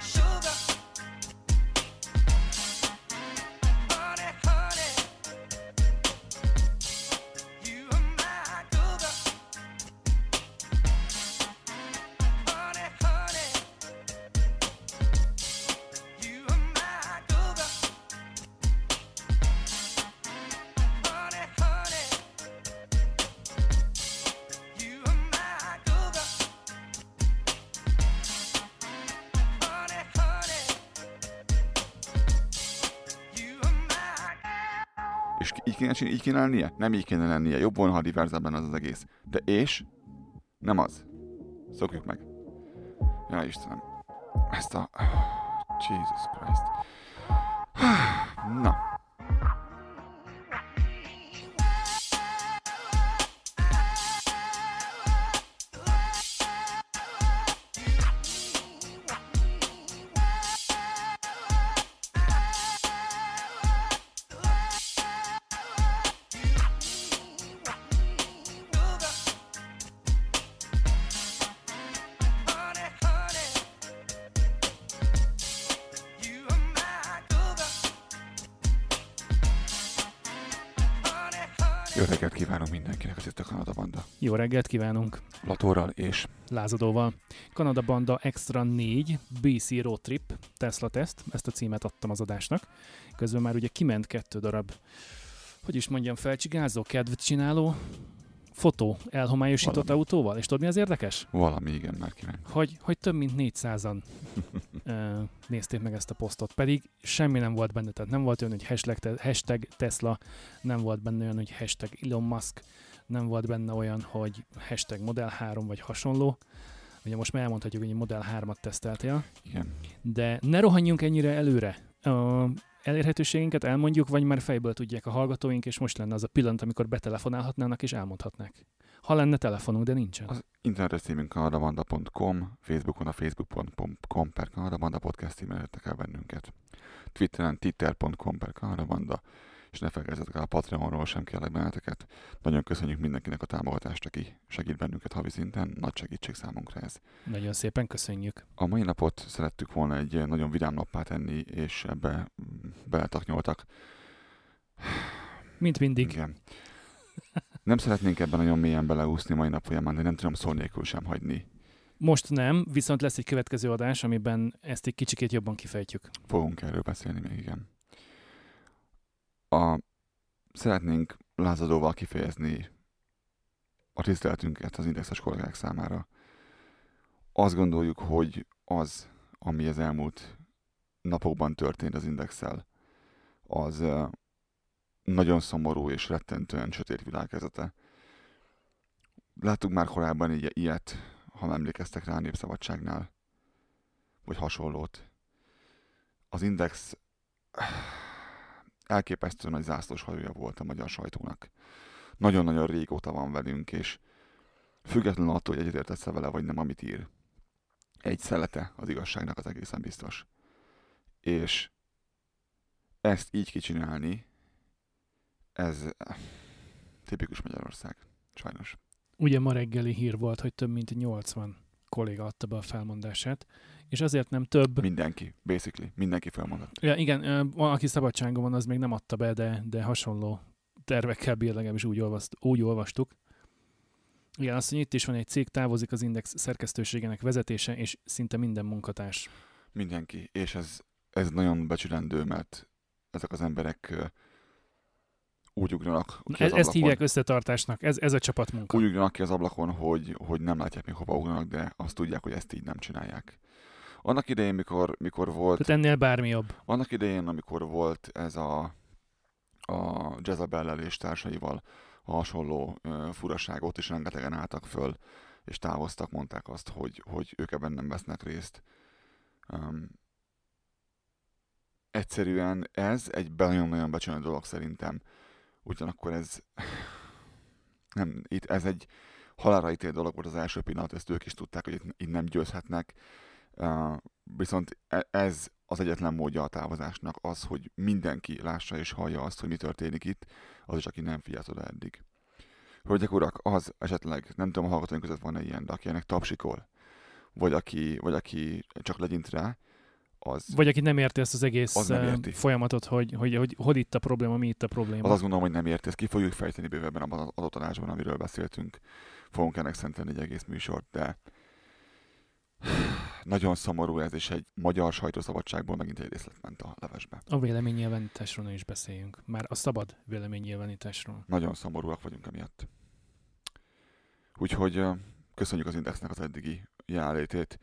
Sugar. Kéne, így lennie? Nem így kéne lennie. Jobb volna, ha diverzebb lenne az az egész. De és? Nem az. Szokjuk meg. Ja, Istenem. Ezt a... Jesus Christ. Na. Reggelt kívánunk! Latorral és Lázadóval. Kanada Banda Extra 4 BC Road Trip Tesla Test, ezt a címet adtam az adásnak. Közben már ugye kiment kettő darab, hogy is mondjam, felcsigázó, kedvet csináló fotó elhomályosított Valami. autóval. És tudod mi az érdekes? valami igen már kiment. Hogy, hogy több mint 400-an ö, nézték meg ezt a posztot, pedig semmi nem volt benne, tehát nem volt olyan, hogy hashtag, hashtag Tesla, nem volt benne olyan, hogy hashtag Elon Musk, nem volt benne olyan, hogy hashtag Model 3 vagy hasonló. Ugye most már elmondhatjuk, hogy Model 3-at teszteltél, Igen. de ne rohanjunk ennyire előre. A elérhetőségünket elmondjuk, vagy már fejből tudják a hallgatóink, és most lenne az a pillanat, amikor betelefonálhatnának és elmondhatnák. Ha lenne telefonunk, de nincsen. Az internetes címünk kanadabanda.com, Facebookon a facebook.com per kanadabanda podcast címen el bennünket. Twitteren twitter.com per kanadabanda, és ne felejtkezzetek el a Patreonról sem kérlek benneteket. Nagyon köszönjük mindenkinek a támogatást, aki segít bennünket havi szinten, nagy segítség számunkra ez. Nagyon szépen köszönjük. A mai napot szerettük volna egy nagyon vidám nappá tenni, és ebbe mm, beletaknyoltak. Mint mindig. Igen. Nem szeretnénk ebben nagyon mélyen beleúszni mai nap folyamán, de nem tudom szó nélkül sem hagyni. Most nem, viszont lesz egy következő adás, amiben ezt egy kicsikét jobban kifejtjük. Fogunk erről beszélni még, igen. A, szeretnénk lázadóval kifejezni a tiszteletünket az indexes kollégák számára. Azt gondoljuk, hogy az, ami az elmúlt napokban történt az indexel, az nagyon szomorú és rettentően sötét világkezete. Láttuk már korábban így, ilyet, ha emlékeztek rá a Népszabadságnál, vagy hasonlót. Az Index elképesztően nagy zászlós hajója volt a magyar sajtónak. Nagyon-nagyon régóta van velünk, és függetlenül attól, hogy egyetértesz vele, vagy nem, amit ír. Egy szelete az igazságnak az egészen biztos. És ezt így kicsinálni, ez tipikus Magyarország. Sajnos. Ugye ma reggeli hír volt, hogy több mint 80 kolléga adta be a felmondását, és azért nem több. Mindenki, basically, mindenki felmondott. Ja, igen, van, aki szabadságon van, az még nem adta be, de, de hasonló tervekkel bír, legalábbis úgy, olvast, úgy olvastuk. Igen, azt mondja, itt is van egy cég, távozik az Index szerkesztőségének vezetése, és szinte minden munkatárs. Mindenki. És ez, ez nagyon becsülendő, mert ezek az emberek úgy ugranak ki Ez, ezt hívják összetartásnak, ez, ez a csapatmunka. úgy ugranak ki az ablakon, hogy, hogy nem látják még hova ugranak, de azt tudják, hogy ezt így nem csinálják. Annak idején, mikor, mikor volt, Tehát ennél bármi jobb. annak idején, amikor volt ez a, a Jezebellel és társaival a hasonló ö, furaság, ott is rengetegen álltak föl, és távoztak, mondták azt, hogy, hogy ők ebben nem vesznek részt. Um, egyszerűen ez egy nagyon-nagyon becsülő dolog szerintem. Ugyanakkor ez nem, itt ez egy halálra ítélt dolog volt az első pillanat, ezt ők is tudták, hogy itt, itt nem győzhetnek. Uh, viszont e- ez az egyetlen módja a távozásnak az, hogy mindenki lássa és hallja azt, hogy mi történik itt, az is, aki nem figyelt oda eddig. Hölgyek, urak, az esetleg, nem tudom, a hallgatóink között van-e ilyen, de aki ennek tapsikol, vagy aki, vagy aki csak legyint rá, az, Vagy aki nem érti ezt az egész Az nem érti. folyamatot, hogy, hogy, hogy, hogy itt a probléma, mi itt a probléma. az azt gondolom, hogy nem érti. Ezt ki fogjuk fejteni bővebben abban az adott amiről beszéltünk. Fogunk ennek szentelni egy egész műsort, de nagyon szomorú ez, és egy magyar sajtószabadságból megint egy részlet ment a levesbe. A véleménynyilvánításról is beszéljünk. Már a szabad véleménynyilvánításról. Nagyon szomorúak vagyunk emiatt. Úgyhogy köszönjük az Indexnek az eddigi jelenlétét.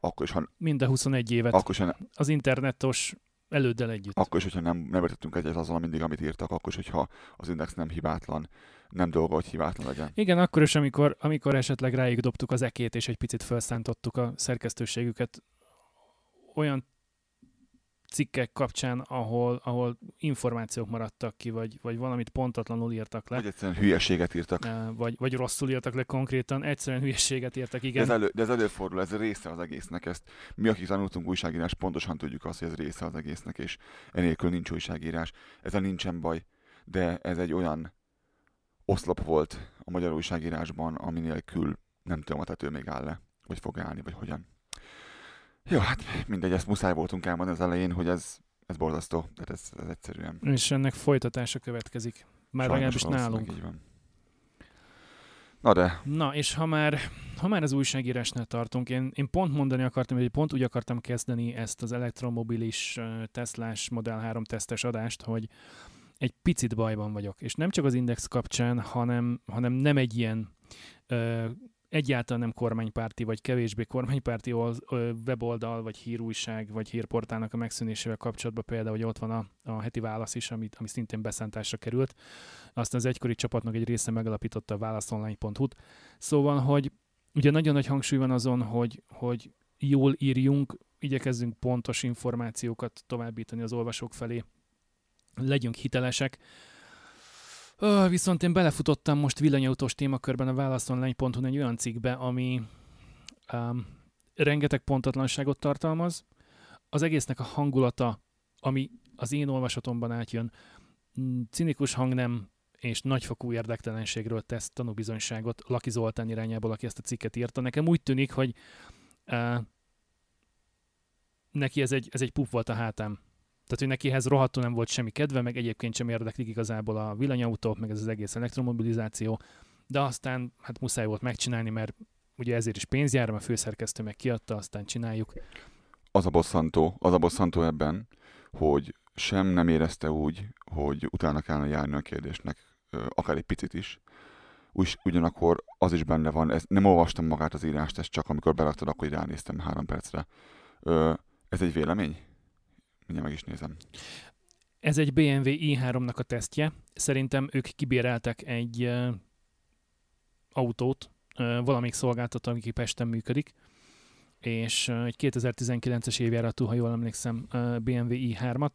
Akkor is, ha, Mind a 21 évet akkor is, ha, az internetos előddel együtt. akkor is, hogyha nem, nem értettünk egyet azzal mindig, amit írtak, akkor is, hogyha az Index nem hibátlan, nem dolga, hogy hibátlan legyen. Igen, akkor is, amikor, amikor esetleg rájuk dobtuk az ekét, és egy picit felszántottuk a szerkesztőségüket olyan cikkek kapcsán, ahol, ahol információk maradtak ki, vagy, vagy valamit pontatlanul írtak le, Vagy egyszerűen hülyeséget írtak. vagy, vagy rosszul írtak le konkrétan, egyszerűen hülyeséget írtak, De igen. ez, elő, de ez előfordul, ez része az egésznek. Ezt mi, akik tanultunk újságírás, pontosan tudjuk azt, hogy ez része az egésznek, és enélkül nincs újságírás. Ezzel nincsen baj, de ez egy olyan oszlop volt a magyar újságírásban, ami nélkül nem tudom, a tető még áll le, vagy fog állni, vagy hogyan. Jó, hát mindegy, ezt muszáj voltunk elmondani az elején, hogy ez, ez borzasztó, de ez, ez egyszerűen És ennek folytatása következik. Már legalábbis nálunk. Így van. Na de, Na, és ha már, ha már az újságírásnál tartunk, én, én pont mondani akartam, hogy pont úgy akartam kezdeni ezt az elektromobilis Teslás Model 3 tesztes adást, hogy egy picit bajban vagyok. És nem csak az Index kapcsán, hanem, hanem nem egy ilyen uh, egyáltalán nem kormánypárti, vagy kevésbé kormánypárti weboldal, vagy hírújság, vagy hírportálnak a megszűnésével kapcsolatban például, hogy ott van a, a heti válasz is, amit, ami szintén beszántásra került. Aztán az egykori csapatnak egy része megalapította a válaszonline.hu-t. Szóval, hogy ugye nagyon nagy hangsúly van azon, hogy, hogy jól írjunk, igyekezzünk pontos információkat továbbítani az olvasók felé, legyünk hitelesek. Ö, viszont én belefutottam most villanyautós témakörben a válaszonline.hu egy olyan cikkbe, ami um, rengeteg pontatlanságot tartalmaz. Az egésznek a hangulata, ami az én olvasatomban átjön, mm, cinikus hangnem és nagyfokú érdektelenségről tesz tanúbizonyságot Laki Zoltán irányából, aki ezt a cikket írta. Nekem úgy tűnik, hogy uh, neki ez egy, ez egy pup volt a hátám. Tehát, hogy neki ehhez rohadtul nem volt semmi kedve, meg egyébként sem érdeklik igazából a villanyautók, meg ez az egész elektromobilizáció, de aztán hát muszáj volt megcsinálni, mert ugye ezért is pénz jár, a főszerkesztő meg kiadta, aztán csináljuk. az a bosszantó, az a bosszantó ebben, hogy sem nem érezte úgy, hogy utána kellene járni a kérdésnek, akár egy picit is. Ugyanakkor az is benne van, ez, nem olvastam magát az írást, ezt csak amikor beraktad, akkor ránéztem három percre. Ez egy vélemény? Mindjárt meg is nézem. Ez egy BMW i3-nak a tesztje. Szerintem ők kibéreltek egy uh, autót, uh, valamelyik szolgáltató, aki Pesten működik, és uh, egy 2019-es évjáratú, ha jól emlékszem, uh, BMW i3-at,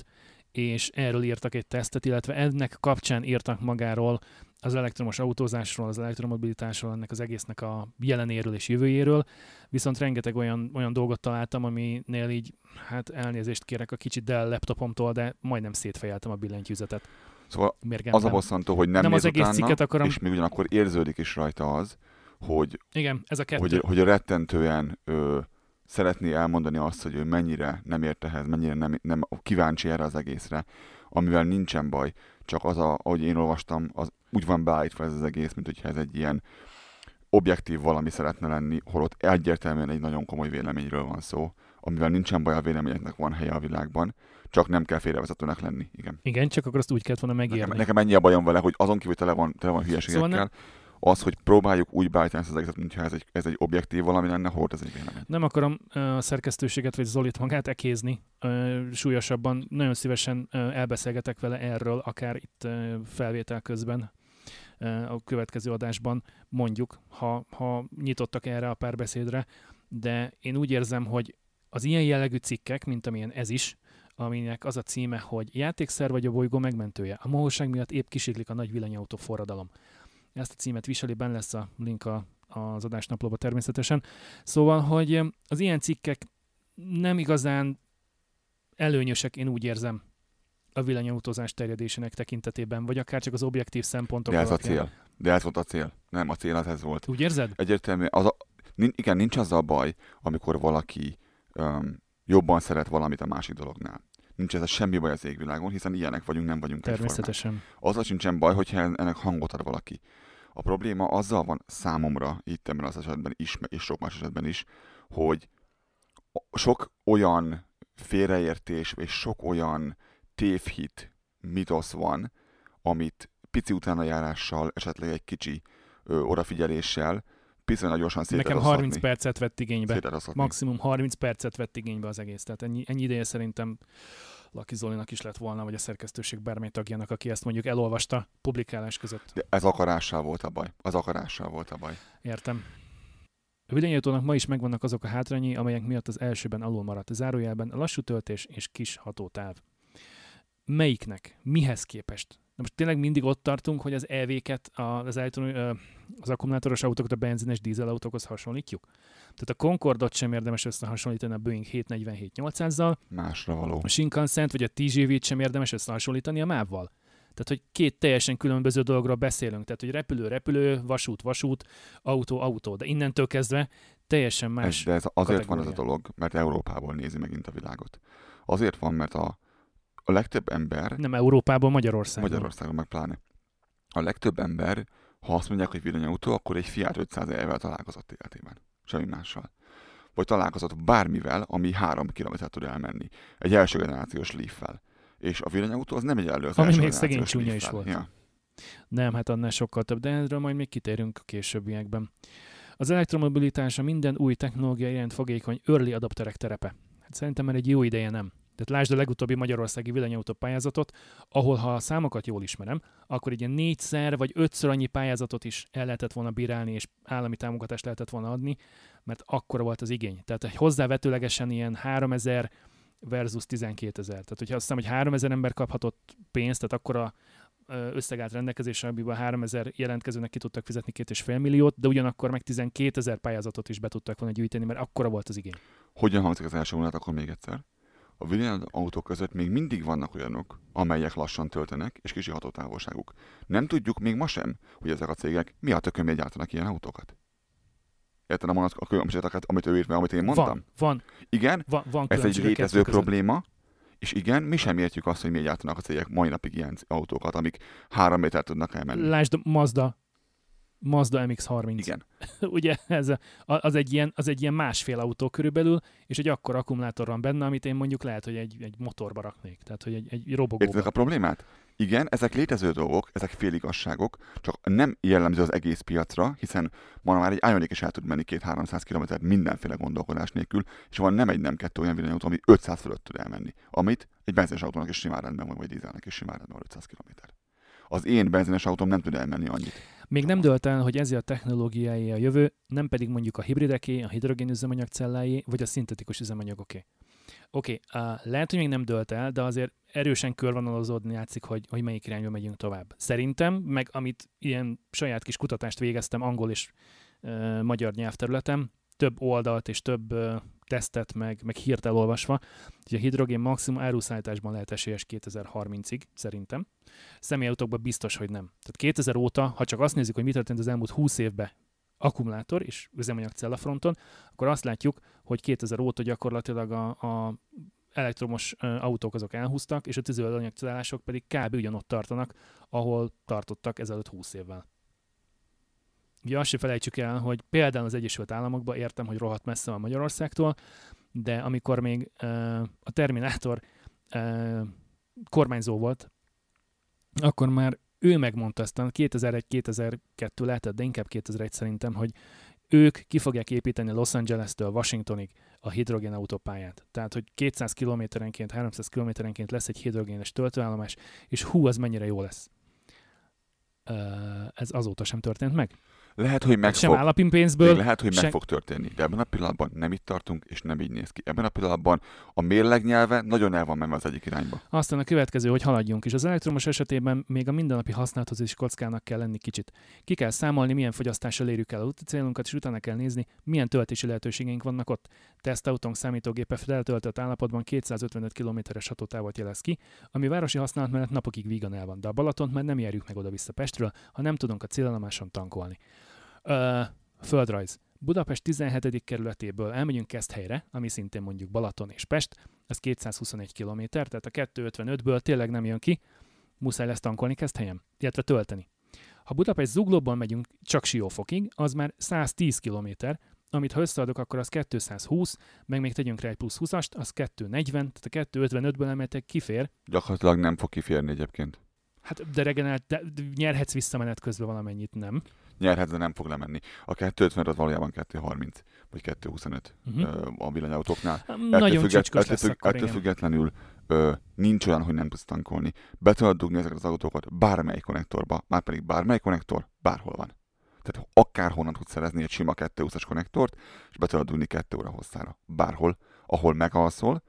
és erről írtak egy tesztet, illetve ennek kapcsán írtak magáról az elektromos autózásról, az elektromobilitásról, ennek az egésznek a jelenéről és jövőjéről, viszont rengeteg olyan, olyan dolgot találtam, aminél így, hát elnézést kérek a kicsit Dell laptopomtól, de majdnem szétfejeltem a billentyűzetet. Szóval Mérgemben. az a bosszantó, hogy nem, Nem az egész utána, cikket akarom- és még ugyanakkor érződik is rajta az, hogy Igen, ez a kettő. hogy, hogy rettentően ö, szeretné elmondani azt, hogy ő mennyire nem ért ehhez, mennyire nem, nem kíváncsi erre az egészre, amivel nincsen baj, csak az, a, ahogy én olvastam, az úgy van beállítva ez az egész, mint hogyha ez egy ilyen objektív valami szeretne lenni, holott egyértelműen egy nagyon komoly véleményről van szó, amivel nincsen baj, a véleményeknek van helye a világban, csak nem kell félrevezetőnek lenni. Igen. Igen, csak akkor azt úgy kellett volna megírni. Nekem, nekem ennyi a bajom vele, hogy azon kívül tele van, tele van hülyeségekkel, Szóval az, hogy próbáljuk úgy beállítani ezt az egészet, mintha ez egy, ez egy objektív valami lenne, holott ez egy vélemény. Nem akarom a szerkesztőséget vagy Zolit magát ekézni súlyosabban. Nagyon szívesen elbeszélgetek vele erről, akár itt felvétel közben a következő adásban mondjuk, ha, ha nyitottak erre a párbeszédre, de én úgy érzem, hogy az ilyen jellegű cikkek, mint amilyen ez is, aminek az a címe, hogy játékszer vagy a bolygó megmentője. A mohóság miatt épp kisiklik a nagy villanyautó forradalom. Ezt a címet viseli, benne lesz a link a, az adásnaplóba természetesen. Szóval, hogy az ilyen cikkek nem igazán előnyösek, én úgy érzem, a villanyautózás terjedésének tekintetében, vagy akár csak az objektív szempontok De ez a alapján. cél. De ez volt a cél. Nem, a cél az ez volt. Úgy érzed? Egyértelmű, az a, igen, nincs azzal baj, amikor valaki um, jobban szeret valamit a másik dolognál. Nincs ez a semmi baj az égvilágon, hiszen ilyenek vagyunk, nem vagyunk. Természetesen. Azzal sincsen baj, hogyha en- ennek hangot ad valaki. A probléma azzal van számomra, itt ebben az esetben is, és sok más esetben is, hogy sok olyan félreértés és sok olyan tévhit, mitosz van, amit pici utánajárással, esetleg egy kicsi ö, odafigyeléssel viszonylag gyorsan szét Nekem lehet 30 oszlatni. percet vett igénybe. Maximum 30 percet vett igénybe az egész. Tehát ennyi, ennyi ideje szerintem Laki Zolinak is lett volna, vagy a szerkesztőség bármely tagjának, aki ezt mondjuk elolvasta publikálás között. De ez akarással volt a baj. Az akarással volt a baj. Értem. A villanyautónak ma is megvannak azok a hátrányai, amelyek miatt az elsőben alul maradt. Zárójelben lassú töltés és kis hatótáv. Melyiknek? Mihez képest? Na most tényleg mindig ott tartunk, hogy az EV-ket, az, ö, az akkumulátoros autókat a benzines dízelautókhoz hasonlítjuk. Tehát a Concordot sem érdemes összehasonlítani a Boeing 747-800-zal, Másra való. a Shinkansen vagy a TGV-t sem érdemes összehasonlítani a MÁV-val. Tehát, hogy két teljesen különböző dologról beszélünk. Tehát, hogy repülő, repülő, vasút, vasút, autó, autó. De innentől kezdve teljesen Ez, más. de ez azért van ez a kategória. dolog, mert Európából nézi megint a világot. Azért van, mert a, a legtöbb ember, Nem Európában, Magyarországon. Magyarországon meg pláne, a legtöbb ember, ha azt mondják, hogy villanyautó, akkor egy Fiat 500 vel találkozott életében. Semmi mással. Vagy találkozott bármivel, ami három kilométert tud elmenni. Egy első generációs Leaf-fel. És a villanyautó az nem egy elő az Ami még szegény csúnya is volt. Ja. Nem, hát annál sokkal több, de erről majd még kitérünk a későbbiekben. Az elektromobilitás a minden új technológia iránt fogékony early adapterek terepe. Hát szerintem már egy jó ideje nem. Tehát lásd a legutóbbi magyarországi villanyautó pályázatot, ahol ha a számokat jól ismerem, akkor egy ilyen négyszer vagy ötször annyi pályázatot is el lehetett volna bírálni, és állami támogatást lehetett volna adni, mert akkora volt az igény. Tehát egy hozzávetőlegesen ilyen 3000 versus 12 ezer. Tehát, hogyha azt hiszem, hogy 3000 ember kaphatott pénzt, tehát akkora ö, összeg állt rendelkezésre, amiből 3000 jelentkezőnek ki tudtak fizetni 2,5 milliót, de ugyanakkor meg 12 ezer pályázatot is be tudtak volna gyűjteni, mert akkora volt az igény. Hogyan hangzik az első mondat, akkor még egyszer. A villanyautók között még mindig vannak olyanok, amelyek lassan töltenek, és kicsi hatótávolságuk. Nem tudjuk még ma sem, hogy ezek a cégek mi a tököm gyártanak ilyen autókat. Érted a mondat, a különbséget, amit ő írt, meg amit én mondtam? Van, van, Igen, van, van ez egy létező probléma, és igen, mi sem értjük azt, hogy miért gyártanak a cégek mai napig ilyen autókat, amik három méter tudnak elmenni. Lásd, Mazda, Mazda MX-30. Igen. Ugye ez az, egy ilyen, az egy ilyen másfél autó körülbelül, és egy akkor akkumulátor van benne, amit én mondjuk lehet, hogy egy, egy motorba raknék. Tehát, hogy egy, egy robogóba. Értitek a problémát? Igen, ezek létező dolgok, ezek féligasságok, csak nem jellemző az egész piacra, hiszen ma már egy Ioniq is el tud menni 2-300 km mindenféle gondolkodás nélkül, és van nem egy, nem kettő olyan villanyautó, ami 500 fölött tud elmenni, amit egy benzines autónak is simán rendben van, vagy dízelnek is simán rendben van 500 km. Az én benzines autóm nem tud elmenni annyit. Még nem dölt el, hogy ez a technológiáé a jövő, nem pedig mondjuk a hibrideké, a hidrogén üzemanyag celláé, vagy a szintetikus üzemanyagoké. Oké, okay, lehet, hogy még nem dölt el, de azért erősen körvonalazódni játszik, hogy, hogy melyik irányba megyünk tovább. Szerintem, meg amit ilyen saját kis kutatást végeztem angol és uh, magyar nyelvterületem, több oldalt és több uh, tesztet, meg, meg hírt elolvasva, hogy a hidrogén maximum áruszállításban lehet esélyes 2030-ig, szerintem. Személyautókban biztos, hogy nem. Tehát 2000 óta, ha csak azt nézzük, hogy mi történt az elmúlt 20 évben akkumulátor és üzemanyag cellafronton, akkor azt látjuk, hogy 2000 óta gyakorlatilag a, a elektromos autók azok elhúztak, és a tüzelőanyagcellások pedig kb. ugyanott tartanak, ahol tartottak ezelőtt 20 évvel. Ugye azt se felejtsük el, hogy például az Egyesült Államokban értem, hogy rohadt messze van Magyarországtól, de amikor még ö, a Terminátor ö, kormányzó volt, akkor már ő megmondta aztán 2001-2002 lehetett, de inkább 2001 szerintem, hogy ők ki fogják építeni Los Angeles-től Washingtonig a hidrogén autópályát. Tehát, hogy 200 kilométerenként, 300 kilométerenként lesz egy hidrogénes töltőállomás, és hú, az mennyire jó lesz. Ez azóta sem történt meg. Lehet, hogy meg sem fog, állami még lehet, hogy meg se- fog történni, de ebben a pillanatban nem itt tartunk, és nem így néz ki. Ebben a pillanatban a mérleg nyelve nagyon el van menve az egyik irányba. Aztán a következő, hogy haladjunk is. Az elektromos esetében még a mindennapi használathoz is kockának kell lenni kicsit. Ki kell számolni, milyen fogyasztással érjük el a úti célunkat, és utána kell nézni, milyen töltési lehetőségeink vannak ott. Tesztautónk számítógépe feltöltött állapotban 255 km-es hatótávot jelez ki, ami városi használat mellett napokig vígan el van, de a Balatont már nem járjuk meg oda-vissza Pestről, ha nem tudunk a célállomáson tankolni. Ö, földrajz. Budapest 17. kerületéből elmegyünk Keszthelyre, ami szintén mondjuk Balaton és Pest, ez 221 km, tehát a 255-ből tényleg nem jön ki, muszáj lesz tankolni Keszthelyen, illetve tölteni. Ha Budapest zuglóból megyünk csak Siófokig, az már 110 km, amit ha összeadok, akkor az 220, meg még tegyünk rá egy plusz 20-ast, az 240, tehát a 255-ből emeltek kifér, Gyakorlatilag nem fog kiférni egyébként. hát de regenerált, de nyerhetsz vissza menet közben valamennyit, nem? Nyerhet, de nem fog lemenni. A 250 az valójában 230, vagy 225 Uh-huh. ö, a villanyautóknál. Nagyon függet- csicskos ettől, lesz függ, ettől igen. függetlenül ö, nincs olyan, hogy nem tudsz tankolni. Be tudod dugni ezeket az autókat bármely konnektorba, már pedig bármely konnektor bárhol van. Tehát akárhonnan tudsz szerezni egy sima 220-as konnektort, és be tudod dugni 2 óra hosszára. Bárhol, ahol megalszol,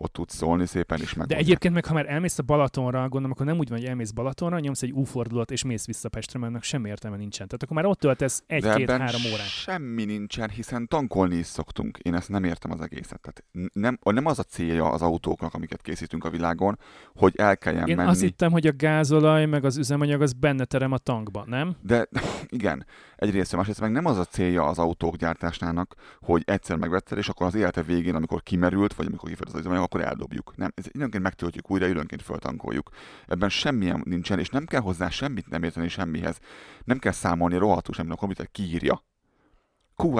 ott tudsz szólni szépen, és meg. De egyébként meg, ha már elmész a Balatonra, gondolom, akkor nem úgy van, hogy elmész Balatonra, nyomsz egy U-fordulat és mész vissza Pestre, mert annak semmi értelme nincsen. Tehát akkor már ott töltesz egy-két-három órát. semmi nincsen, hiszen tankolni is szoktunk. Én ezt nem értem az egészet. Tehát nem, nem az a célja az autóknak, amiket készítünk a világon, hogy el kelljen Én menni. azt hittem, hogy a gázolaj meg az üzemanyag az benne terem a tankba, nem? De igen, egyrészt, másrészt meg nem az a célja az autók gyártásnának, hogy egyszer megvetted, és akkor az élete végén, amikor kimerült, vagy amikor kifogyott az üzemanyag, akkor eldobjuk. Nem, ez időnként megtöltjük újra, időnként föltankoljuk. Ebben semmilyen nincsen, és nem kell hozzá semmit nem érteni semmihez. Nem kell számolni rohadtul semmit, a komputer kiírja.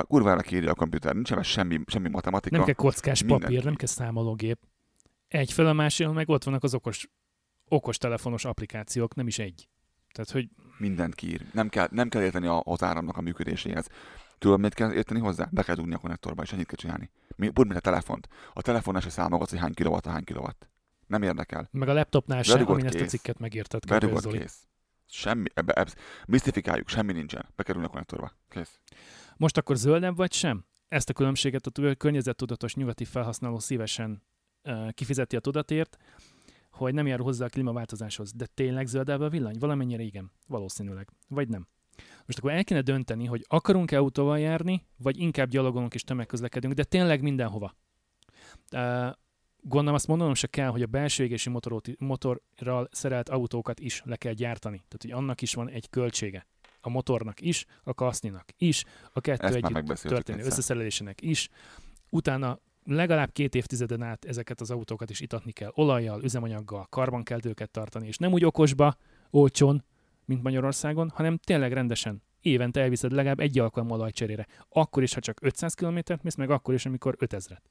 Kurvára kiírja a komputer, nincs ebben semmi, semmi matematika. Nem kell kockás mindent papír, nem kell számológép. Egyfelől a másikon meg ott vannak az okos, okos telefonos applikációk, nem is egy. Tehát, hogy Mindent kiír. Nem kell, nem kell érteni a, az áramnak a működéséhez. Tudod, mit kell érteni hozzá? Be kell dugni a konnektorba, és ennyit kell csinálni. Mi, pont mint a telefont. A telefonon se számogatsz, hogy hány kilowatt a hány kilowatt. Nem érdekel. meg a laptopnál se, Berugott amin ezt a kész. cikket megírtad. Zoli. kész. Semmi, ebbe, ebbe, misztifikáljuk, semmi nincsen. Be kell dugni a konnektorba. Kész. Most akkor zöldebb vagy sem? Ezt a különbséget a környezettudatos nyugati felhasználó szívesen uh, kifizeti a tudatért, hogy nem jár hozzá a klímaváltozáshoz. De tényleg zöldebb a villany? Valamennyire igen. Valószínűleg. Vagy nem. Most akkor el kéne dönteni, hogy akarunk-e autóval járni, vagy inkább gyalogolunk és tömegközlekedünk, de tényleg mindenhova. Uh, gondolom azt mondanom se kell, hogy a belső égési motorot, motorral szerelt autókat is le kell gyártani. Tehát, hogy annak is van egy költsége. A motornak is, a kaszninak is, a kettő Ezt együtt történő egyszer. összeszerelésének is. Utána legalább két évtizeden át ezeket az autókat is itatni kell olajjal, üzemanyaggal, karban kell őket tartani, és nem úgy okosba, olcsón, mint Magyarországon, hanem tényleg rendesen. Évente elviszed legalább egy alkalom olajcserére. Akkor is, ha csak 500 km-t mész, meg akkor is, amikor 5000-et.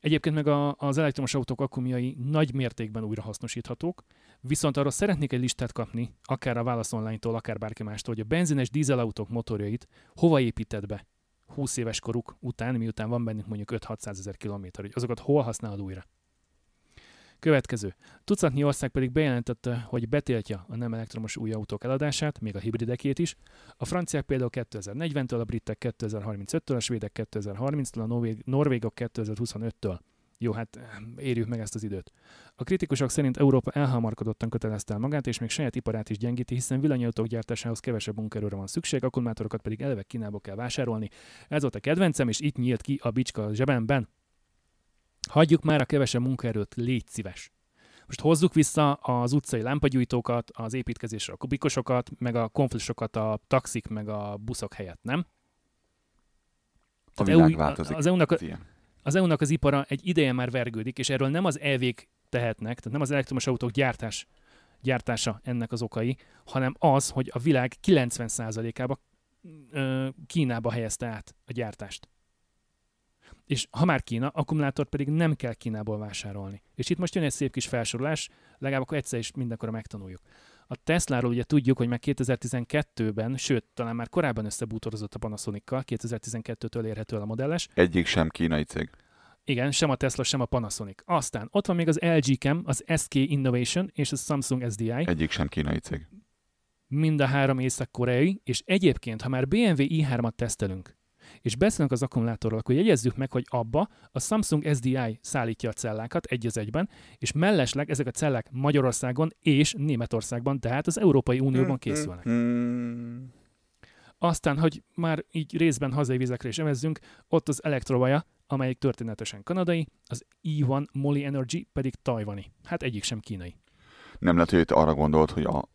Egyébként meg a, az elektromos autók akkumjai nagy mértékben újrahasznosíthatók, viszont arról szeretnék egy listát kapni, akár a Válasz Online-tól, akár bárki mástól, hogy a benzines dízelautók motorjait hova építed be 20 éves koruk után, miután van bennük mondjuk 5-600 ezer kilométer, hogy azokat hol használod újra. Következő. Tucatnyi ország pedig bejelentette, hogy betiltja a nem elektromos új autók eladását, még a hibridekét is. A franciák például 2040-től, a britek 2035-től, a svédek 2030-től, a norvég, norvégok 2025-től. Jó, hát érjük meg ezt az időt. A kritikusok szerint Európa elhamarkodottan kötelezte el magát, és még saját iparát is gyengíti, hiszen villanyautók gyártásához kevesebb munkerőre van szükség, akkumulátorokat pedig eleve Kínából kell vásárolni. Ez volt a kedvencem, és itt nyílt ki a bicska a zsebemben. Hagyjuk már a kevesebb munkaerőt, légy szíves. Most hozzuk vissza az utcai lámpagyújtókat, az építkezésre a kubikosokat, meg a konflisokat a taxik, meg a buszok helyett, nem? A világ EU változik. Az EU-nak, ilyen. Az EU-nak az ipara egy ideje már vergődik, és erről nem az elvék tehetnek, tehát nem az elektromos autók gyártás, gyártása ennek az okai, hanem az, hogy a világ 90%-ába ö, Kínába helyezte át a gyártást. És ha már Kína, akkumulátort pedig nem kell Kínából vásárolni. És itt most jön egy szép kis felsorolás, legalább akkor egyszer is mindenkorra megtanuljuk. A Tesláról ugye tudjuk, hogy már 2012-ben, sőt, talán már korábban összebútorozott a Panasonic-kal, 2012-től érhető el a modelles, Egyik sem kínai cég. igen, sem a Tesla, sem a Panasonic. Aztán ott van még az LG Chem, az SK Innovation és a Samsung SDI, Egyik sem kínai cég. mind a három észak-koreai, és egyébként, ha már BMW i3-at tesztelünk, és beszélünk az akkumulátorról, akkor jegyezzük meg, hogy abba a Samsung SDI szállítja a cellákat egy az egyben, és mellesleg ezek a cellák Magyarországon és Németországban, tehát az Európai Unióban készülnek. Aztán, hogy már így részben hazai vizekre is emezzünk, ott az Electrovaya, amelyik történetesen kanadai, az E1 Moly Energy pedig tajvani. Hát egyik sem kínai. Nem lehet, hogy arra gondolt, hogy a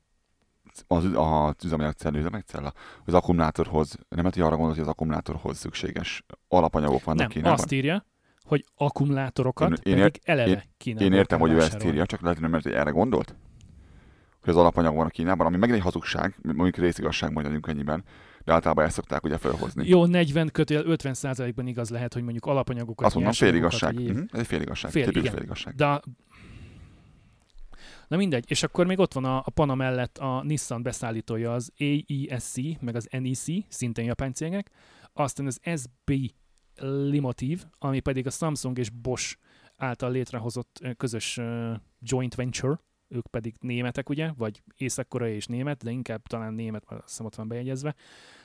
az, az üzemanyagcella, üzemanyagcella, az akkumulátorhoz, nem lehet, hogy arra gondolod, hogy az akkumulátorhoz szükséges alapanyagok vannak Nem, Kínában? azt írja, hogy akkumulátorokat Én- én pedig eleve Kínában Én értem, hogy ő ezt írja, csak lehet, hogy nem hogy erre gondolt. Hogy az alapanyag van a Kínában, ami megint egy hazugság, mondjuk részigazság majd adjunk ennyiben, de általában ezt szokták ugye felhozni. Jó, 40 kötél 50 százalékban igaz lehet, hogy mondjuk alapanyagokat, Azt mondom, egyéb- Uh-huh. Ez egy féligazság. Fél, igen. féligazság. De Na mindegy, és akkor még ott van a, a Pana mellett a Nissan beszállítója az AESC, meg az NEC, szintén japán cégek, aztán az SB Limotive, ami pedig a Samsung és Bosch által létrehozott közös joint venture, ők pedig németek, ugye, vagy észak-koreai és német, de inkább talán német, mert azt hiszem ott van bejegyezve.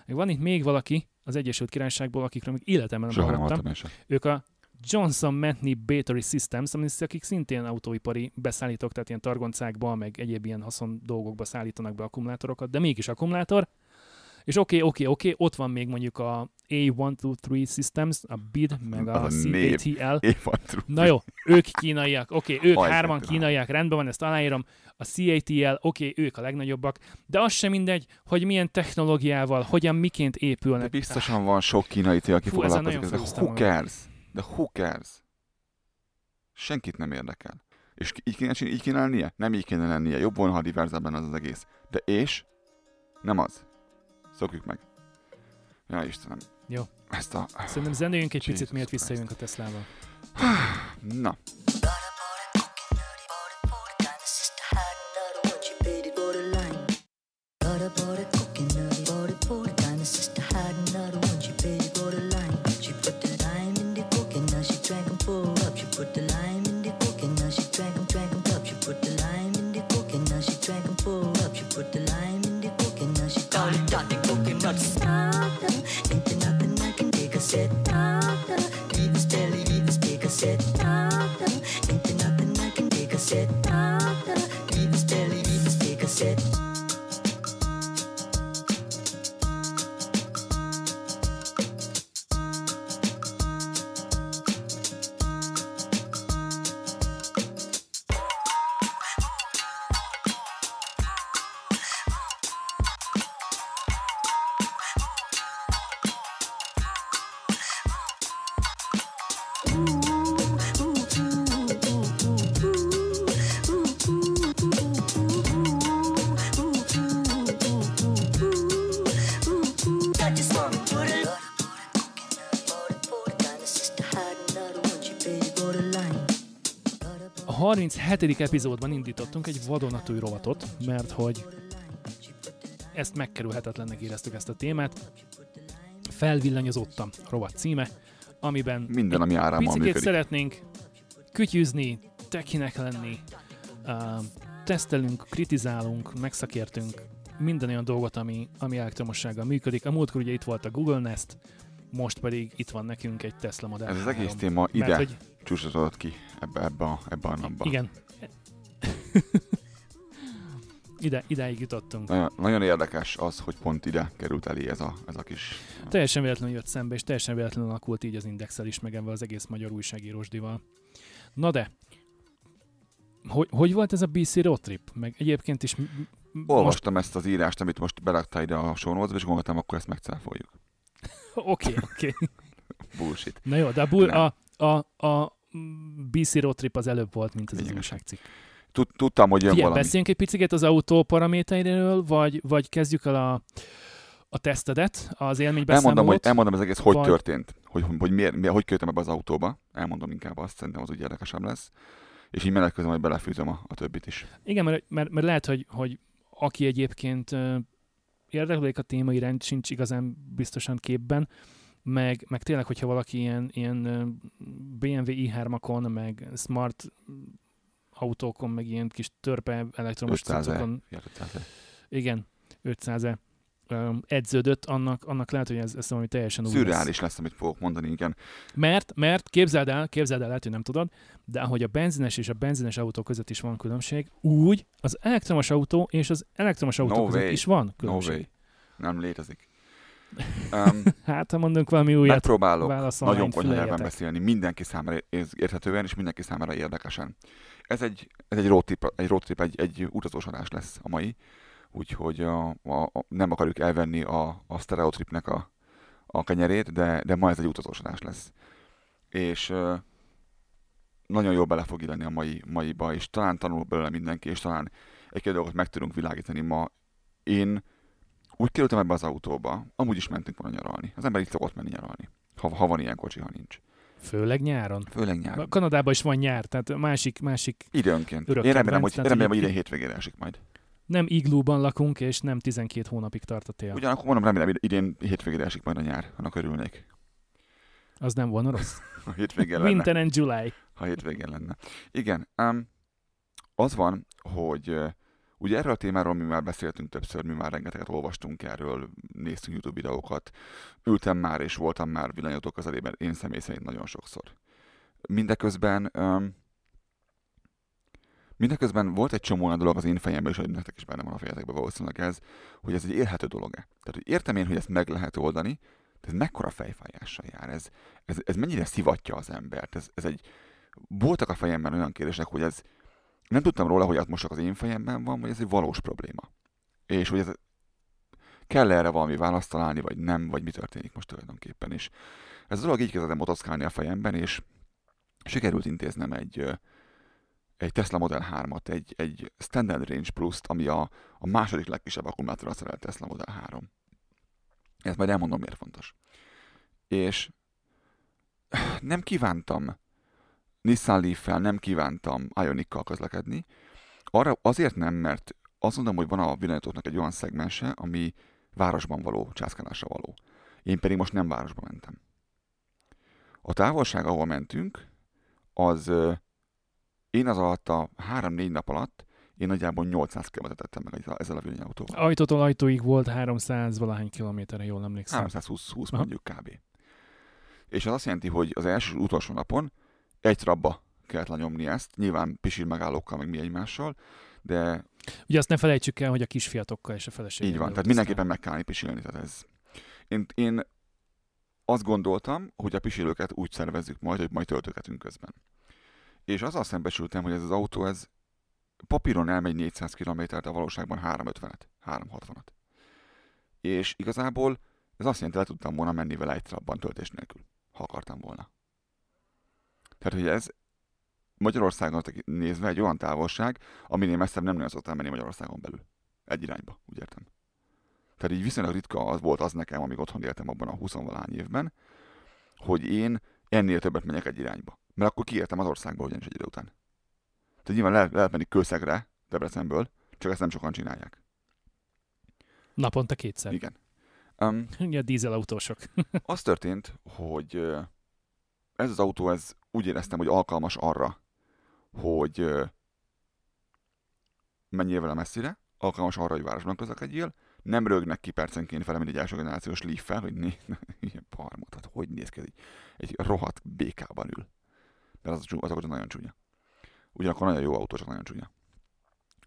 Van itt még valaki az Egyesült Királyságból, akikről még életemben nem hallottam. Ők a Johnson Matney Battery Systems, akik szintén autóipari beszállítók, tehát ilyen targoncákba, meg egyéb ilyen haszon dolgokba szállítanak be akkumulátorokat, de mégis akkumulátor. És oké, okay, oké, okay, oké, okay, ott van még mondjuk a A123 Systems, a BID, meg a a. CATL. Na jó, ők kínaiak, oké, okay, ők Hajt hárman kínaiak, rendben van, ezt aláírom. A CATL, oké, okay, ők a legnagyobbak, de az sem mindegy, hogy milyen technológiával, hogyan, miként De épülnek. biztosan van sok kínai cég, aki foglalkozik ezzel. Who cares? De who cares? Senkit nem érdekel. És így kéne, így kéne lennie? Nem így kéne lennie. Jobb volna, ha diverzebb lenne az az egész. De és? Nem az. Szokjuk meg. Ja, Istenem. Jó. Ezt a... Szerintem zenéljünk egy Jesus picit, miért visszajövünk a Teslával. Na. 37. epizódban indítottunk egy vadonatúj rovatot, mert hogy ezt megkerülhetetlennek éreztük ezt a témát. Felvillanyozottam rovat címe, amiben Minden, ami picikét működik. szeretnénk kütyüzni, tekinek lenni, uh, tesztelünk, kritizálunk, megszakértünk minden olyan dolgot, ami, ami elektromossággal működik. A múltkor ugye itt volt a Google Nest, most pedig itt van nekünk egy Tesla Model Ez az 3. egész téma ide Mert, hogy csúcsosodott ki ebbe, ebbe, a, ebbe a napba. igen. Ide, idáig jutottunk. Nagyon, nagyon érdekes az, hogy pont ide került elé ez a, ez a kis... Teljesen véletlenül jött szembe, és teljesen véletlenül alakult így az indexel is, meg az egész magyar újságírósdival. Na de, hogy, hogy volt ez a BC road trip? Meg egyébként is m- m- most... Olvastam ezt az írást, amit most beraktál ide a show és gondoltam, akkor ezt megcáfoljuk. Oké, oké. Bullshit. Na jó, de a, bull, a, a, a BC road trip az előbb volt, mint az az újságcikk. Tud- Tudtam, hogy jön Figyelj, valami. beszéljünk egy picit az autó paramétereiről, vagy, vagy kezdjük el a, a tesztedet, az élménybeszámolót. Elmondom, hogy, elmondom ez egész, hogy vagy- történt. Hogy, hogy, miért, miért, hogy költem ebbe az autóba. Elmondom inkább azt, szerintem az úgy érdekesebb lesz. És így menet közben majd belefűzöm a, a többit is. Igen, mert, mert, mert lehet, hogy, hogy aki egyébként érdeklődik a téma iránt, sincs igazán biztosan képben, meg, meg tényleg, hogyha valaki ilyen, ilyen BMW i3-akon, meg smart autókon, meg ilyen kis törpe elektromos 500 cuccokon, Ja, 500 igen, 500 -e, edződött, annak, annak lehet, hogy ez, ez valami teljesen új lesz. Szürreális lesz, amit fogok mondani, igen. Mert, mert képzeld el, képzeld el, lehet, hogy nem tudod, de ahogy a benzines és a benzines autó között is van különbség, úgy az elektromos autó és az elektromos autó No között way. is van No különbség. way. Nem létezik. Um, Hát, ha mondunk valami újat, megpróbálok nagyon konyha nyelven beszélni, mindenki számára ér- érthetően, és mindenki számára érdekesen. Ez egy, ez egy road trip, egy, road trip, egy, egy utazós adás lesz a mai, úgyhogy a, a, a, nem akarjuk elvenni a, a stereotripnek a, a kenyerét, de, de ma ez egy utazós adás lesz. És ö, nagyon jól bele fog illeni a mai, maiba, és talán tanul belőle mindenki, és talán egy-két dolgot meg tudunk világítani ma. Én úgy kerültem ebbe az autóba, amúgy is mentünk volna nyaralni. Az ember itt szokott menni nyaralni, ha, ha van ilyen kocsi, ha nincs. Főleg nyáron. Főleg nyáron. Kanadában is van nyár, tehát másik, másik Időnként. Én remélem, hogy, kedvenc, tehát remélem, hogy idén hétvégére esik majd. nem iglúban lakunk, és nem 12 hónapig tart a tél. Ugyanakkor mondom, remélem, idén hétvégére esik majd a nyár. Annak örülnék. Az nem volna rossz. Ha hétvégén lenne. Winter and July. ha hétvégén lenne. Igen, um, az van, hogy ugye erről a témáról mi már beszéltünk többször, mi már rengeteget olvastunk erről, néztünk YouTube videókat, ültem már és voltam már villanyautók közelében, én személy szerint nagyon sokszor. Mindeközben um, Mindeközben volt egy csomó olyan dolog az én fejemben, és hogy nektek is benne van a fejetekben valószínűleg ez, hogy ez egy élhető dolog-e. Tehát, hogy értem én, hogy ezt meg lehet oldani, de ez mekkora fejfájással jár, ez, ez, ez mennyire szivatja az embert, ez, ez egy, voltak a fejemben olyan kérdések, hogy ez nem tudtam róla, hogy most csak az én fejemben van, vagy ez egy valós probléma. És hogy ez kell erre valami választ találni, vagy nem, vagy mi történik most tulajdonképpen. És ez a dolog így kezdett motoszkálni a fejemben, és sikerült intéznem egy, egy Tesla Model 3-at, egy, egy Standard Range Plus-t, ami a, a második legkisebb akkumulátorra szerelt Tesla Model 3. Ezt majd elmondom, miért fontos. És nem kívántam Nissan Leaf-fel, nem kívántam Ioniq-kal közlekedni. Arra azért nem, mert azt mondom, hogy van a villanyautóknak egy olyan szegmense, ami városban való, császkálásra való. Én pedig most nem városba mentem. A távolság, ahol mentünk, az én az alatt a 3-4 nap alatt én nagyjából 800 km tettem meg ezzel- a villanyautóval. Ajtótól ajtóig volt 300 valahány kilométerre, jól emlékszem. 320 Aha. mondjuk kb. És az azt jelenti, hogy az első utolsó napon egy trabba kellett lenyomni ezt, nyilván pisil megállókkal, meg mi egymással, de Ugye azt ne felejtsük el, hogy a kisfiatokkal és a feleségével így van, tehát mindenképpen meg kell állni pisilni. Tehát ez. Én, én azt gondoltam, hogy a pisilőket úgy szervezzük majd, hogy majd töltögetünk közben. És azzal szembesültem, hogy ez az autó, ez papíron elmegy 400 km, de a valóságban 350-et, 360-at. És igazából ez azt jelenti, le tudtam volna menni vele egy trabban töltés nélkül, ha akartam volna. Tehát, hogy ez Magyarországon nézve egy olyan távolság, aminél messzebb nem nagyon szoktam menni Magyarországon belül. Egy irányba, úgy értem. Tehát így viszonylag ritka az volt az nekem, amíg otthon éltem abban a 20 valahány évben, hogy én ennél többet megyek egy irányba. Mert akkor kiértem az országba ugyanis egy idő után. Tehát nyilván lehet, lehet menni Kőszegre, Debrecenből, csak ezt nem sokan csinálják. Naponta kétszer. Igen. Um, Ugye a dízelautósok. az történt, hogy ez az autó, ez úgy éreztem, hogy alkalmas arra, hogy menjél vele messzire, alkalmas arra, hogy városban közlekedjél, nem rögnek ki percenként vele, mint egy első generációs leaf hogy né, ilyen parmot, hát hogy néz ki ez így? Egy rohadt békában ül. Mert az, a csú- az autó nagyon csúnya. Ugyanakkor nagyon jó autó, csak nagyon csúnya.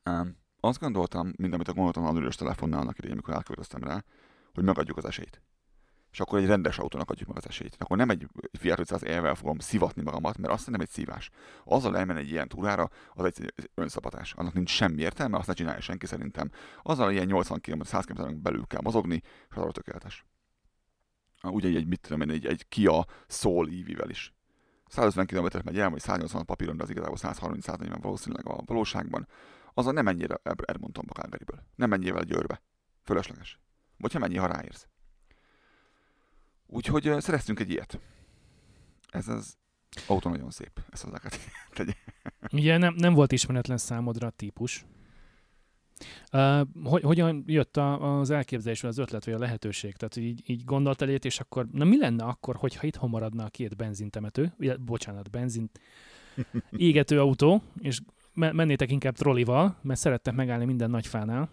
Um, azt gondoltam, mint amit gondoltam a ülős telefonnál annak idején, amikor átköltöztem rá, hogy megadjuk az esélyt. És akkor egy rendes autónak adjuk meg az esélyt. Akkor nem egy Fiat 500 e fogom szivatni magamat, mert azt nem egy szívás. Azzal elmenni egy ilyen túrára, az egy önszabadás. Annak nincs semmi értelme, azt ne csinálja senki szerintem. Azzal ilyen 80 km, 100 km belül kell mozogni, és az arra tökéletes. Ugye egy, mit tudom én, egy, egy Kia Soul EV-vel is. 150 km megy el, vagy 180 papíron, de az igazából 130-140 valószínűleg a valóságban. Azzal nem menjél Edmontonba, Calgaryből. Nem menjél vele Győrbe. Fölösleges. Vagy ha mennyi, ha ráérsz. Úgyhogy szereztünk egy ilyet. Ez az autó nagyon szép. Ezt hozzá kell tegye. Ugye nem, nem volt ismeretlen számodra a típus. Uh, hogy, hogyan jött a, az elképzelés, az ötlet, vagy a lehetőség? Tehát így, így gondolt elét, és akkor, na mi lenne akkor, hogyha itthon maradna a két benzintemető, ugye, bocsánat, benzin égető autó, és me- mennétek inkább trollival, mert szerettek megállni minden nagyfánál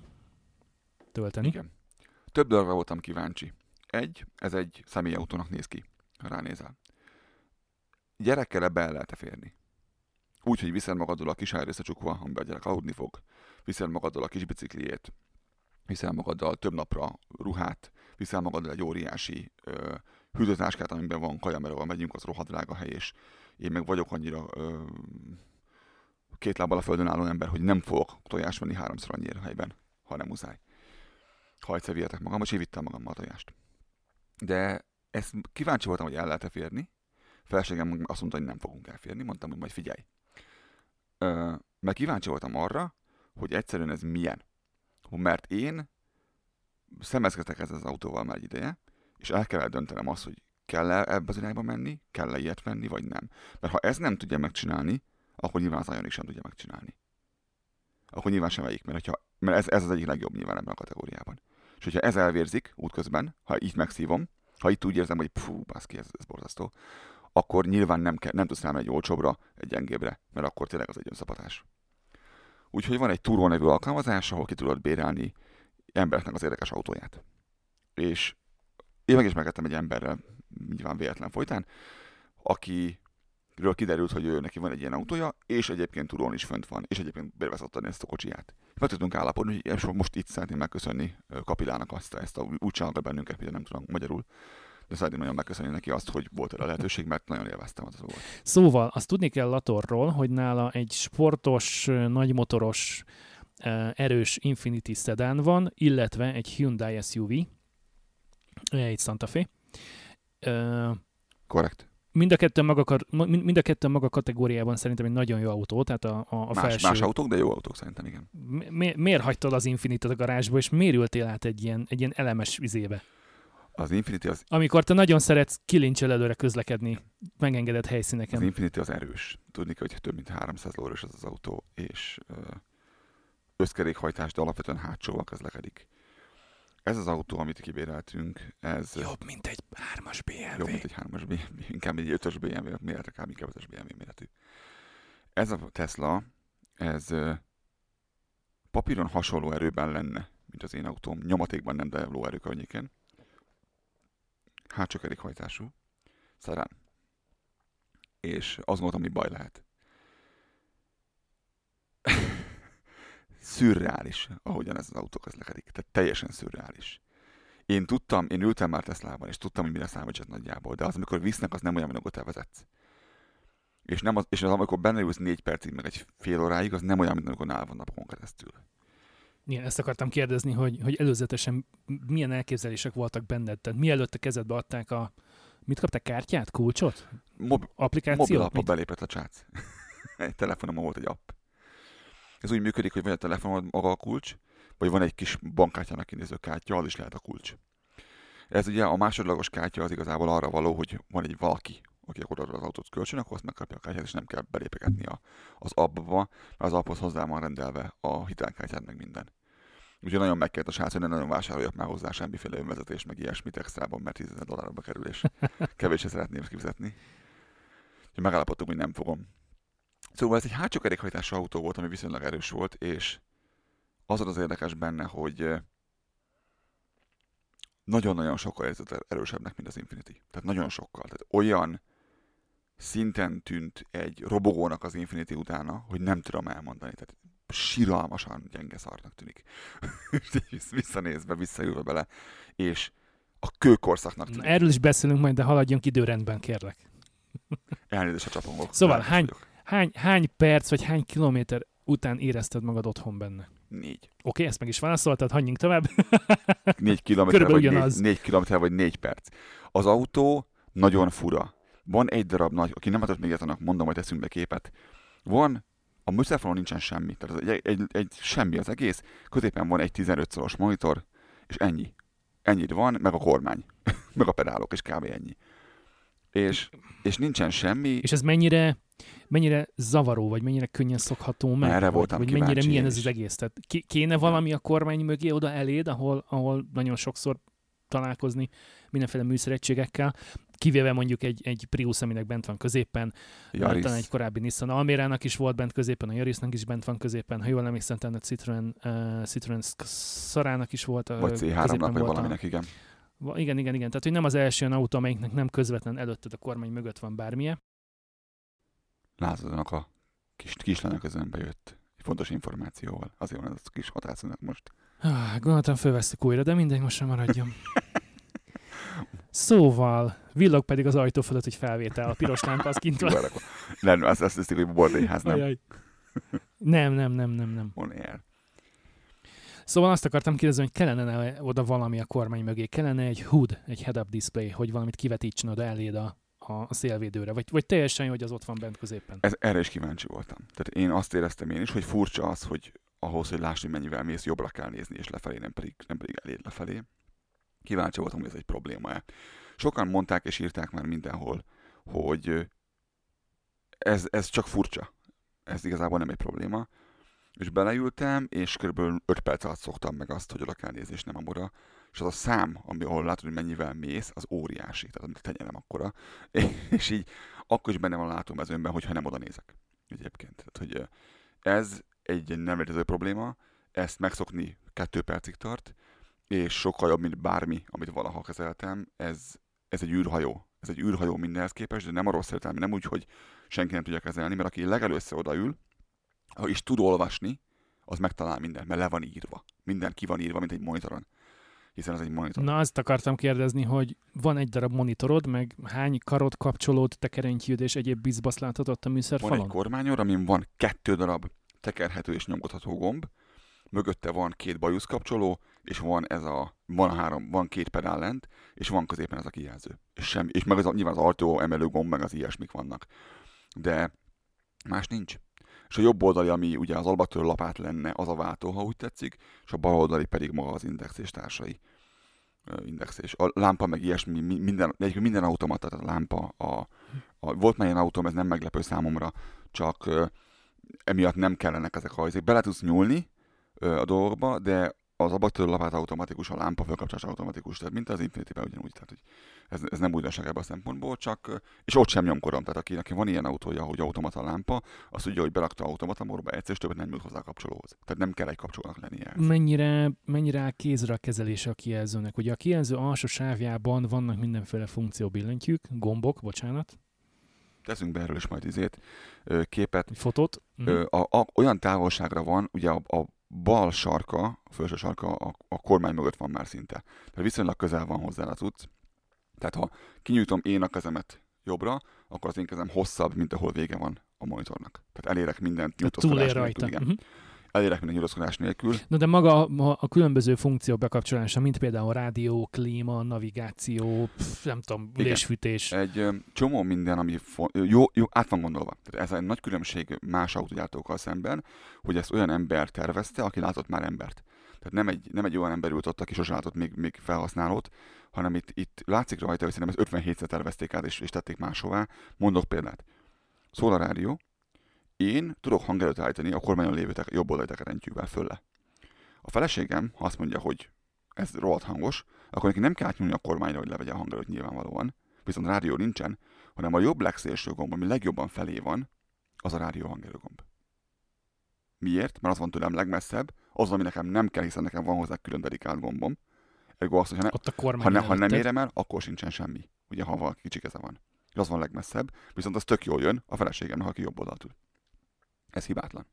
tölteni. Igen. Több dologra voltam kíváncsi. Egy, ez egy személyautónak néz ki, ha ránézel. Gyerekkel ebbe el lehet férni. Úgy, hogy viszed magaddal a kis összecsukva, amiben a gyerek aludni fog, viszed magaddal a kis bicikliét, viszel magaddal több napra ruhát, viszel magaddal egy óriási ö, hűtőtáskát, amiben van kaja, mert ahol megyünk, az rohadt drága hely, és én meg vagyok annyira ö, két lábbal a földön álló ember, hogy nem fogok tojást venni háromszor annyira helyben, ha nem muszáj. Ha egyszer vihetek magam, és én vittem magammal a tojást. De ezt kíváncsi voltam, hogy el lehet-e férni. Felségem azt mondta, hogy nem fogunk elférni. Mondtam, hogy majd figyelj. Ö, mert kíváncsi voltam arra, hogy egyszerűen ez milyen. Mert én szemezgetek ezzel az autóval már egy ideje, és el kell döntenem azt, hogy kell-e ebbe az irányba menni, kell-e ilyet venni, vagy nem. Mert ha ez nem tudja megcsinálni, akkor nyilván az Ioniq sem tudja megcsinálni. Akkor nyilván sem melyik, mert, hogyha, mert ez, ez az egyik legjobb nyilván ebben a kategóriában. És hogyha ez elvérzik útközben, ha itt megszívom, ha itt úgy érzem, hogy fú, baszki, ez, ez borzasztó, akkor nyilván nem, kell, nem tudsz rámenni egy olcsóbbra, egy gyengébbre, mert akkor tényleg az egy önszapatás. Úgyhogy van egy Turbo nevű alkalmazás, ahol ki tudod bérelni embereknek az érdekes autóját. És én meg is megettem egy emberrel, nyilván véletlen folytán, akiről kiderült, hogy ő neki van egy ilyen autója, és egyébként Turón is fönt van, és egyébként bérvezettem ezt a kocsiját. Meg tudtunk állapodni, hogy most itt szeretném megköszönni Kapilának azt, ezt a, úgy csinálnak bennünket, hogy nem tudom magyarul, de szeretném nagyon megköszönni neki azt, hogy volt erre a lehetőség, mert nagyon élveztem az volt. Szóval azt tudni kell Latorról, hogy nála egy sportos, nagymotoros, erős Infinity Sedan van, illetve egy Hyundai SUV, egy Santa Fe. Korrekt. Mind a kettő maga, mind a kettő maga kategóriában szerintem egy nagyon jó autó, tehát a, a, a más, felső... más autók, de jó autók szerintem, igen. Mi, miért hagytad az Infinity-t a garázsba, és miért ültél át egy ilyen, egy ilyen elemes vizébe? Az Infinity az, Amikor te nagyon szeretsz kilincsel előre közlekedni, megengedett az helyszíneken. Infinity az erős. Tudni kell, hogy több mint 300 lóerős az az autó, és ö, összkerékhajtás, de alapvetően hátsóval közlekedik. Ez az autó, amit kibéreltünk, ez Jobb, mint egy hármas BMW. jobb, mint egy 3-as BMW, inkább egy 5-ös BMW méretre, kb. inkább 5-ös BMW méretű. Ez a Tesla, ez papíron hasonló erőben lenne, mint az én autóm. Nyomatékban nem, de lóerő környéken. Hátsó kerékhajtású. Szerán. És azt gondoltam, hogy baj lehet. Szürreális, ahogyan ez az autó közlekedik. Tehát teljesen szürreális. Én tudtam, én ültem már Teslában, és tudtam, hogy mire számít nagyjából, de az, amikor visznek, az nem olyan, mint amikor te vezetsz. És, nem az, és az, amikor benne ülsz négy percig, meg egy fél óráig, az nem olyan, mint amikor nál van napokon keresztül. Igen, ezt akartam kérdezni, hogy, hogy előzetesen milyen elképzelések voltak benned. Tehát mielőtt a kezedbe adták a... Mit kaptál? Kártyát? Kulcsot? Mob- Applikációt? Mit? belépett a csác. egy telefonomon volt egy app. Ez úgy működik, hogy vagy a telefonod maga a kulcs, vagy van egy kis bankkártyának kinéző kártya, az is lehet a kulcs. Ez ugye a másodlagos kártya az igazából arra való, hogy van egy valaki, aki akkor az autót kölcsön, akkor azt megkapja a kártyát, és nem kell belépegetni a, az appba, mert az apphoz hozzá van rendelve a hitelkártyát, meg minden. Úgyhogy nagyon megkért a srác, hogy ne nagyon vásároljak már hozzá semmiféle önvezetés, meg ilyesmit extrában, mert 10 dollárba kerül, és kevésre szeretném kifizetni. Úgyhogy megállapodtunk, hogy nem fogom. Szóval ez egy hátsó kerékhajtású autó volt, ami viszonylag erős volt, és az az érdekes benne, hogy eh, nagyon-nagyon sokkal érzett erősebbnek, mint az Infinity. Tehát nagyon sokkal. Tehát olyan szinten tűnt egy robogónak az Infinity utána, hogy nem tudom elmondani. Tehát siralmasan gyenge szarnak tűnik. Visszanézve, visszaülve bele, és a kőkorszaknak Na, tűnik. erről is beszélünk majd, de haladjunk időrendben, kérlek. Elnézést a csapongok. Szóval hány- vagyok. Hány, hány perc vagy hány kilométer után érezted magad otthon benne? Négy. Oké, ezt meg is válaszoltad, hagyjunk tovább. Négy kilométer, vagy ugyanaz. négy, négy kilométer, vagy négy perc. Az autó nagyon fura. Van egy darab nagy, aki nem látott még ilyet, annak mondom, hogy teszünk be képet. Van, a műszerfalon nincsen semmi. Tehát egy, egy, egy, semmi az egész. Középen van egy 15 szoros monitor, és ennyi. Ennyit van, meg a kormány. meg a pedálok, és kb. ennyi. És, és nincsen semmi. És ez mennyire, mennyire zavaró, vagy mennyire könnyen szokható meg? Erre vagy, voltam vagy mennyire kíváncsi milyen én ez is. az egész? Tehát kéne valami a kormány mögé oda eléd, ahol, ahol nagyon sokszor találkozni mindenféle műszeregységekkel, kivéve mondjuk egy, egy Prius, aminek bent van középen, Yaris. talán egy korábbi Nissan Almérának is volt bent középen, a Yarisnak is bent van középen, ha jól emlékszem, talán a Citroen, uh, Citroen Szarának is volt. Vagy középen C3-nak, vagy valaminek, igen. Igen, igen, igen. Tehát, hogy nem az első olyan autó, amelyiknek nem közvetlen előtted a kormány mögött van bármilyen. Lázadónak a kis kislánya közönbe jött. Egy fontos információval. Azért van ez a kis határszünet most. Ah, gondoltam, fölvesztük újra, de mindegy, most sem maradjon. Szóval, villog pedig az ajtó fölött, hogy felvétel, a piros lámpa az kint van. Nem, azt, azt hiszik, hogy bordélyház, nem. Ajaj. Nem, nem, nem, nem, nem. On air. Szóval azt akartam kérdezni, hogy kellene oda valami a kormány mögé, kellene egy HUD, egy head-up display, hogy valamit kivetítsen oda eléd a, a, szélvédőre, vagy, vagy teljesen hogy az ott van bent középen. Ez, erre is kíváncsi voltam. Tehát én azt éreztem én is, hogy furcsa az, hogy ahhoz, hogy hogy mennyivel mész, jobbra kell nézni, és lefelé, nem pedig, nem pedig eléd lefelé. Kíváncsi voltam, hogy ez egy probléma-e. Sokan mondták és írták már mindenhol, hogy ez, ez csak furcsa. Ez igazából nem egy probléma. És beleültem, és kb. 5 perc alatt szoktam meg azt, hogy oda kell nézni, és nem amura. És az a szám, ami, ahol látod, hogy mennyivel mész, az óriási. Tehát amit tenyerem akkora. És így akkor is benne van a látómezőmben, hogyha nem oda nézek. Egyébként. Tehát, hogy ez egy nem létező probléma, ezt megszokni kettő percig tart, és sokkal jobb, mint bármi, amit valaha kezeltem. Ez, ez egy űrhajó. Ez egy űrhajó mindenhez képest, de nem a rossz értelme, nem úgy, hogy senki nem tudja kezelni, mert aki legelőször odaül, is tud olvasni, az megtalál mindent, mert le van írva. Minden ki van írva, mint egy monitoron. Hiszen ez egy monitor. Na, azt akartam kérdezni, hogy van egy darab monitorod, meg hány karod, kapcsolód, tekerentyűd és egyéb bizbasz látható ott a Van műszerfalon? egy kormányor, amin van kettő darab tekerhető és nyomkodható gomb, mögötte van két bajusz kapcsoló, és van ez a, van három, van két pedál lent, és van középen ez a kijelző. És, semmi, és meg az, nyilván az artó emelő gomb, meg az ilyesmik vannak. De más nincs. És a jobb oldali, ami ugye az albatörő lapát lenne, az a váltó, ha úgy tetszik, és a bal oldali pedig maga az index és társai. Ö, Index és a lámpa, meg ilyesmi, mi- minden, egyébként minden automata, tehát a lámpa, a, a, volt már ilyen autóm, ez nem meglepő számomra, csak ö, emiatt nem kellenek ezek a hajzék. Bele tudsz nyúlni ö, a dolgokba, de az abatörő lapát automatikus, a lámpa fölkapcsolás automatikus, tehát mint az Infinity-ben ugyanúgy, tehát hogy ez, ez nem újdonság ebből a szempontból, csak, és ott sem nyomkodom, tehát aki, aki van ilyen autója, hogy automata lámpa, az tudja, hogy berakta automata morba egyszer, és többet nem jut hozzá a kapcsolóhoz. Tehát nem kell egy kapcsolónak lennie ehhez. Mennyire, mennyire áll kézre a kezelése a kijelzőnek? Ugye a kijelző alsó sávjában vannak mindenféle funkció billentyűk, gombok, bocsánat, Teszünk be erről is majd izét, képet, fotót. Ö, a, a, olyan távolságra van, ugye a, a bal sarka, a felső sarka a, a kormány mögött van már szinte. Tehát viszonylag közel van hozzá a cucc. Tehát ha kinyújtom én a kezemet jobbra, akkor az én kezem hosszabb, mint ahol vége van a monitornak. Tehát elérek mindent nyújtózkodás túlér rajta. Igen. Mhm. Elérek minden nyújtózkodás nélkül. Na de maga a, a különböző funkciók bekapcsolása, mint például rádió, klíma, navigáció, pff, nem tudom, ülésfűtés. Egy ö, csomó minden, ami fo- jó, jó, át van gondolva. Tehát ez egy nagy különbség más autógyártókkal szemben, hogy ezt olyan ember tervezte, aki látott már embert. Tehát nem egy, nem egy olyan ember ült ott, aki sosem látott még, még felhasználót, hanem itt, itt látszik rajta, hogy szerintem ezt 57-szer tervezték át, és, és tették máshová. Mondok példát. Szól a rádió, én tudok hangerőt állítani a kormányon lévő tek- jobb oldali tekerentyűvel fölle. A feleségem, ha azt mondja, hogy ez rohadt hangos, akkor neki nem kell átnyúlni a kormányra, hogy levegye a hangerőt nyilvánvalóan. Viszont rádió nincsen, hanem a jobb legszélső gomb, ami legjobban felé van, az a rádió hangerőgomb. Miért? Mert az van tőlem legmesszebb, az, ami nekem nem kell, hiszen nekem van hozzá külön dedikált gombom. Ergo azt, hogy ha, ne, Ott a kormány ha, ne, ha nem érem el, akkor sincsen semmi. Ugye, ha valaki kicsi keze van. És az van legmesszebb, viszont az tök jól jön a feleségemnek, aki jobb oldalt ül. Ez hibátlan.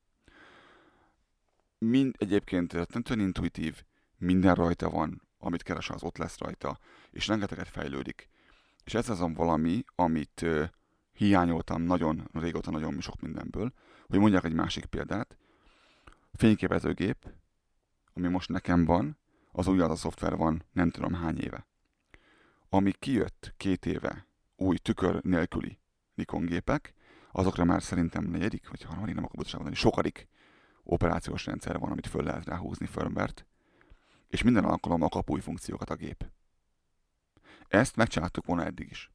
Mind egyébként rettentően intuitív, minden rajta van, amit keres, az ott lesz rajta, és rengeteget fejlődik. És ez azon valami, amit ö, hiányoltam nagyon régóta, nagyon sok mindenből, hogy mondjak egy másik példát. Fényképezőgép, ami most nekem van, az új a szoftver van nem tudom hány éve. Ami kijött két éve új tükör nélküli Nikon gépek, azokra már szerintem negyedik, vagy harmadik, nem akarok pontosan mondani, sokadik operációs rendszer van, amit föl lehet ráhúzni firmware és minden alkalommal kap új funkciókat a gép. Ezt megcsináltuk volna eddig is.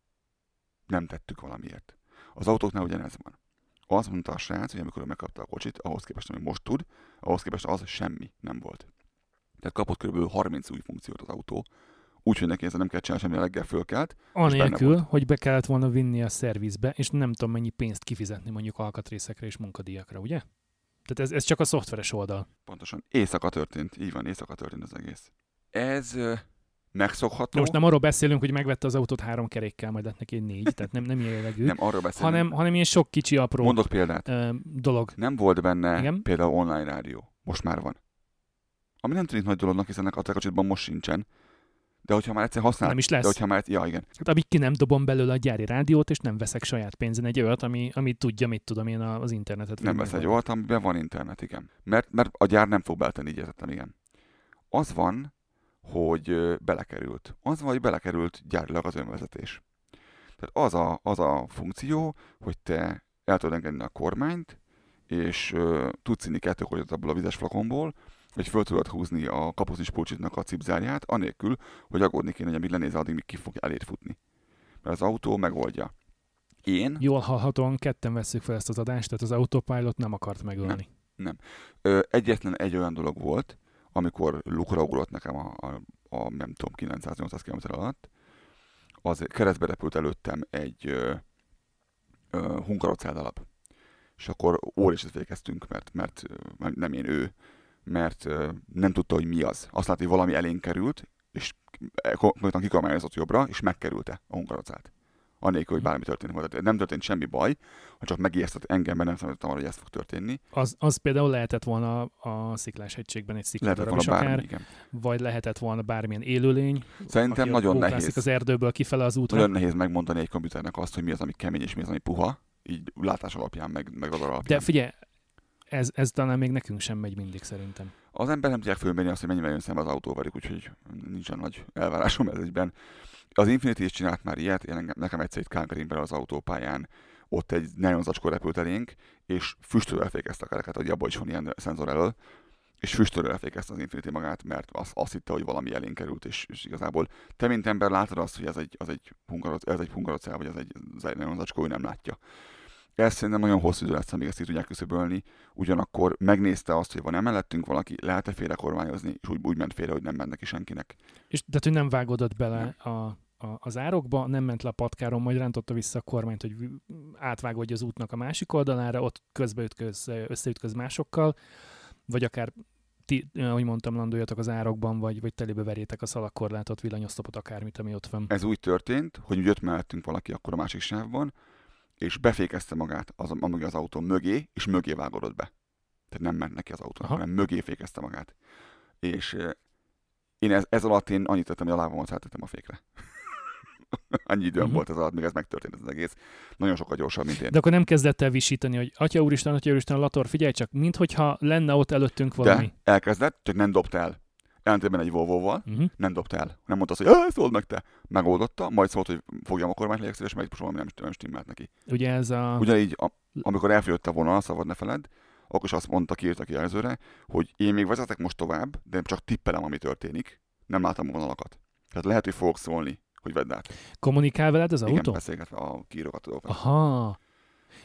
Nem tettük valamiért. Az autóknál ugyanez van. Azt mondta a srác, hogy amikor megkapta a kocsit, ahhoz képest, ami most tud, ahhoz képest az semmi nem volt. Tehát kapott kb. 30 új funkciót az autó, úgyhogy neki ezzel nem kell csinálni semmi, reggel fölkelt, Anélkül, hogy be kellett volna vinni a szervizbe, és nem tudom mennyi pénzt kifizetni mondjuk alkatrészekre és munkadíjakra, ugye? Tehát ez, ez csak a szoftveres oldal. pontosan éjszaka történt, így van, éjszaka történt az egész. Ez ö, megszokható, most nem arról beszélünk, hogy megvette az autót három kerékkel, majd lett neki négy, tehát nem, nem ilyen jellegű, nem arról beszélünk. hanem, hanem ilyen sok kicsi apró Mondok példát. ö, dolog. Nem volt benne Igen. például online rádió. Most már van. Ami nem tűnik nagy dolognak, hiszen a te most sincsen. De hogyha már egyszer használ, Nem is lesz. de hogyha már, ja igen, Hát amíg ki nem dobom belőle a gyári rádiót, és nem veszek saját pénzen egy olyat, ami, ami tudja, mit tudom én az internetet. nem vesz egy olyat, amiben van internet, igen. Mert, mert a gyár nem fog beletenni, értettem, igen. Az van, hogy belekerült. Az van, hogy belekerült gyárilag az önvezetés. Tehát az a, az a funkció, hogy te el tudod engedni a kormányt, és ö, tudsz inni kettő abból a vizes flakonból, hogy föl tudod húzni a kapusznis pulcsitnak a cipzárját, anélkül, hogy aggódni kéne, hogy amíg lenézel, addig még ki fog elér futni. Mert az autó megoldja. Én Jól hallhatóan ketten vesszük fel ezt az adást, tehát az autopilot nem akart megölni. Ö, egyetlen egy olyan dolog volt, amikor lukra ugrott nekem a, a, a nem tudom, 900-800 km alatt, az keresztbe repült előttem egy ö, ö, hungarocáldalap. És akkor óriásit fékeztünk, mert, mert nem én ő, mert nem tudta, hogy mi az. Azt látta, hogy valami elénk került, és konkrétan kikormányozott jobbra, és megkerülte a hungarocát. Annélkül, hogy bármi történik volna. Tehát Nem történt semmi baj, ha csak megijesztett engem, mert nem számítottam arra, hogy ez fog történni. Az, az például lehetett volna a sziklás hegységben egy szikladarab is bármi, akár, igen. vagy lehetett volna bármilyen élőlény, Szerintem nagyon nehéz. az erdőből kifele az útra. Nagyon nehéz megmondani egy komputernek azt, hogy mi az, ami kemény és mi az, ami puha, így látás alapján, meg, meg radar alapján. De figyelj, ez, ez talán még nekünk sem megy mindig szerintem. Az ember nem tudják fölmérni azt, hogy mennyivel jön szembe az autó velük, úgyhogy nincsen nagy elvárásom ez egyben. Az Infinity is csinált már ilyet, én nekem egyszer itt Calgaryben az autópályán ott egy nagyon zacskó repült elénk, és füstölővel fékezte a kereket, hogy abban is van ilyen szenzor elől, és füstölővel fékezte az Infinity magát, mert azt, azt hitte, hogy valami elénk került, és, és igazából te, mint ember látod azt, hogy ez egy, az egy, hungaroc, ez egy hungarocel, vagy ez egy nagyon zacskó, ő nem látja. Ez szerintem nagyon hosszú idő lesz, amíg ezt ki tudják küszöbölni. Ugyanakkor megnézte azt, hogy van emellettünk valaki, lehet-e félre kormányozni, és úgy, úgy ment félre, hogy nem ment neki senkinek. És tehát, hogy nem vágódott bele a, a, az árokba, nem ment le a patkáron, majd rántotta vissza a kormányt, hogy átvágódja az útnak a másik oldalára, ott közbeütköz, összeütköz másokkal, vagy akár ti, ahogy mondtam, landoljatok az árokban, vagy, vagy telébe verjétek a szalagkorlátot, villanyosztopot, akármit, ami ott van. Ez úgy történt, hogy úgy jött mellettünk valaki akkor a másik sávban, és befékezte magát az, amúgy az autó mögé, és mögé vágódott be. Tehát nem ment neki az autó, Aha. hanem mögé fékezte magát. És én ez, ez alatt én annyit tettem, hogy a lábamat feltettem a fékre. Annyi időm Mhm. volt ez alatt, még ez megtörtént ez az egész. Nagyon sokkal gyorsabb, mint én. De akkor nem kezdett el visítani, hogy Atya úristen, Atya úristen, Lator, figyelj csak, minthogyha lenne ott előttünk valami. De elkezdett, csak nem dobta el. Ellentétben egy Volvo-val, Uh-huh. nem dobta el. Nem mondta azt, hogy "Á, szóld meg te. Megoldotta, majd szólt, hogy fogjam a kormányt, legyek szíves, megpróbálom, nem, nem stimmelt neki. Ugye ez a... Ugyanígy, a, amikor elfogyott a vonal, szabad ne feled, akkor is azt mondta, kiírta ki jelzőre, hogy én még vezetek most tovább, de csak tippelem, ami történik. Nem látom a vonalakat. Tehát lehet, hogy fogok szólni, hogy vedd át. Kommunikál veled az Igen, autó? beszélgetve a kírókat tudok. Aha.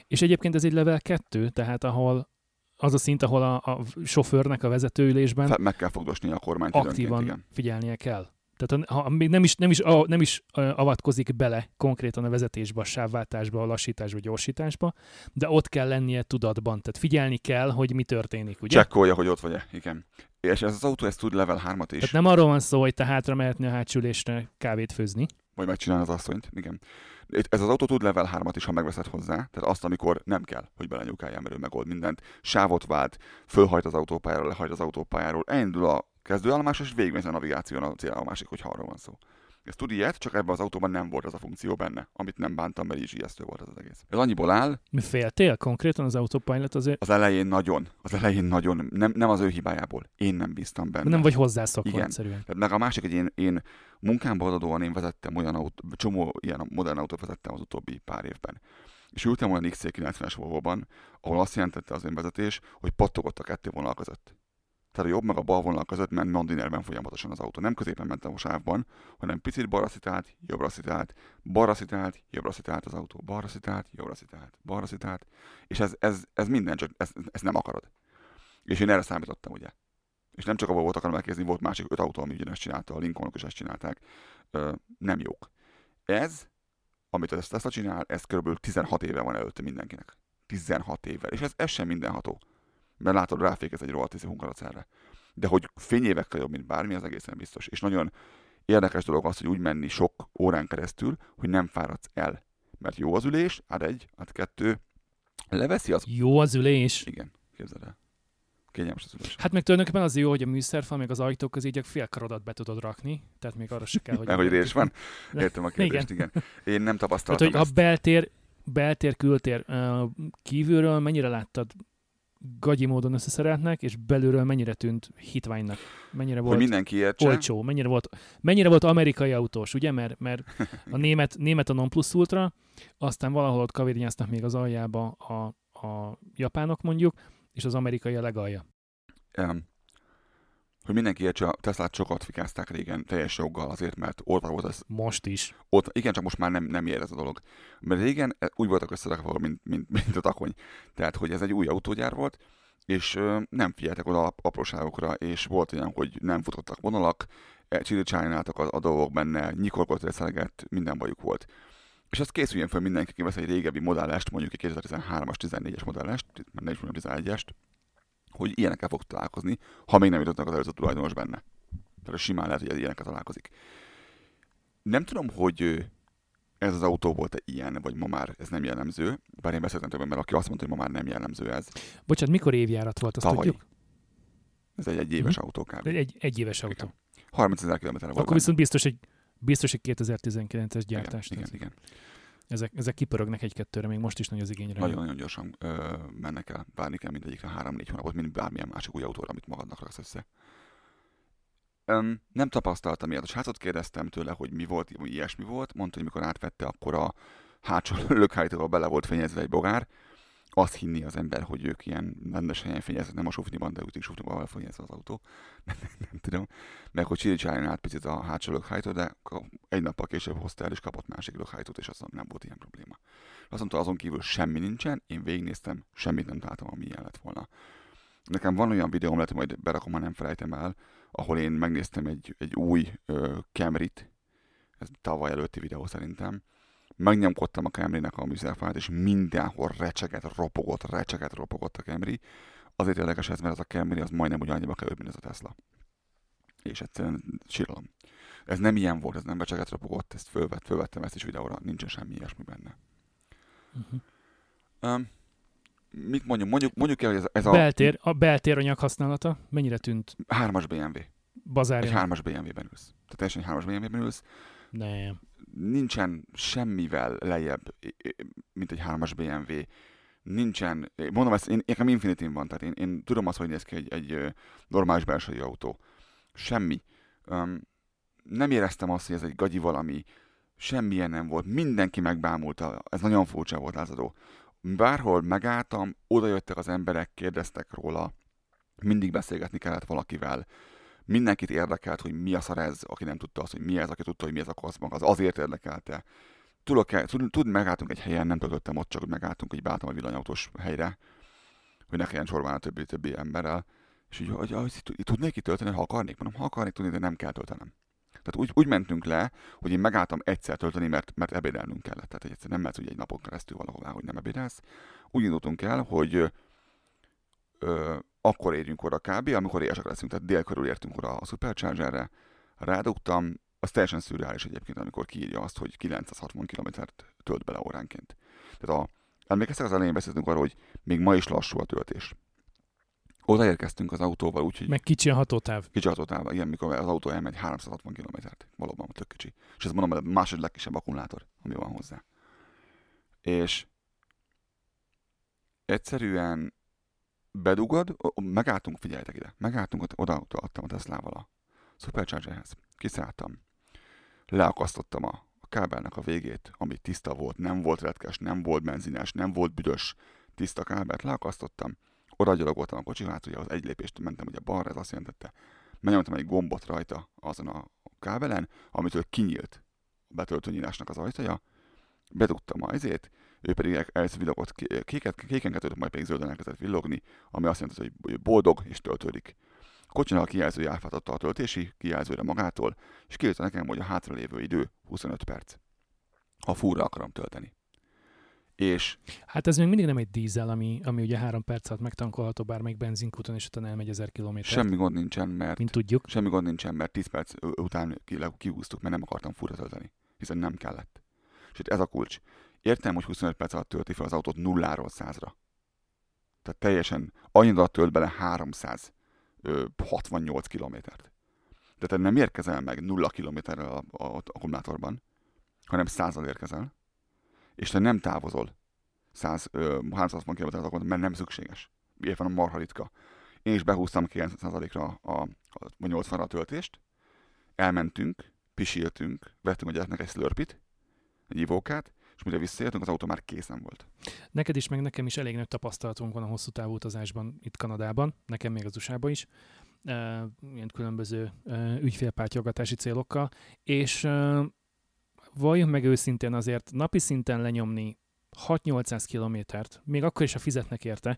És egyébként ez egy level 2, tehát ahol az a szint, ahol a, a sofőrnek a vezetőülésben Fe- meg kell fogdosni a kormányt aktívan igen. figyelnie kell. Tehát ha még nem is, nem is, a- nem is avatkozik bele konkrétan a vezetésbe, a sávváltásba, a lassításba, a gyorsításba, de ott kell lennie tudatban. Tehát figyelni kell, hogy mi történik, ugye? Csekkolja, hogy ott vagy-e. Igen. És ez az autó, ez tud level 3-at is. Tehát nem arról van szó, hogy te hátra mehetni a hátsülésre kávét főzni. Vagy megcsinálni az asszonyt, igen. Ez az autó tud level 3-at is, ha megveszed hozzá. Tehát azt, amikor nem kell, hogy belenyukáljál, mert ő megold mindent. Sávot vált, fölhajt az autópályáról, lehajt az autópályáról, elindul a kezdőállomás, és végigmegy a navigáción a célállomásig, hogyha arról van szó. Ez tud ilyet, csak ebben az autóban nem volt az a funkció benne, amit nem bántam, mert így ijesztő volt ez az egész. Ez annyiból áll, Mi féltél konkrétan az autopilot azért? az elején nagyon, az elején nagyon, nem, nem az ő hibájából. Én nem bíztam benne. Nem vagy hozzászokva Igen. egyszerűen. Tehát meg a másik, hogy én, én munkámból adódóan én vezettem olyan autó, csomó ilyen modern autót vezettem az utóbbi pár évben. És ültem olyan XC90-es Volvo-ban, ahol azt jelentette az önvezetés, hogy pattogott a kettő vonal között. Tehát a jobb meg a bal vonal között ment mandinerben folyamatosan az autó. Nem középen mentem a sávban, hanem picit balra szitált, jobbra szitált, balra szitált, jobbra szitált az autó, balra szitált, jobbra szitált, balra szitált. És ez, ez, ez minden, csak ezt, ezt nem akarod. És én erre számítottam, ugye. És nem csak abban volt akarom elkezdeni, volt másik öt autó, ami ugyanezt csinálta, a Lincolnok is ezt csinálták. Ö, nem jók. Ez, amit a Tesla csinál, ez kb. 16 éve van előtte mindenkinek. 16 évvel. És ez, ez sem mindenható. Mert látod, ráfékez egy rohadt izé hungarocára. De hogy fényévekkel jobb, mint bármi, az egészen biztos. És nagyon érdekes dolog az, hogy úgy menni sok órán keresztül, hogy nem fáradsz el. Mert jó az ülés, át egy, át kettő, leveszi az... Jó az ülés. Igen, képzeld el. Kényelmes az ülés. Hát meg tulajdonképpen az jó, hogy a műszerfal, meg az ajtók közé így a fél karodat be tudod rakni, tehát még arra se kell, hogy... Mert hogy rés van? Értem a kérdést, igen. Én nem Tehát, tapasztaltam hogy ezt. a beltér, beltér, kültér kívülről mennyire láttad gagyi módon összeszereltnek, és belülről mennyire tűnt hitványnak, mennyire Hogy volt mindenki értse, olcsó, mennyire volt, mennyire volt amerikai autós, ugye, mert, mert a német, német a non plus ultra, aztán valahol ott kavérnyáztak még az aljába a, a japánok mondjuk, és az amerikai a legalja. em, hogy mindenki értse, a Teslát sokat fikázták régen teljes joggal azért, mert orva volt az Most is. ott, igen, csak most már nem, nem ér ez a dolog. Mert régen e, úgy voltak összerakva, mint, mint, mint a takony. Tehát, hogy ez egy új autógyár volt, és ö, nem figyeltek oda ap- apróságokra, és volt olyan, hogy nem futottak vonalak, e, csiricsájnáltak a, a dolgok benne, nyikorgott reszelgett, minden bajuk volt. És azt készüljön fel mindenki, aki vesz egy régebbi modellást, mondjuk egy 2013-as, 14-es modellást, mert nem is mondom 11-est, hogy ilyenekkel fog találkozni, ha még nem jutottak az előző tulajdonos benne. Tehát simán lehet, hogy ilyenekkel találkozik. Nem tudom, hogy ez az autó volt-e ilyen, vagy ma már ez nem jellemző, bár én beszéltem többen, mert aki azt mondta, hogy ma már nem jellemző ez. Bocsánat, mikor évjárat volt, azt Tavalyi. tudjuk? Ez egy, egy éves Mhm. autó kb. Egy, egy, egy éves autó. 30 ezer kilométerre volt. Akkor viszont biztos egy, biztos egy 2019-es gyártás. Igen, tehát igen, igen. Ezek, ezek kipörögnek egy-kettőre, még most is nagy az igény rá. Nagyon-nagyon gyorsan ö, mennek el, várni kell mindegyikre 3-4 hónapot, mint bármilyen másik új autóra, amit magadnak raksz össze. Öm, nem tapasztaltam ilyet. A srácot kérdeztem tőle, hogy mi volt, ilyesmi volt. Mondta, hogy mikor átvette, akkor a hátsó lökhelytől bele volt fenyezve egy bogár. Azt hinni az ember, hogy ők ilyen rendes helyen fenyeznek, nem a sufniban, de úgy is sufniban van fenyezve az autó. nem, tudom. Meg hogy csiricsáljon át picit a hátsó lökhelytől, de egy nappal később hozta el és kapott másik lökhelytót, és azon nem volt ilyen probléma. Azt mondta, azon kívül semmi nincsen, én végignéztem, semmit nem találtam, ami ilyen lett volna. Nekem van olyan videóm, lehet, majd berakom, ha nem felejtem el, ahol én megnéztem egy, egy új ö, Camry-t, ez tavaly előtti videó szerintem, megnyomkodtam a Camry-nek a műszerfát, és mindenhol recseget, ropogott, recseget, ropogott a Camry. Azért érdekes ez, mert ez a Camry az majdnem ugyanannyiba került, mint ez a Tesla. És egyszerűen síralom. Ez nem ilyen volt, ez nem becseget ropogott, ezt fölvett, fölvettem ezt is videóra, nincsen semmi ilyesmi benne. Uh-huh. Um, mit mondjuk? Mondjuk, mondjuk el, hogy ez, ez a Beltér, a beltér anyag használata mennyire tűnt hármas BMW. Egy bazárja? hármas BMW-ben ülsz. Tehát teljesen egy hármas BMW-ben ülsz. Nem. Nincsen semmivel lejjebb, mint egy hármas BMW. Nincsen, mondom ezt, én, nekem infinity van, tehát én, én tudom azt, hogy néz ki egy, egy normális belsői autó. Semmi. Um, nem éreztem azt, hogy ez egy gagyi valami. Semmilyen nem volt. Mindenki megbámulta. Ez nagyon furcsa volt lázadó. Bárhol megálltam, oda jöttek az emberek, kérdeztek róla. Mindig beszélgetni kellett valakivel. Mindenkit érdekelt, hogy mi a szar ez, aki nem tudta azt, hogy mi ez, aki tudta, hogy mi ez a koszmag, az azért érdekelte. Tudok, tud, tud, megálltunk egy helyen, nem töltöttem ott, csak megálltunk, hogy beálltam a villanyautós helyre, hogy ne kelljen sorban a többi, többi emberrel. És így, hogy, hogy tudnék itt tölteni, ha akarnék? Mondom, ha akarnék tudni, de nem kell töltenem. Tehát úgy, úgy mentünk le, hogy én megálltam egyszer tölteni, mert, mert ebédelnünk kellett. Tehát egyszer nem mehetsz ugye egy napon keresztül valahová, hogy nem ebédelsz. Úgy indultunk el, hogy ö, akkor érjünk oda kb., amikor éjesek leszünk, tehát dél körül értünk oda a Superchargerre, rádugtam, az teljesen szürreális egyébként, amikor kiírja azt, hogy 960 km-t tölt bele óránként. Tehát a, emlékeztek az elején beszéltünk arról, hogy még ma is lassú a töltés. Odaérkeztünk az autóval, úgyhogy Meg kicsi a hatótáv. kicsi hatótávban, igen, mikor az autó elmegy 360 km-t, valóban tök kicsi. És ez mondom, a második legkisebb akkumulátor, ami van hozzá. És egyszerűen bedugod, megálltunk, figyeljetek ide, megálltunk, ott oda adtam a Teslával a Superchargerhez, kiszálltam, leakasztottam a, a kábelnek a végét, ami tiszta volt, nem volt retkes, nem volt benzines, nem volt büdös, tiszta kábelt, leakasztottam, oda gyalogoltam a kocsi hátuljához, egy lépést mentem ugye balra, ez azt jelentette, megnyomtam egy gombot rajta azon a kábelen, amitől kinyílt a betöltőnyílásnak az ajtaja, bedugtam a izét, ő pedig el- először villogott ké- kéket, kéken kezdődött, majd pedig zölden elkezdett villogni, ami azt jelenti, hogy boldog és töltődik. A kocsinak a kijelzője átlátotta a töltési kijelzőre magától, és kiírta nekem, hogy a hátralévő idő 25 perc. Ha fúra akarom tölteni. És Hát ez még mindig nem egy dízel, ami, ami ugye három perc alatt megtankolható bármelyik benzinkúton, és utána elmegy 1000 km. semmi gond nincsen, mert Mint tudjuk. Semmi gond nincsen, mert 10 perc után kihúztuk, mert nem akartam fura tölteni. Hiszen nem kellett. És itt ez a kulcs. Értem, hogy 25 perc alatt tölti fel az autót nulláról százra. Tehát teljesen annyit alatt tölt bele 368 kilométert. De te nem érkezel meg nulla kilométerrel a, a, a akkumulátorban, hanem százal érkezel, és te nem távozol 100, ö, 360 km mert nem szükséges. miért van a marha ritka. Én is behúztam 90%-ra a, a, a 80-ra a töltést, elmentünk, pisiltünk, vettünk a gyereknek egy slurpit, egy ivókát, és mire visszaértünk, az autó már készen volt. Neked is, meg nekem is elég nagy tapasztalatunk van a hosszú távú utazásban itt Kanadában, nekem még az USA-ban is, uh, ilyen különböző uh, ügyfélpártyogatási célokkal, és uh, valljunk meg őszintén azért napi szinten lenyomni 6-800 kilométert, még akkor is, ha fizetnek érte,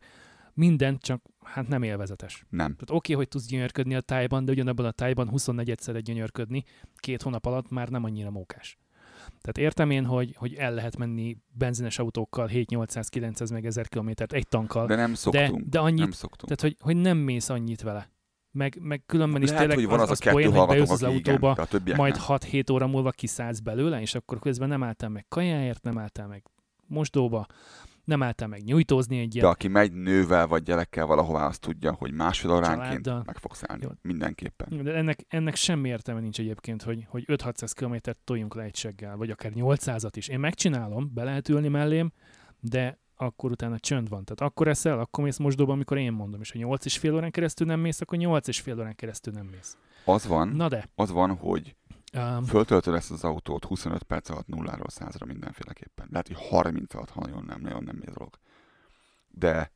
mindent csak hát nem élvezetes. Nem. Tehát oké, hogy tudsz gyönyörködni a tájban, de ugyanabban a tájban 24-szer gyönyörködni két hónap alatt már nem annyira mókás. Tehát értem én, hogy, hogy el lehet menni benzines autókkal 7-800-900 meg 1000 kilométert egy tankkal, De nem de, szoktunk. de annyit, nem szoktunk. tehát hogy, hogy nem mész annyit vele. Meg, meg különben is Lehet, tényleg hogy van az, az, a az poén, kettő hogy bejössz az autóba, igen, de a majd nem. 6-7 óra múlva kiszállsz belőle, és akkor közben nem álltál meg kajáért, nem álltál meg mosdóba, nem álltál meg nyújtózni egy De ilyen. aki megy nővel vagy gyerekkel valahová, az tudja, hogy másfél óránként Családdal. meg fogsz állni. Jó. Mindenképpen. De ennek, ennek semmi értelme nincs egyébként, hogy, hogy 5-600 kilométert toljunk le egy seggel, vagy akár 800-at is. Én megcsinálom, be lehet ülni mellém, de akkor utána csönd van. Tehát akkor eszel, akkor mész mosdóba, amikor én mondom, és ha 8 és fél órán keresztül nem mész, akkor 8 és fél órán keresztül nem mész. Az van, Na de, az van, hogy um, föltöltöd ezt az autót 25 perc alatt nulláról százra mindenféleképpen. Lehet, hogy 30 alatt, ha nagyon nem, nagyon nem mész dolog. De,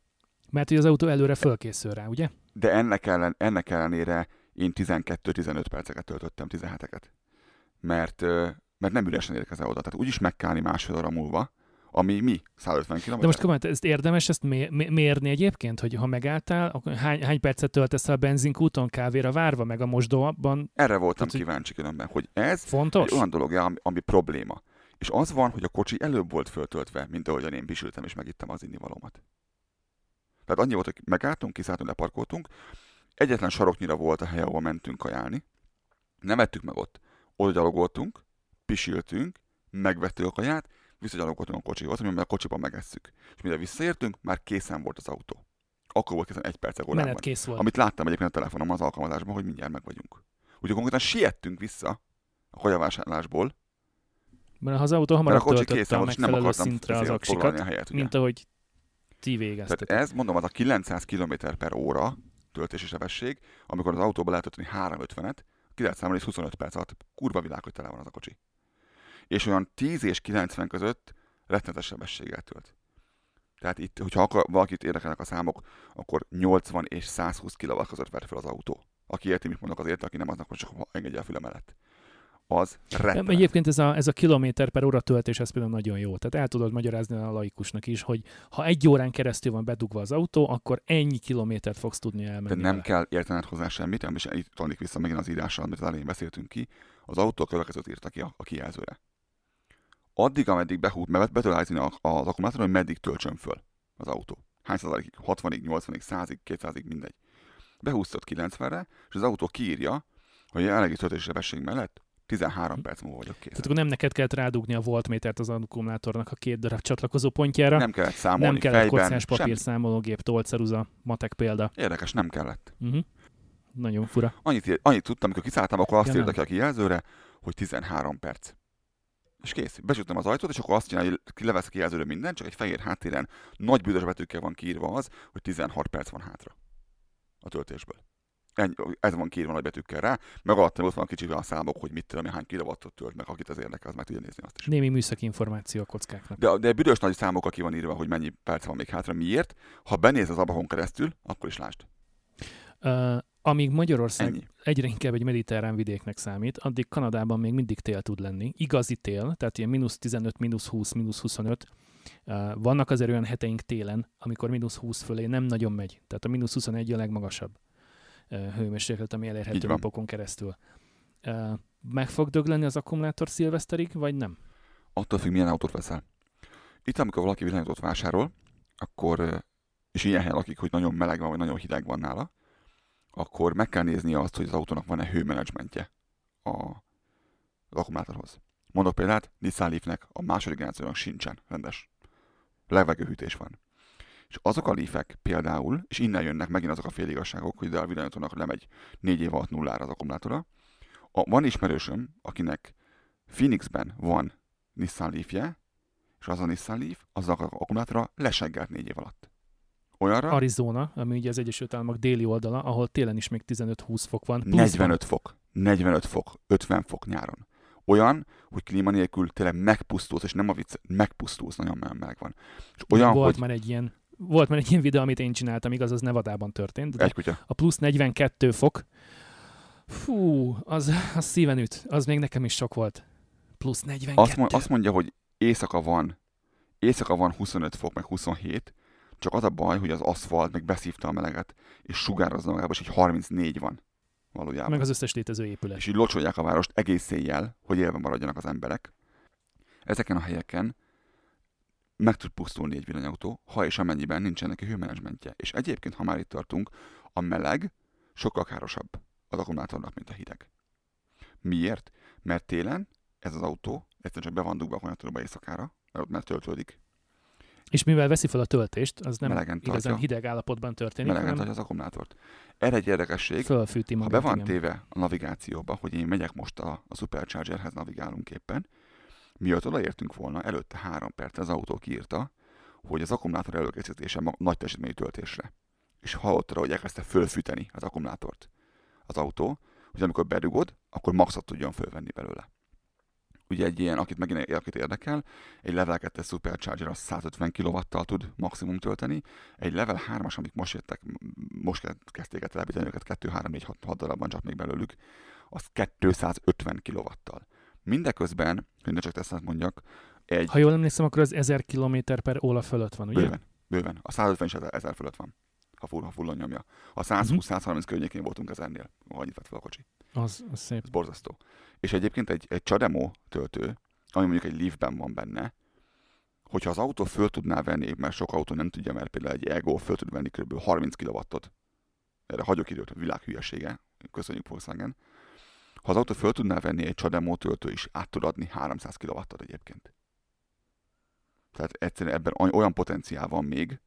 mert hogy az autó előre fölkészül rá, ugye? de ennek, ellen, ennek ellenére én 12-15 perceket töltöttem, 17-eket. Mert, mert nem üresen érkezel oda. Tehát úgyis meg kell állni másfél óra múlva, ami mi? 150 km. De most komolyan, ezt érdemes ezt mé- mé- mérni egyébként, hogy ha megálltál, akkor hány, hány percet töltesz a benzinkúton kávéra várva, meg a mosdóban? Erre voltam hogy- kíváncsi különben, hogy ez Fontos? egy olyan dolog, ami, ami probléma. És az van, hogy a kocsi előbb volt föltöltve, mint ahogyan én pisültem és megittem az innivalómat. Tehát annyi volt, hogy megálltunk, kiszálltunk, leparkoltunk, egyetlen saroknyira volt a hely, ahol mentünk kajálni, nem vettük meg ott. Oda gyalogoltunk, pisiltünk, megvettük a kaját, visszagyalogoltunk a kocsihoz, amiben a kocsiban megesszük. És mire visszaértünk, már készen volt az autó. Akkor volt készen egy perc. Menet kész volt. Amit láttam egyébként a telefonomon az alkalmazásban, hogy mindjárt meg vagyunk. Úgyhogy konkrétan siettünk vissza a kajavásárlásból, Mert az autó hamarabb kocsi töltötte készen a nem megfelelő akartam szintre az aksikat, a helyet. Ugye? mint ahogy ti Tehát végeztetek. ez, mondom, az a 900 km per óra töltési sebesség, amikor az autóba lehet tölteni 350-et, ki lehet számolni, és 25 perc alatt kurva világ, hogy tele van az a kocsi. És olyan 10 és 90 között rettenetes sebességgel tölt. Tehát itt, hogyha akar, valakit érdekelnek a számok, akkor 80 és 120 kW között vett fel az autó. Aki érti, mit mondok, az érti, aki nem, az akkor csak engedje a füle mellett. Az rettenet. Egyébként ez a, ez a kilométer per óra töltés, ez például nagyon jó. Tehát el tudod magyarázni a laikusnak is, hogy ha egy órán keresztül van bedugva az autó, akkor ennyi kilométert fogsz tudni De elmenni. nem vele. kell értened hozzá semmit, és itt vissza megint az írással, amit az elején beszéltünk ki. Az autó következőt írta ki a, a kijelzőre. Addig, ameddig behút, mert be tudod az akkumulátoron, hogy meddig töltsön föl az autó. Hány százalékig? 60-ig, 80-ig, 100-ig, 200-ig, mindegy. Behúztad 90-re, és az autó kiírja, hogy a jelenlegi töltési sebesség mellett 13 perc múlva vagyok kész. Tehát akkor nem neked kellett rádugni a voltmétert az akkumulátornak a két darab csatlakozó pontjára. Nem kellett számolni nem kellett fejben, kocás papír, számológép, tolceruza, matek példa. Érdekes, nem kellett. Uh-huh. Nagyon fura. Annyit, annyit tudtam, amikor kiszálltam, akkor azt Ja, írta nem. ki a kijelzőre, hogy 13 perc. És kész. Besütöm az ajtót, és akkor azt csinálja, hogy kilevesz a kijelzőre mindent, csak egy fehér háttéren nagy büdös betűkkel van kiírva az, hogy 16 perc van hátra a töltésből. Ennyi, ez van kiírva nagy betűkkel rá, meg alatt ott van kicsivel a számok, hogy mit tudom, hány kilowattot tölt, meg akit az érdekel, az meg tudja nézni azt is. Némi műszaki információ a kockáknak. De, de büdös nagy számok, aki van írva, hogy mennyi perc van még hátra, miért. Ha benéz az ablakon keresztül, akkor is lásd. Uh, amíg Magyarország Ennyi. egyre inkább egy mediterrán vidéknek számít, addig Kanadában még mindig tél tud lenni. Igazi tél, tehát ilyen mínusz 15, mínusz 20, mínusz 25. Uh, vannak azért olyan heteink télen, amikor mínusz 20 fölé nem nagyon megy. Tehát a mínusz 21 a legmagasabb uh, hőmérséklet, ami elérhető napokon keresztül. Uh, meg fog dögleni az akkumulátor szilveszterig, vagy nem? attól függ, milyen autót veszel. Itt, amikor valaki villanyautót vásárol, akkor, és ilyen helyen lakik, hogy nagyon meleg van, vagy nagyon hideg van nála, akkor meg kell nézni azt, hogy az autónak van-e hőmenedzsmentje a, az akkumulátorhoz. Mondok példát, Nissan Leafnek a második generációnak sincsen rendes. Levegőhűtés van. És azok a Leafek például, és innen jönnek megint azok a féligasságok, hogy de a villanyautónak lemegy négy év alatt nullára az akkumulátora. A, van ismerősöm, akinek Phoenixben van Nissan Leafje, és az a Nissan Leaf, az akkumulátora leseggelt négy év alatt. Olyanra Arizona, ami ugye az Egyesült Államok déli oldala, ahol télen is még 15-20 fok van. pluszban. 45 fok, 45 fok, 50 fok nyáron. Olyan, hogy klíma nélkül tényleg megpusztulsz, és nem a vicc, megpusztulsz, nagyon nagyon meleg van. És olyan, volt hogy már egy ilyen volt már egy ilyen videó, amit én csináltam, igaz, az Nevadában történt, de egy kutya. a plusz 42 fok, fú, az, az szíven üt, az még nekem is sok volt. Plusz 42. Azt, mond, azt mondja, hogy éjszaka van, éjszaka van 25 fok, meg 27, csak az a baj, hogy az aszfalt meg beszívta a meleget, és sugározza magába, és így 34 van valójában. meg az összes létező épület. és így locsolják a várost egész éjjel, hogy élve maradjanak az emberek. Ezeken a helyeken meg tud pusztulni egy villanyautó, ha és amennyiben nincsen neki hőmenedzsmentje. És egyébként, ha már itt tartunk, a meleg sokkal károsabb az akkumulátornak, mint a hideg. Miért? Mert télen ez az autó egyszerűen csak be van dugva a konnektorba éjszakára, mert ott már töltődik, És mivel veszi fel a töltést, az nem Melegen igazán tartja. hideg állapotban történik, melegen hanem tartja az akkumulátort. Erre egy érdekesség, fölfűti Ha magát. be van igen. téve a navigációba, hogy én megyek most a, a Superchargerhez navigálunk éppen, miatt odaértünk volna, előtte három perc az autó kiírta, hogy az akkumulátor előkészítése nagy teljesítményű töltésre. És hallottad, hogy elkezdte fölfűteni az akkumulátort az autó, hogy amikor bedugod, akkor maxot tudjon fölvenni belőle. Ugye egy ilyen, akit megint akit érdekel, egy Level 2 Supercharger az 150 kW-tal tud maximum tölteni, egy Level 3-as, amik most jöttek, most ke- kezdték el telepíteni őket, 2, 3, 4, 6, 6 darabban csak még belőlük, az 250 kW-tal. Mindeközben, hogy ne csak tesztet mondjak, egy Ha jól emlékszem, akkor az 1000 km per óra fölött van, ugye? bőven, bőven, a 150 is 1000 fölött van, ha full, ha fullon nyomja. A 120-130 környékén voltunk ezernél, annyit vett fel a kocsi. Az, az szép. Ez borzasztó. És egyébként egy, egy Chademo töltő, ami mondjuk egy Leafben van benne, hogyha az autó föl tudná venni, mert sok autó nem tudja, mert például egy Ego föl tud venni kb. 30 kW-ot, erre hagyok időt, a világ hülyesége, köszönjük Volkswagen. Ha az autó föl tudná venni egy Chademo töltő is, át tud adni 300 kW-ot egyébként. Tehát egyszerűen ebben oly- olyan potenciál van még,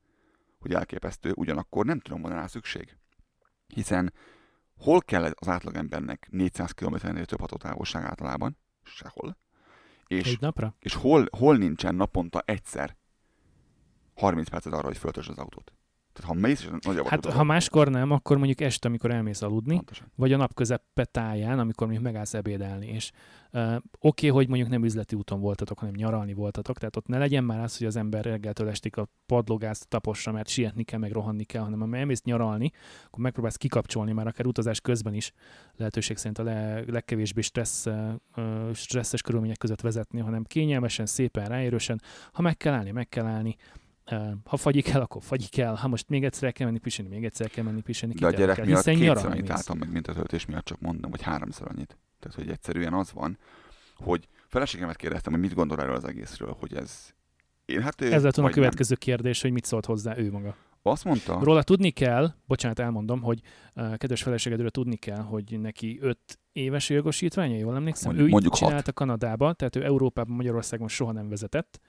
hogy elképesztő, ugyanakkor nem tudom, van rá szükség. Hiszen hol kell az átlagembernek 400 km-nél több hatótávolság általában? Sehol. És, Egy napra? és hol, hol nincsen naponta egyszer 30 percet arra, hogy föltösd az autót? Tehát ha mész, és nagyobb Hát ha máskor nem, akkor mondjuk este, amikor elmész aludni, Pontosan. vagy a nap közepe táján, amikor mondjuk megállsz ebédelni, és uh, oké, okay, hogy mondjuk nem üzleti úton voltatok, hanem nyaralni voltatok, tehát ott ne legyen már az, hogy az ember reggeltől estig a padlógázt taposra, mert sietni kell, meg rohanni kell, hanem ha elmész nyaralni, akkor megpróbálsz kikapcsolni már akár utazás közben is, lehetőség szerint a le, legkevésbé stressz, uh, stresszes körülmények között vezetni, hanem kényelmesen, szépen, ráérősen, ha meg kell állni, meg kell állni, ha fagyik el, akkor fagyik el. Ha most még egyszer el kell menni pisilni, még egyszer el kell menni pisilni. De a gyerek érdekel, miatt kétszer annyit álltam meg, mint a töltés miatt, csak mondom, hogy háromszor annyit. Tehát, hogy egyszerűen az van, hogy feleségemet kérdeztem, hogy mit gondol erről az egészről, hogy ez... Én hát ő, Ez lett a következő kérdés, hogy mit szólt hozzá ő maga. Nem. Azt mondta, Róla tudni kell, bocsánat, elmondom, hogy uh, kedves feleségedről tudni kell, hogy neki öt éves jogosítványa, jól emlékszem. Mondjuk- ő mondjuk hat. csinálta Kanadába, tehát ő Európában, Magyarországon soha nem vezetett.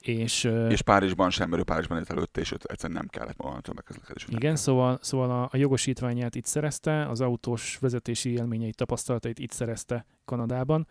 És, és Párizsban sem, mert ő Párizsban élt előtte, és egyszerűen nem kellett volna tömegközlekedés. igen, kell. szóval, szóval a, a jogosítványát itt szerezte, az autós vezetési élményeit, tapasztalatait itt szerezte Kanadában.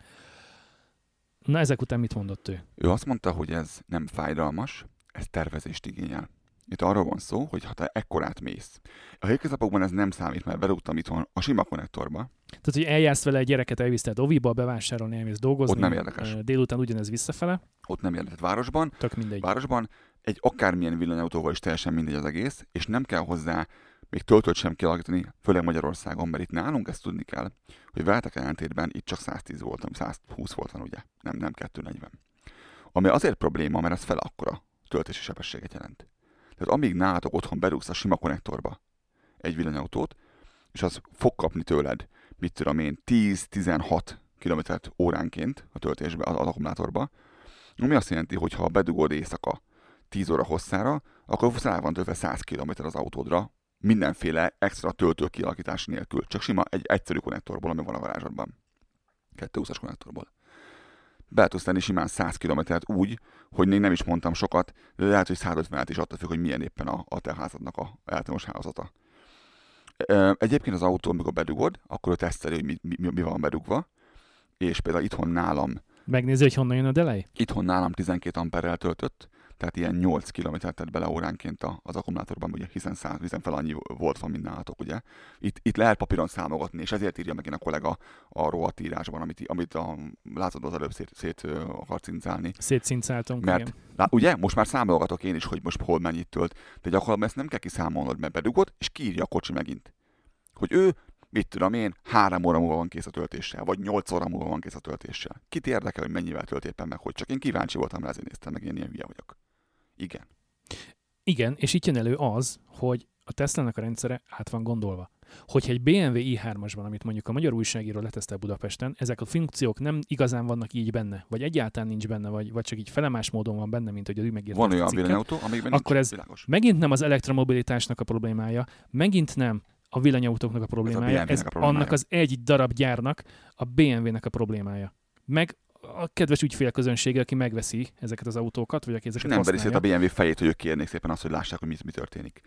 Na ezek után mit mondott ő? Ő azt mondta, hogy ez nem fájdalmas, ez tervezést igényel. Itt arról van szó, hogy ha te ekkorát mész. A hétköznapokban ez nem számít, mert berúgtam itthon a sima konnektorba, Tehát, hogy eljársz vele egy gyereket, elviszted oviba, bevásárolni, elmész dolgozni. Ott nem érdekes. Délután ugyanez visszafele, ott nem jelentett városban, tök mindegy. városban egy akármilyen villanyautóval is teljesen mindegy az egész, és nem kell hozzá még töltőt sem kialakítani, főleg Magyarországon, mert itt nálunk ezt tudni kell, hogy veletek ellentétben itt csak 110 voltam, 120 volt van ugye, nem, nem 240. Ami azért probléma, mert ez fel akkora töltési sebességet jelent. Tehát amíg nálatok otthon berúgsz a sima konnektorba egy villanyautót, és az fog kapni tőled, mit tudom én, 10-16 km óránként a töltésbe, az akkumulátorba, ami azt jelenti, hogy ha bedugod éjszaka 10 óra hosszára, akkor rá van töltve 100 km az autódra, mindenféle extra töltő kialakítás nélkül. Csak sima egy egyszerű konnektorból, ami van a garázsadban. 220-as konnektorból. Be tudsz tenni simán 100 km-t úgy, hogy még nem is mondtam sokat, de lehet, hogy 150-et is attól függ, hogy milyen éppen a, a te házadnak a elektromos házata. Egyébként az autó, amikor bedugod, akkor ő teszteli, hogy mi, mi, mi van bedugva, és például itthon nálam Megnézi, hogy honnan jön a delay? itthon nálam 12 amperrel töltött, tehát ilyen 8 kilométert tett bele óránként az akkumulátorban, ugye, hiszen, száz, hiszen fel annyi volt van, mint nálatok, ugye. Itt, itt lehet papíron számogatni, és ezért írja megint a kollega a rohadt írásban, amit, amit a, látod az előbb szét, szét akar cincálni. Szétszincáltunk, Mert- igen. Lá, ugye? Most már számolgatok én is, hogy most hol mennyit tölt, de gyakorlatilag ezt nem kell kiszámolnod, mert bedugod, és kiírja a kocsi megint. Hogy ő, mit tudom én, három óra múlva van kész a töltéssel, vagy nyolc óra múlva van kész a töltéssel. Kit érdekel, hogy mennyivel tölt éppen meg, hogy csak én kíváncsi voltam rá, ezért néztem meg, én ilyen hülye vagyok. Igen. Igen, és itt jön elő az, hogy a Tesla-nak a rendszere át van gondolva. Hogyha egy BMW i3-asban, amit mondjuk a magyar újságíró letesztel Budapesten, ezek a funkciók nem igazán vannak így benne, vagy egyáltalán nincs benne, vagy, vagy csak így felemás módon van benne, mint hogy ő megírta Van a olyan villanyautó, amikben Akkor ez- világos. Megint nem az elektromobilitásnak a problémája, megint nem a villanyautóknak a problémája, BMW-nek ez, a problémája. annak az egy darab gyárnak, a BMW-nek a problémája. Meg a kedves ügyfélközönsége, aki megveszi ezeket az autókat, vagy aki És ezeket nem veri szét a BMW fejét, hogy ők kérnék szépen azt, hogy lássák, hogy mi, mi történik.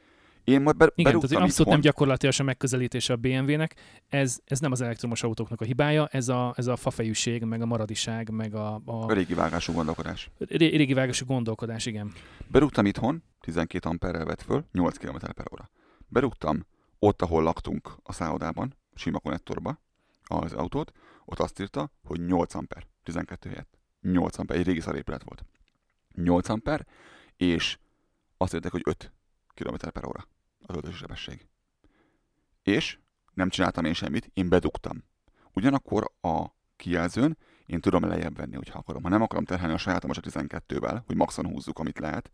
Én majd be, Igen, tehát abszolút itthon, nem gyakorlatilag a megközelítése a BMW-nek. Ez, ez nem az elektromos autóknak a hibája, ez a, ez a fafejűség, meg a maradiság, meg a, a a régi vágású gondolkodás. ré- régi vágású gondolkodás, igen. Berúgtam itthon, 12 amperrel vett föl, 8 km per óra. Berúgtam ott, ahol laktunk a szállodában, sima konnektorba az autót, ott azt írta, hogy 8 amper, 12 helyett. 8 amper, egy régi szarépület volt. 8 amper, és azt írták, hogy 5 km per óra az öltösi sebesség. És nem csináltam én semmit, én bedugtam. Ugyanakkor a kijelzőn én tudom lejjebb venni, hogyha akarom. Ha nem akarom terhelni a sajátomat a 12-vel, hogy maxon húzzuk, amit lehet,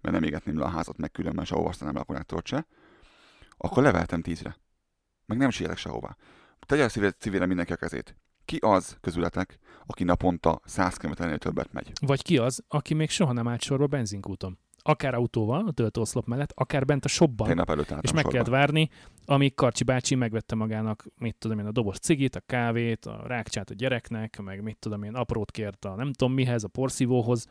mert nem égetném le a házat, meg különben se olvasztanám le a konnektort se, akkor leveltem 10-re. Meg nem sietek sehová. Tegye szívére, szívére mindenki a kezét. Ki az közületek, aki naponta 100 km-nél többet megy? Vagy ki az, aki még soha nem állt sorba benzinkúton? Akár autóval, a töltőoszlop mellett, akár bent a shopban. Tegnap előtt és meg sorba. kellett várni, amíg Karcsi bácsi megvette magának, mit tudom én, a doboz cigit, a kávét, a rákcsát a gyereknek, meg mit tudom én, aprót kért a nem tudom mihez, a porszívóhoz,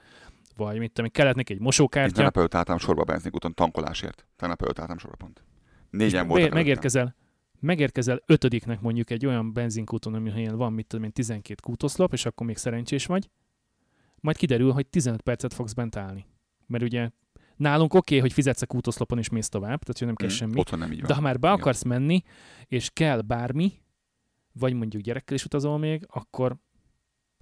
vagy mit tudom én, kellett neki egy Én mosókártya. tegnap előtt álltam sorba benzinkúton tankolásért. Tegnap előtt álltam sorba pont. Négyen be- voltak előttem. megérkezel, megérkezel ötödiknek mondjuk egy olyan benzinkúton, amin van, mit tudom én, 12 kútoszlop, és akkor még szerencsés vagy, majd kiderül, hogy 15 percet fogsz bent állni. Mert ugye nálunk oké, okay, hogy fizetsz a kútoszlopon és mész tovább, tehát hogy nem kell Mm, semmi. Otthon nem így van. De ha már be Igen. akarsz menni, és kell bármi, vagy mondjuk gyerekkel is utazol még, akkor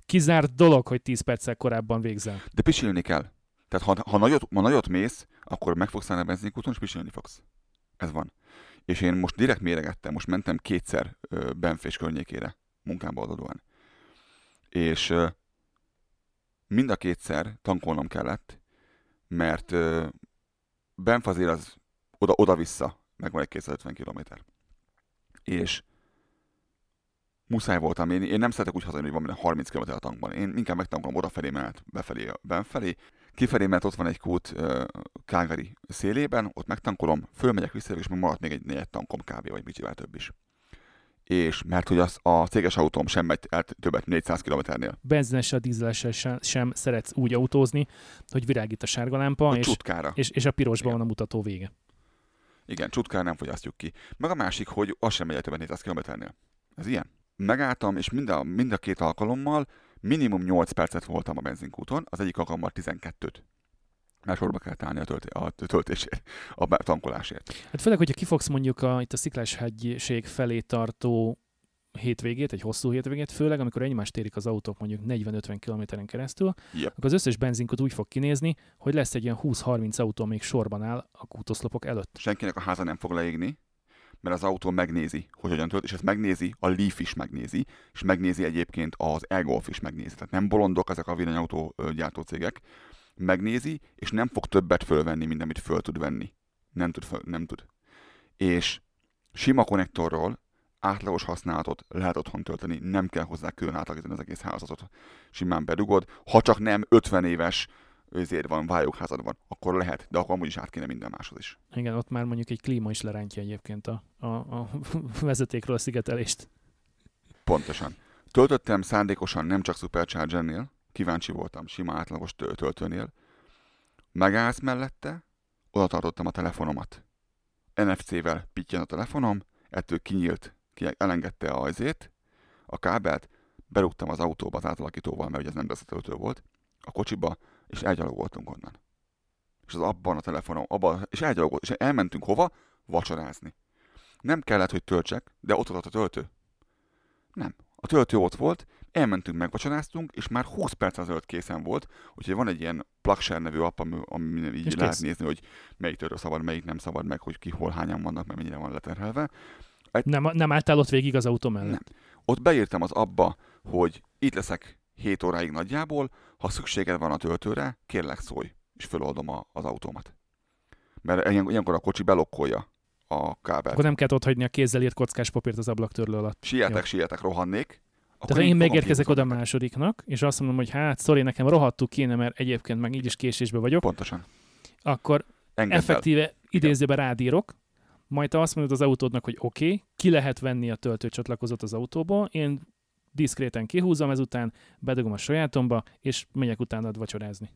kizárt dolog, hogy 10 perccel korábban végzel. De pisilni kell. Tehát ha, ha, nagyot, ha nagyot mész, akkor meg fogsz állni a benzinkúton, és pisilni fogsz. Ez van. És én most direkt méregettem, most mentem kétszer Benfés környékére, munkámba adódóan. És mind a kétszer tankolnom kellett, mert Benf azért az oda, oda-vissza, meg van egy 250 km. És muszáj voltam. Én, én nem szeretek úgy hazajönni, hogy van benne 30 km a tankban. Én inkább megtankolom odafelé, mert befelé, benfelé. Kifelé, mert ott van egy kút Calgary szélében, ott megtankolom, fölmegyek vissza, és még maradt még egy négy tankom kb. vagy micsivel több is. És mert hogy az, a céges autóm sem megy el többet 400 km-nél. Benzinessel, dízelessel sem, sem szeretsz úgy autózni, hogy virágít a sárga lámpa, A és, csutkára. és, és a pirosban Igen. van a mutató vége. Igen, csutkára nem fogyasztjuk ki. Meg a másik, hogy az sem megy el többet 400 km-nél. Ez ilyen. Megálltam, és mind a, mind a két alkalommal minimum 8 percet voltam a benzinkúton, az egyik alkalommal 12-t. Mert sorba kell állni a, tölté- a töltésért, a tankolásért. Hát főleg, hogyha kifogsz mondjuk a, itt a Sziklás hegység felé tartó hétvégét, egy hosszú hétvégét, főleg amikor egymást érik az autók mondjuk 40-50 kilométeren keresztül, Yep. akkor az összes benzinkút úgy fog kinézni, hogy lesz egy ilyen 20-30 autó még sorban áll a kútoszlopok előtt. Senkinek a háza nem fog leégni, mert az autó megnézi, hogy hogyan tölt, és ezt megnézi, a Leaf is megnézi, és megnézi egyébként az e-Golf is megnézi. Tehát nem bolondok ezek a villanyautó ö, gyártócégek. Megnézi, és nem fog többet fölvenni, mint amit föl tud venni. Nem tud, föl, nem tud. És sima konnektorról átlagos használatot lehet otthon tölteni, nem kell hozzá külön átalakítani az egész házatot. Simán bedugod, ha csak nem 50 éves ezért van, vályogházad van, akkor lehet, de akkor amúgy is át kéne minden máshoz is. Igen, ott már mondjuk egy klíma is lerántja egyébként a, a, a vezetékről a szigetelést. Pontosan. Töltöttem szándékosan nem csak Superchargernél, kíváncsi voltam sima átlagos tö- töltőnél. Megállsz mellette, oda tartottam a telefonomat. NFC-vel pittyen a telefonom, ettől kinyílt, ki elengedte a ajzét, a kábelt, berúgtam az autóba az átalakítóval, mert ugye ez nem vezetőtől volt, a kocsiba, és elgyalogoltunk onnan. és az abban a telefonom, abban, és elgyalogol, és elmentünk hova? Vacsorázni. Nem kellett, hogy töltsek, de ott volt a töltő. Nem. A töltő ott volt, elmentünk, megvacsoráztunk, és már 20 perc ezelőtt készen volt, úgyhogy van egy ilyen Plugshare nevű app, ami, ami így És lehet kész. nézni, hogy melyik töltő szabad, melyik nem szabad, meg hogy ki hol hányan vannak, meg mennyire van leterhelve. Nem, nem álltál ott végig az autó mellett? Nem. Ott beírtam az abba, hogy itt leszek 7 óráig nagyjából, ha szükséged van a töltőre, kérlek szólj, és föloldom a, az autómat. Mert ilyen, ilyenkor a kocsi belokkolja a kábelt. Akkor nem kell ott hagyni a kézzel írt kockás papírt az ablaktörlő alatt. Sietek, Jó. sietek, rohannék. Akkor Tehát én megérkezek oda másodiknak, és azt mondom, hogy hát, sorry, nekem rohadtul kéne, mert egyébként meg így is késésbe vagyok, Pontosan. akkor Engedd el. effektíve idézőben rádírok, majd te azt mondod az autódnak, hogy oké, okay, ki lehet venni a töltőcsatlakozót az autóból, én diszkréten kihúzom ezután, bedugom a sajátomba, és megyek utána vacsorázni.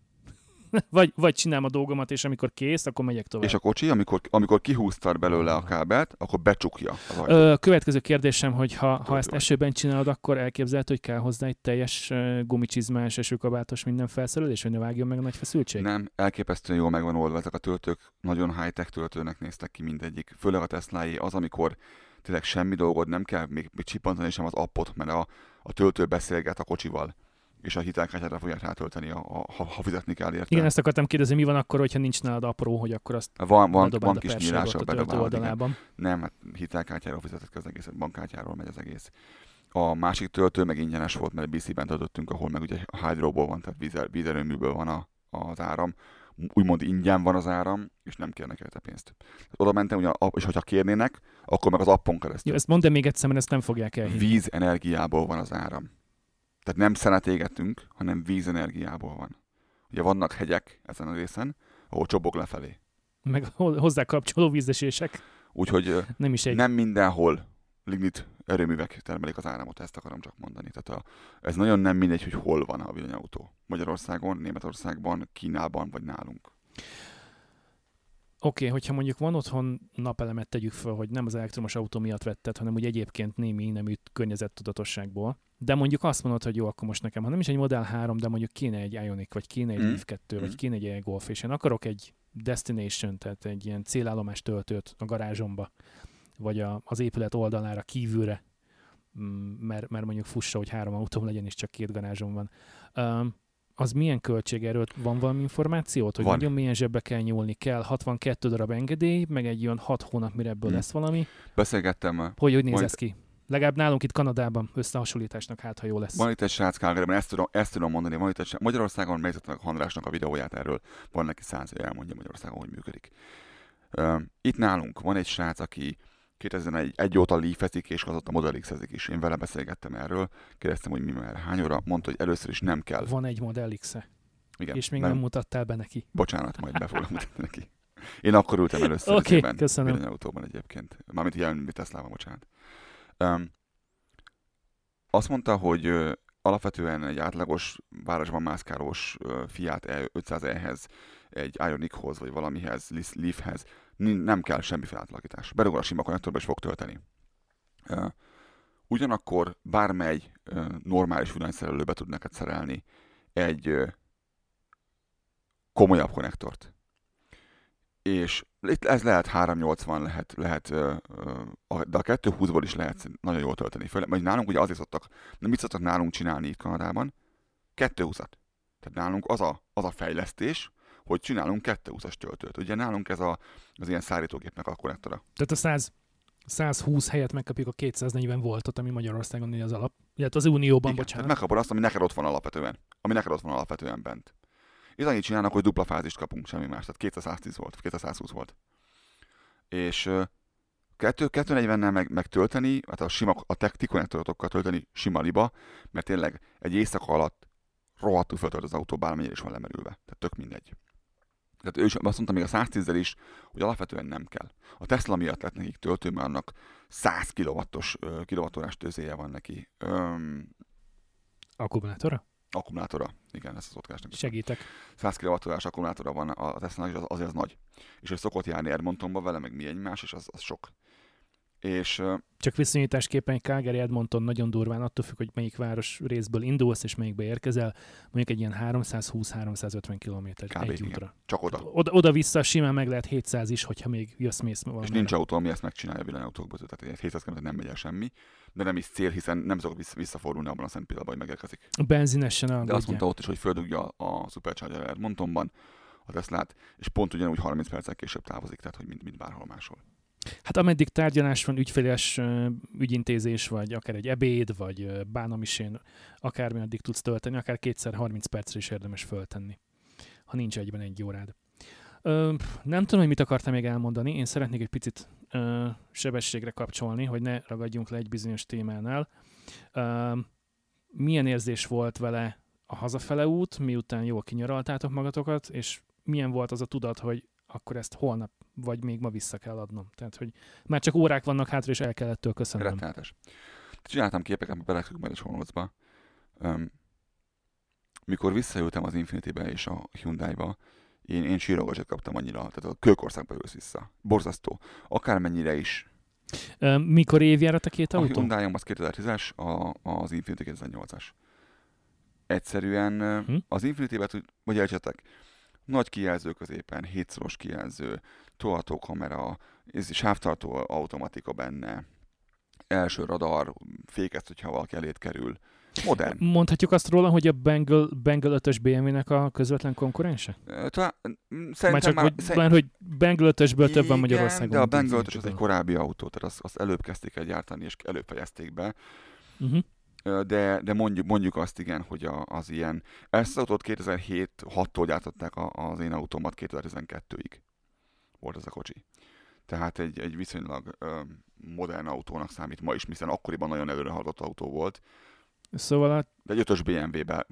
vagy, vagy csinálom a dolgomat, és amikor kész, akkor megyek tovább. És a kocsi, amikor, amikor kihúztad belőle a kábelt, akkor becsukja. Ö, következő kérdésem, hogy ha, ha ezt vagy. esőben csinálod, akkor elképzelhető, hogy kell hozzá egy teljes gumicsizmás, esőkabátos minden felszerelés, hogy ne vágjon meg a nagy feszültség? Nem, elképesztően jól megvan oldva ezek a töltők, nagyon high-tech töltőnek néztek ki mindegyik. Főleg a Teslái az, amikor tényleg semmi dolgod, nem kell még, még csipantani sem az appot, mert a, a töltő beszélget a kocsival, és a hitelkártyára fogják rátölteni, a, a, ha, ha fizetni kell érte. Igen, ezt akartam kérdezni, mi van akkor, hogyha nincs nálad apró, hogy akkor azt van, van, van kis nyílása, a bedobálod. Nem, hát hitelkártyáról fizetett az egészet, bankkártyáról megy az egész. A másik töltő meg ingyenes volt, mert BC-ben töltöttünk, ahol meg ugye a hydroból van, tehát vízer, vízerőműből van a, az áram. Úgymond ingyen van az áram, és nem kérnek érte pénzt. Oda mentem, és hogyha kérnének, akkor meg az appon keresztül. Jó, ezt mondd még egyszer, mert ezt nem fogják elhinni. Víz energiából van az áram. Tehát nem szenet égetünk, hanem vízenergiából van. Ugye vannak hegyek ezen a részen, ahol csobog lefelé. Meg ho- hozzá kapcsoló vízesések. Úgyhogy Nem is egy. nem mindenhol lignit erőművek termelik az áramot, ezt akarom csak mondani. Tehát a, ez nagyon nem mindegy, hogy hol van a villanyautó. Magyarországon, Németországban, Kínában vagy nálunk. Oké, okay, hogyha mondjuk van otthon napelemet tegyük föl, hogy nem az elektromos autó miatt vetted, hanem úgy egyébként némi nemű környezettudatosságból, de mondjuk azt mondod, hogy jó, akkor most nekem, ha nem is egy Model 3, de mondjuk kéne egy Ioniq, vagy kéne egy Mm. Leaf 2, vagy Mm. kéne egy e-Golf, és én akarok egy destination, tehát egy ilyen célállomás töltőt a garázsomba, vagy a, az épület oldalára kívülre, mm, mert, mert mondjuk fussa, hogy három autóm legyen, és csak két garázsom van. Um, az milyen költség erről? Van valami információt, hogy Van. nagyon milyen zsebbe kell nyúlni? Kell 62 darab engedély, meg egy olyan 6 hónap, mire ebből Hm. lesz valami. Beszélgettem, ö, Hogy, hogy néz Majd- ez ki? Legalább nálunk itt Kanadában összehasonlításnak hát, ha jó lesz. van itt egy srác Calgaryban, ezt tudom, ezt tudom mondani, van itt egy srác, Magyarországon megnéztem a Andrásnak a videóját erről, van neki száz, elmondja Magyarországon, hogy működik. Ö, Itt nálunk van egy srác, aki 2001 egy óta leafezik, és azóta Model x is. Én vele beszélgettem erről, kérdeztem, hogy mi már hány óra, mondta, hogy először is nem kell. Van egy Model x Igen, és még nem. nem mutattál be neki. Bocsánat, majd be fogom mutatni neki. Én akkor ültem először okay, izében, köszönöm. villanyautóban egyébként. Mármint ilyen Teslában, bocsánat. Um, azt mondta, hogy alapvetően egy átlagos városban mászkálós ö, Fiat E 500E-hez, egy Ioniqhoz, vagy valamihez, Leafhez nem kell semmi átalakítás. Berugol a sima konnektorba, és fog tölteni. Ugyanakkor bármely normális villanyszerelőbe tud neked szerelni egy komolyabb konnektort. És itt ez lehet 380, lehet, lehet de a 220-ból is lehet nagyon jól tölteni. Főleg, mert nálunk ugye azért szoktak, nem mit szoktak nálunk csinálni itt Kanadában? 220-at. Tehát nálunk az a, az a fejlesztés, hogy csinálunk 220-as töltőt. Ugye nálunk ez a, az ilyen szárítógépnek a konnektora. Tehát a 100, 120 helyett megkapjuk a 240 voltot, ami Magyarországon az alap. Illetve az Unióban, Igen, tehát bocsánat. megkapod azt, ami neked ott van alapvetően. Ami neked ott van alapvetően bent. És annyit csinálnak, hogy dupla fázist kapunk, semmi más. Tehát 210 volt, 220 volt. És ö, kettő- 240-nel meg, meg tölteni, hát a, sima, a tech konnektorokkal tölteni sima liba, mert tényleg egy éjszaka alatt rohadtul föltölt az autó, bármennyire is van lemerülve. Tehát tök mindegy. Tehát ő is azt mondta még a 110 is, hogy alapvetően nem kell. A Tesla miatt lett nekik töltő, mert annak 100 kilowattos, ö, kilowattórás tőzéje van neki. Öm, Akkumulátora? akkumulátora. Igen, ezt az ott keresnek. Segítek. 100 kWh akkumulátora van a Tesla-nak, és az, azért az nagy. És ő szokott járni Edmontonba vele, meg mi egymás, és az, az sok. És Csak viszonyításképpen Calgary Edmonton nagyon durván, attól függ, hogy melyik város részből indulsz és melyikbe érkezel, mondjuk egy ilyen 320-350 km Kb. egy igen. útra. csak oda. Oda, oda-vissza simán meg lehet 700 is, hogyha még jössz-mész És valamire. nincs autó, ami ezt megcsinálja a villanyautókból, tehát egy 700 km nem megy el semmi, de nem is cél, hiszen nem vissza- visszafordulni abban a szent pillanatban, hogy megérkezik. Benzinesen De azt mondta ott is, hogy földugja a Supercharger Edmontonban a Teslát, és pont ugyanúgy 30 perccel később távozik, tehát hogy mint, mint bárhol máshol. Hát ameddig tárgyalás van, ügyféles ügyintézés, vagy akár egy ebéd, vagy bánamisén, akármi addig tudsz tölteni, akár kétszer 30 percre is érdemes föltenni, ha nincs egyben egy órád. Ö, nem tudom, hogy mit akartam még elmondani, én szeretnék egy picit ö, sebességre kapcsolni, hogy ne ragadjunk le egy bizonyos témánál. Ö, milyen érzés volt vele a hazafele út, miután jól kinyaraltátok magatokat, és milyen volt az a tudat, hogy akkor ezt holnap vagy még ma vissza kell adnom. Tehát, hogy már csak órák vannak hátra, és el kell ettől köszönöm. Rettenetes. Csináltam képeket, beraktuk majd a show notes-ba. Um, mikor visszajöttem az Infinity-be és a Hyundai-ba, én, én sírogacsot kaptam annyira, tehát a kőkorszakba jössz vissza. Borzasztó. Akármennyire is. Ö, Mikor évjárat a két A autó? hyundai az 2010-es, a, az Infinity 2008-as. Egyszerűen Hm? az Infinity-be, tud- vagy értsetek, nagy kijelző középen, hétszoros kijelző, tolhatókamera, ez sávtartó automatika benne, első radar, fékezt, hogyha valaki elét kerül. Modern. Mondhatjuk azt róla, hogy a Bengal, Bengal 5-ös BMW-nek a közvetlen konkurense? Talán, mm, Már szerintem csak, már, hogy, szerint- hogy Bengal 5-ösből több van Magyarországon. de a Bengal Infinity-ből. az egy korábbi autó, tehát azt, azt előbb kezdték el gyártani, és előbb fejezték be. Uh-huh. De, de mondjuk, mondjuk azt igen, hogy a, az ilyen, ezt az autót 2007-6-tól gyártották a, az én autómat 2012-ig volt ez a kocsi. Tehát egy, egy viszonylag ö, modern autónak számít ma is, hiszen akkoriban nagyon előre haladott autó volt, Szóval a, de egy ötös BMW-be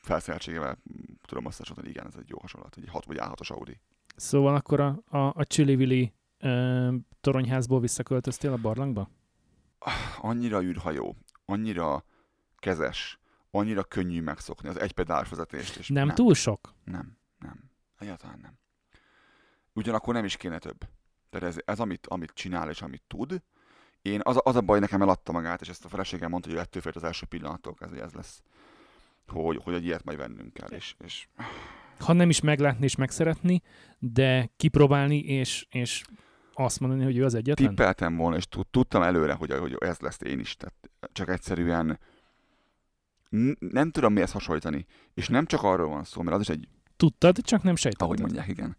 felszereltségével tudom azt hasonlítani, igen, ez egy jó hasonlat, egy 6 vagy A6-os Audi. szóval akkor a, a, a ö, toronyházból visszaköltöztél a barlangba? Annyira űrhajó, annyira kezes, annyira könnyű megszokni az egypedálos vezetést. És Nem, túl sok? Nem, nem. Egyáltalán nem. Ugyanakkor nem is kéne több. Tehát ez, ez amit, amit csinál és amit tud. Én, az, a- az a baj nekem eladta magát, és ezt a feleségem mondta, hogy ettől félt az első pillanattól kezdve ez lesz. Hogy, hogy egy ilyet majd vennünk kell. És, és Ha nem is meglátni és megszeretni, de kipróbálni és, és azt mondani, hogy ő az egyetlen? tippeltem volna, és tud, tudtam előre, hogy, hogy ez lesz én is. Tehát csak egyszerűen nem tudom mihez hasonlítani. És nem csak arról van szó, mert az is egy Tudtad, csak nem ahogy sejtetted. mondják, igen.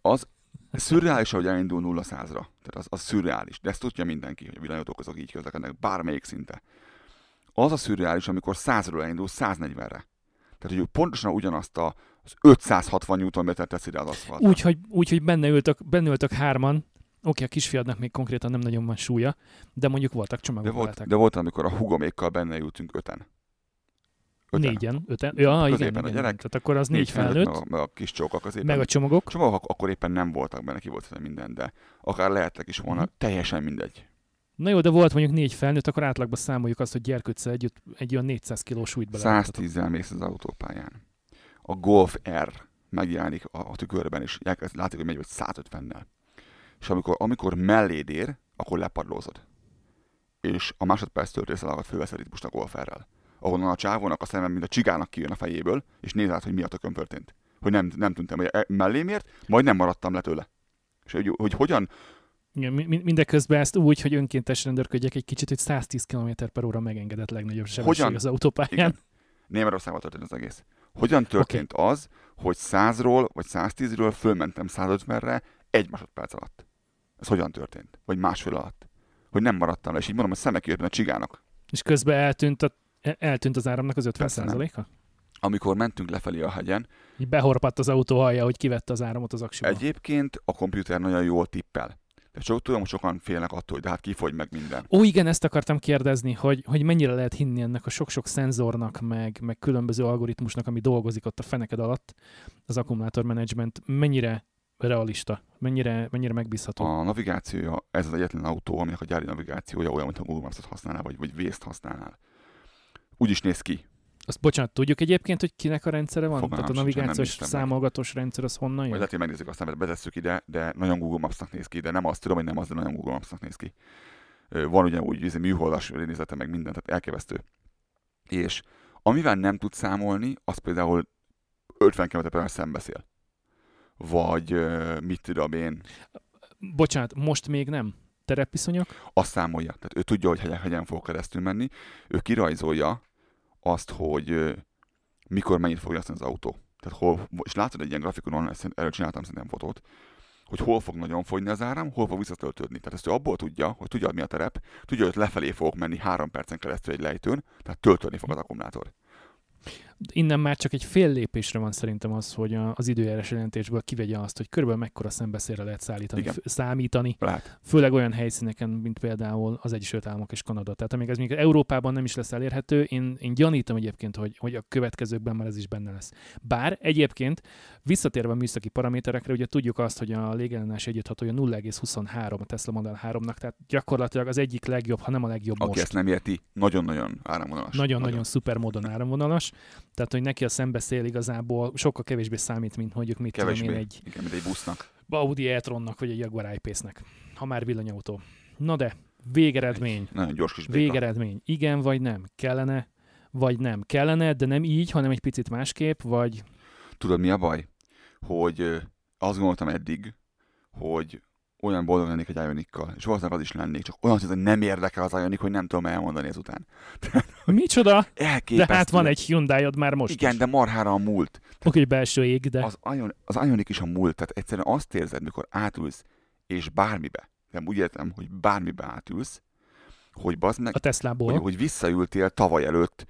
Az szürreális, hogy elindul 0 100 ra Tehát az, az szürreális. De ezt tudja mindenki, hogy a villanyautók azok így közlekednek, bármelyik szinte. Az a szürreális, amikor 100-ról elindul 140-re. Tehát, hogy pontosan ugyanazt a, az 560 Nm teszi rá az aszfaltra. Úgy, hogy, úgy, hogy benne ültök, benne ültök hárman, oké, a kisfiadnak még konkrétan nem nagyon van súlya, de mondjuk voltak de, csomagok volt, veletek. de volt, amikor a hugomékkal benne ültünk öten. öten. Négyen, öten. Ja, igen, igen, a gyerek, Tehát akkor az négy felnőtt, felnőtt, meg a, meg a kis csók a középen. meg a csomagok. Csomagok akkor éppen nem voltak benne, ki volt minden, de akár lehettek is volna, Mhm. teljesen mindegy. Na jó, de volt mondjuk négy felnőtt, akkor átlagban számoljuk azt, hogy gyerkőccel együtt egy olyan 400 kilós súlyt bele. 110-zel mész az autópályán. A Golf R megjelenik a, a tükörben, és elkezd, látjuk, hogy megy vagy 150-nel. És amikor, amikor melléd ér, akkor lepadlózod. És a másodperc töltés alatt most a Golf R-rel. Ahonnan a csávónak a szemem, mint a csigának kijön a fejéből, és néz át, hogy mi a tökön történt. Hogy nem, nem tűntem, hogy e- mellém ért, majd nem maradtam le tőle. És hogy, hogy hogyan, Igen, mindeközben ezt úgy, hogy önkéntes rendőrködjek egy kicsit, hogy 110 km per óra megengedett legnagyobb sebesség Hogyan? az autópályán. Igen. Németországban történt az egész. Hogyan történt okay. az, hogy 100-ról vagy 110-ről fölmentem 150-re egy másodperc alatt? Ez hogyan történt? Vagy másfél alatt? Hogy nem maradtam le, és így mondom, hogy szemek jött a csigának. És közben eltűnt, a, eltűnt az áramnak az 50 Persze nem. a Amikor mentünk lefelé a hegyen, Így behorpadt az autó hallja, hogy kivette az áramot az aksiból. egyébként a komputer nagyon jól tippel. De csak tudom, hogy sokan félnek attól, hogy de hát kifogy meg minden. Ó, igen, ezt akartam kérdezni, hogy, hogy mennyire lehet hinni ennek a sok-sok szenzornak, meg, meg különböző algoritmusnak, ami dolgozik ott a feneked alatt, az akkumulátor management, mennyire realista, mennyire, mennyire megbízható. A navigációja, ez az egyetlen autó, aminek a gyári navigációja olyan, mintha Google Maps-ot használnál, vagy, vagy Waze-t használnál. Úgy is néz ki. Azt bocsánat, tudjuk egyébként, hogy kinek a rendszere van? Fogalmam Tehát a navigációs számolgatós rendszer az honnan Vagy jön? lehet, hogy megnézzük, aztán betesszük ide, de nagyon Google Maps-nak néz ki, de nem azt tudom, hogy nem az, de nagyon Google Maps-nak néz ki. Van ugyanúgy izé, műholdas nézete, meg minden, tehát elképesztő. És amivel nem tud számolni, az például 50 km per szembeszél. Vagy mit tudom én, Bocsánat, most még nem. Terepviszonyok? azt számolja. Tehát ő tudja, hogy hegyen, hegyen fog keresztül menni. Ő kirajzolja azt, hogy mikor mennyit fog játszani az autó. Tehát hol, és látod egy ilyen grafikonon, ezt erről csináltam szerintem fotót, hogy hol fog nagyon fogyni az áram, hol fog visszatöltődni. Tehát ezt ő abból tudja, hogy tudja, mi a terep, tudja, hogy lefelé fogok menni három percen keresztül egy lejtőn, tehát töltődni fog az akkumulátor. Innen már csak egy fél lépésre van szerintem az, hogy a- az időjárás jelentésből kivegye azt, hogy körülbelül mekkora szembeszélre lehet szállítani, Igen. f- számítani, Lehet. főleg olyan helyszíneken, mint például az Egyesült Államok és Kanada. Tehát amíg ez még Európában nem is lesz elérhető, én, én gyanítom egyébként, hogy, hogy a következőkben már ez is benne lesz. Bár egyébként visszatérve a műszaki paraméterekre, ugye tudjuk azt, hogy a légellenes együtthatója 0,23 a Tesla Model 3-nak, tehát gyakorlatilag az egyik legjobb, ha nem a legjobb Aki most. ezt nem érti, nagyon-nagyon áramvonalas. Nagyon-nagyon szuper módon áramvonalas, tehát hogy neki a szembeszél igazából sokkal kevésbé számít, mint mondjuk mit tudom Kevésbé. én egy Igen, mint egy busznak. Audi e-tronnak vagy egy Jaguar I-Pace-nek, ha már villanyautó. Na de, végeredmény, Nagyon gyors kis béka. végeredmény, igen vagy nem, kellene vagy nem. Kellene, de nem így, hanem egy picit másképp, vagy Tudod, mi a baj? Hogy azt gondoltam eddig, hogy olyan boldog lennék egy Ionikkal, és valószínűleg az is lennék, csak olyan, hogy nem érdekel az Ionic, hogy nem tudom elmondani ezután. micsoda? Elképesztő. De hát van egy hyundai már most Igen, is. de marhára a múlt. Oké, hogy belső ég, de Az, Ion, az Ionic is a múlt, tehát egyszerűen azt érzed, mikor átülsz, és bármibe, nem úgy értem, hogy bármibe átülsz, hogy bazd meg, a Teslából. hogy, hogy visszaültél tavaly előtt,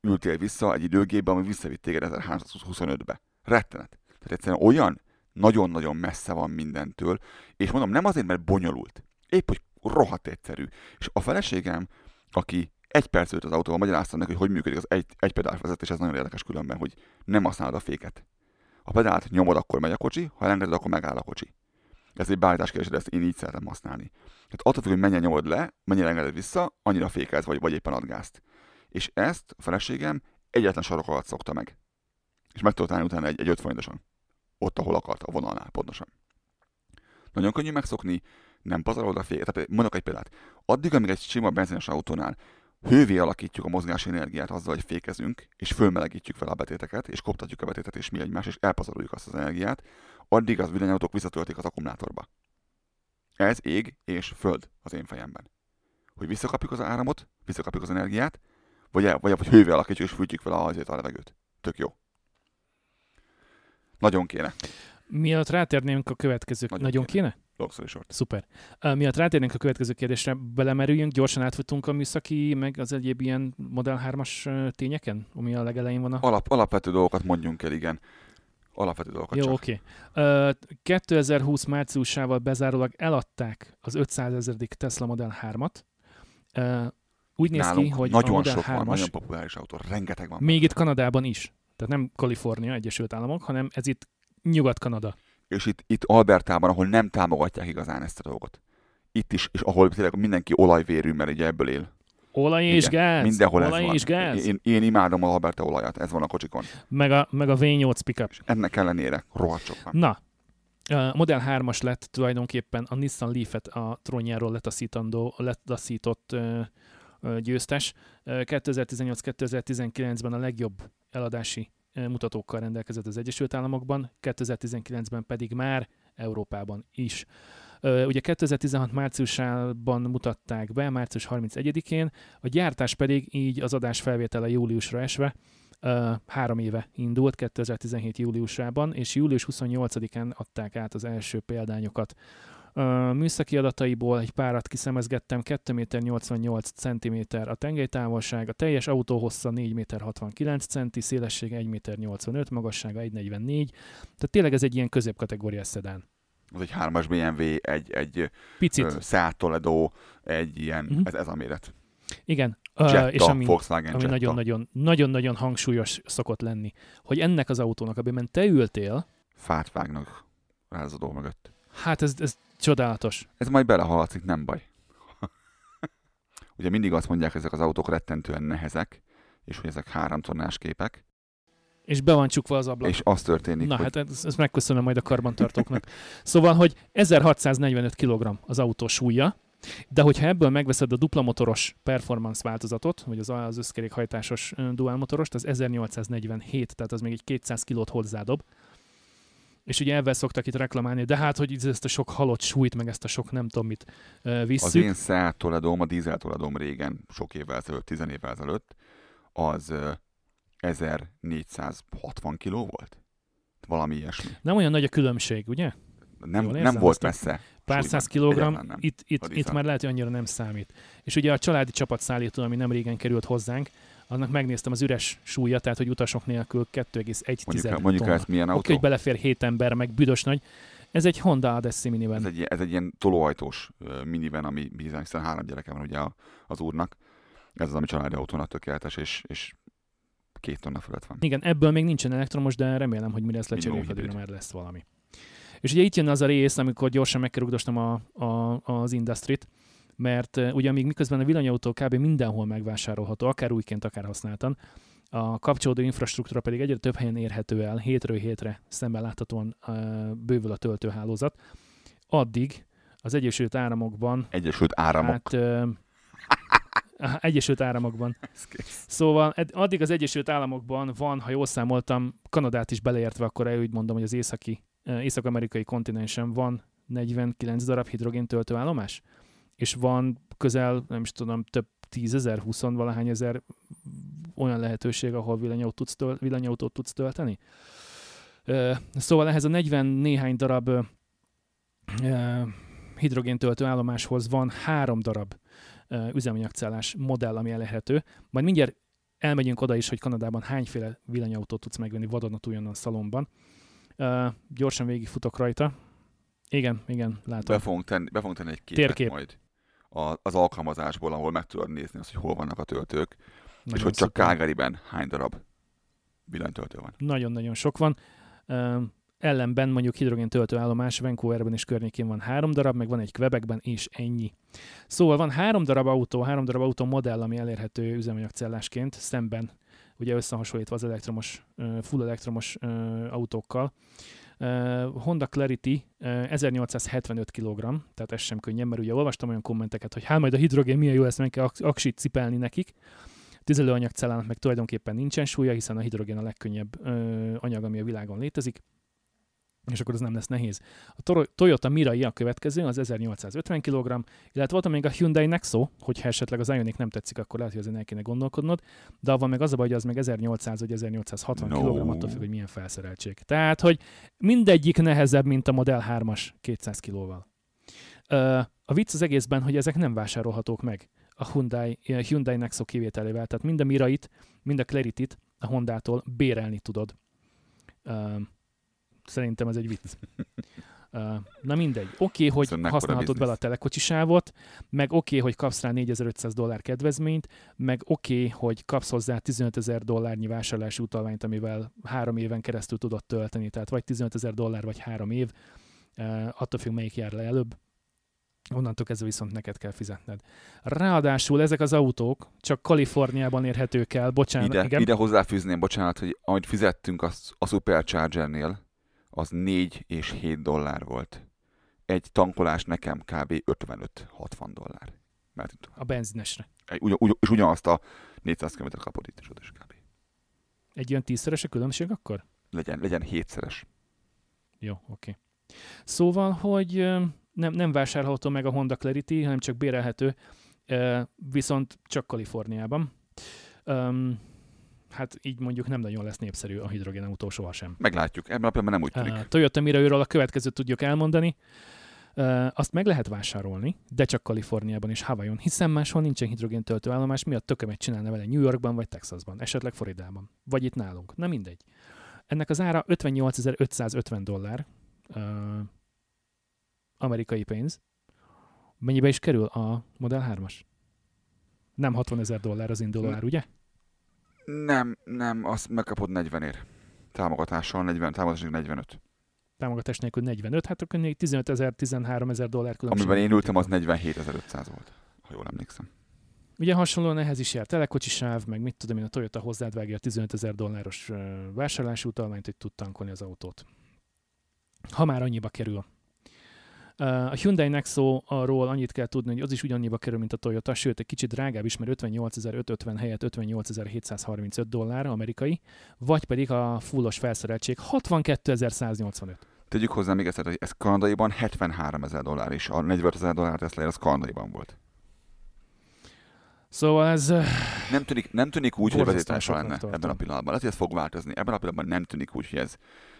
ültél vissza egy időgépbe, ami visszavitt téged 1325-be. Rettenet. Tehát egyszerűen olyan nagyon-nagyon messze van mindentől, és mondom, nem azért, mert bonyolult, épp, hogy rohadt egyszerű. És a feleségem, aki egy perc előtt az autóval magyaráztam neki, hogy hogy működik az egy, egy pedál vezetés, ez nagyon érdekes különben, hogy nem használod a féket. A pedált nyomod, akkor megy a kocsi, ha elengeded, akkor megáll a kocsi. Ez egy beállítás kérdés, de ezt én így szeretem használni. Tehát attól függ, hogy mennyire nyomod le, mennyire engeded vissza, annyira fékelsz, vagy, vagy éppen ad gázt. És ezt a feleségem egyetlen sarok alatt szokta meg. És meg tudott utána egy, egy 5 forintoson. Ott, ahol akart, a vonalnál pontosan. Nagyon könnyű megszokni, nem pazarolod a féket. Tehát mondok egy példát. Addig, amíg egy sima benzines autónál hővé alakítjuk a mozgási energiát azzal, hogy fékezünk, és fölmelegítjük fel a betéteket, és koptatjuk a betétet és mi egymás, és elpazaroljuk azt az energiát, addig az villanyautók visszatöltik az akkumulátorba. Ez ég és föld az én fejemben. Hogy visszakapjuk az áramot, visszakapjuk az energiát, vagy, vagy, vagy hővé alakítjuk és fűtjük fel azért a levegőt. Tök jó. Nagyon kéne. Miatt rátérnénk a következő... Nagyon Nagyon, kéne. kéne? Long story short. Szuper. Miatt rátérnénk a következő kérdésre, belemerüljünk, gyorsan átfutunk a műszaki, meg az egyéb ilyen Model 3-as ö, tényeken, ami a legelején van a... Alap, alapvető dolgokat mondjunk el, igen. Alapvető dolgokat Jó, csak. oké. Okay. Uh, 2020 márciusával bezárólag eladták az 500 ezredik Tesla Model 3-at. Uh, úgy néz Nálunk ki, hogy nagyon a Model sok van, 3-as nagyon populáris autó, rengeteg van. még itt Kanadában is. Tehát nem Kalifornia, Egyesült Államok, hanem ez itt Nyugat-Kanada. és itt, itt Albertában, ahol nem támogatják igazán ezt a dolgot. Itt is, és ahol tényleg mindenki olajvérű, mert ugye ebből él. Olaj és Igen, gáz. Mindenhol Olaj ez van. és gáz. Én, én imádom a Alberta olajat, ez van a kocsikon. Meg, a, meg a V8 pickup. És ennek ellenére rohadt sok van. Na, a Model 3-as lett tulajdonképpen a Nissan Leaf-et a trónjáról letaszítandó, letaszított ö, ö, győztes. Ö, 2018-2019-ben a legjobb eladási ö, mutatókkal rendelkezett az Egyesült Államokban, 2019-ben pedig már Európában is. Ugye 2016 márciusában mutatták be, március 31-én, a gyártás pedig így az adás felvétele júliusra esve három éve indult, 2017 júliusában, és július 28-án adták át az első példányokat. Műszaki adataiból egy párat kiszemezgettem, 2 méter 88 cm a tengelytávolság, a teljes autó hossza 4 méter 69 cm, szélessége 1 méter 85, magassága 1,44, tehát tényleg ez egy ilyen középkategóriás szedán. Az egy 3-as BMW, egy, egy Picit, Seat Toledo, egy ilyen, Mhm. ez, ez a méret. igen. Jetta, és ami, Volkswagen ami nagyon-nagyon, nagyon-nagyon hangsúlyos szokott lenni, hogy ennek az autónak, amiben te ültél, Fát vágnak rázadó mögött. hát ez, ez csodálatos. Ez majd belehaladszik, nem baj. Ugye mindig azt mondják, ezek az autók rettentően nehezek, és hogy ezek három tonnás képek, És be van csukva az ablak. és az történik, Na hogy hát ezt, ezt megköszönöm majd a karbantartóknak. Szóval, hogy 1645 kg az autó súlya, De hogyha ebből megveszed a dupla motoros performance változatot, vagy az, az összkerékhajtásos dual motorost, az 1847, tehát az még egy 200 kilót hozzádob. És ugye ebben szoktak itt reklamálni, de hát, hogy ezt a sok halott súlyt, meg ezt a sok nem tudom mit ö, Az visszük. én Seat Toledom, a dízel Toledom régen, sok évvel ezelőtt, 10 évvel ezelőtt, az ö, 1460 kiló volt? Valami ilyesmi. Nem olyan nagy a különbség, ugye? Nem, Jól nem volt messze. Pár száz kilogramm, itt, itt, itt már lehet, hogy annyira nem számít. És ugye a családi csapatszállító, ami nem régen került hozzánk, annak megnéztem az üres súlya, tehát hogy utasok nélkül 2,1 Mondjuk, mondjuk ezt milyen Oké, autó? hogy belefér 7 ember, meg büdös nagy. Ez egy Honda Adessi minivan. Ez egy, ez egy ilyen tolóajtós minivan, ami bizony, hiszen három gyereke van ugye az úrnak. Ez az, ami családi autónak tökéletes, és, és két tonna fölött van. Igen, ebből még nincsen elektromos, de remélem, hogy mire ezt lecseréljük, addigra már lesz valami. És ugye itt jön az a rész, amikor gyorsan meg kell rugdosnom a, a, az industrit, mert ugye még miközben a villanyautó kb. mindenhol megvásárolható, akár újként, akár használtan, a kapcsolódó infrastruktúra pedig egyre több helyen érhető el, hétről hétre szemben láthatóan bővül a töltőhálózat. Addig az Egyesült Államokban, Egyesült Áramok. hát Á, Egyesült Államokban. Szóval addig az Egyesült Államokban van, ha jól számoltam, Kanadát is beleértve, akkor úgy mondom, hogy az északi, észak-amerikai kontinensen van 49 darab hidrogén töltőállomás, és van közel, nem is tudom, több tízezer, 20 valahány ezer olyan lehetőség, ahol villanyautót tudsz, töl- villanyautót tudsz tölteni. Szóval ehhez a 40 néhány darab ö, ö, hidrogén töltőállomáshoz van három darab üzemanyagcellás modell, ami elérhető. Majd mindjárt elmegyünk oda is, hogy Kanadában hányféle villanyautót tudsz megvenni vadonatújon a szalomban. Uh, gyorsan végigfutok rajta. Igen, igen, látom. Be fogunk tenni, be fogunk tenni egy képet Térkép. majd a, az alkalmazásból, ahol meg tudod nézni azt, hogy hol vannak a töltők, és Nagyon hogy csak. Calgaryben hány darab villanytöltő van. Nagyon-nagyon sok van. Uh, ellenben mondjuk hidrogén töltőállomás Vancouverben és környékén van három darab, meg van egy Quebecben, és ennyi. Szóval van három darab autó, három darab autó modell, ami elérhető üzemanyagcellásként, szemben ugye összehasonlítva az elektromos, full elektromos autókkal. Honda Clarity uh, 1875 kg, tehát ez sem könnyen, mert ugye olvastam olyan kommenteket, hogy hát majd a hidrogén milyen jó lesz, meg kell aks- aksit cipelni nekik. Tüzelőanyagcellának meg tulajdonképpen nincsen súlya, hiszen a hidrogén a legkönnyebb ö, anyag, ami a világon létezik, és akkor az nem lesz nehéz. A Toyota Mirai a következő, az 1850 kg, illetve volt még a Hyundai Nexo, hogyha esetleg az Ioniq nem tetszik, akkor lehet, hogy azért el kéne gondolkodnod, de avval meg az a baj, hogy az meg 1800 vagy 1860 No. kg, attól függ, hogy milyen felszereltség. Tehát, hogy mindegyik nehezebb, mint a Model 3-as 200 kilóval. A vicc az egészben, hogy ezek nem vásárolhatók meg a Hyundai, a Hyundai Nexo kivételével. Tehát mind a Mirait, mind a Clarity-t a Hondától bérelni tudod. Ö, Szerintem ez egy vicc. Na mindegy. Oké, okay, hogy mekkora használhatod vele a telekocsisávot, meg oké, okay, hogy kapsz rá 4500 dollár kedvezményt, meg oké, okay, hogy kapsz hozzá 15 ezer dollárnyi vásárlási utalványt, amivel három éven keresztül tudod tölteni. Tehát vagy 15 ezer dollár, vagy három év. Attól függ, melyik jár le előbb. Onnantól kezdve viszont neked kell fizetned. Ráadásul ezek az autók csak Kaliforniában érhetők el. Bocsánat, Ide, igen. ide hozzáfűzném, bocsánat, hogy amit fizettünk a, a Superchargernél, az 4 és 7 dollár volt. Egy tankolás nekem kb. 55-60 dollár. Mert A benzinesre. egy- ugy, ugy, és ugyanazt a 400 km kapod itt is, ott is kb. Egy olyan tízszeres a különbség akkor? Legyen, legyen hétszeres. Jó, oké. Szóval, hogy nem, nem vásárolható meg a Honda Clarity, hanem csak bérelhető, viszont csak Kaliforniában. Um, hát így mondjuk nem nagyon lesz népszerű a hidrogénautó sohasem. Meglátjuk. Ebben a pillanatban nem úgy tűnik. Uh, Toyota Mirai-ről a következőt tudjuk elmondani. Uh, azt meg lehet vásárolni, de csak Kaliforniában és Hawaiion, hiszen máshol nincsen hidrogén töltőállomás, miatt tökömet csinálna vele New Yorkban vagy Texasban, esetleg Floridában, vagy itt nálunk. Na mindegy. Ennek az ára 58.550 dollár, uh, amerikai pénz. Mennyibe is kerül a Model 3-as? Nem 60 ezer dollár az induló ár, ugye? Nem, nem, azt megkapod 40 ér. Támogatással 40, támogatással 45. Támogatás nélkül 45, hát akkor még 15 ezer, 13 ezer dollár különbség. Amiben én ültem, az 47.500 volt, ha jól emlékszem. Ugye hasonlóan ehhez is jár telekocsisáv, meg mit tudom én, a Toyota hozzád vágja a 15 ezer dolláros vásárlási utalványt, hogy tud tankolni az autót. Ha már annyiba kerül. Uh, a Hyundai Nexo-ról annyit kell tudni, hogy az is ugyannyiba kerül, mint a Toyota, sőt, egy kicsit drágább is, mert 58.550 helyett 58.735 dollár amerikai, vagy pedig a fullos felszereltség 62.185. Tegyük hozzá még ezt, hogy ez kanadaiban 73 ezer dollár is. A 45 ezer dollár Tesla az kanadaiban volt. Szóval ez... uh, Nem tűnik, nem tűnik úgy, hogy soknak lenne tartom. ebben a pillanatban. Lehet, hogy ez fog változni. Ebben a pillanatban nem tűnik úgy, hogy ez,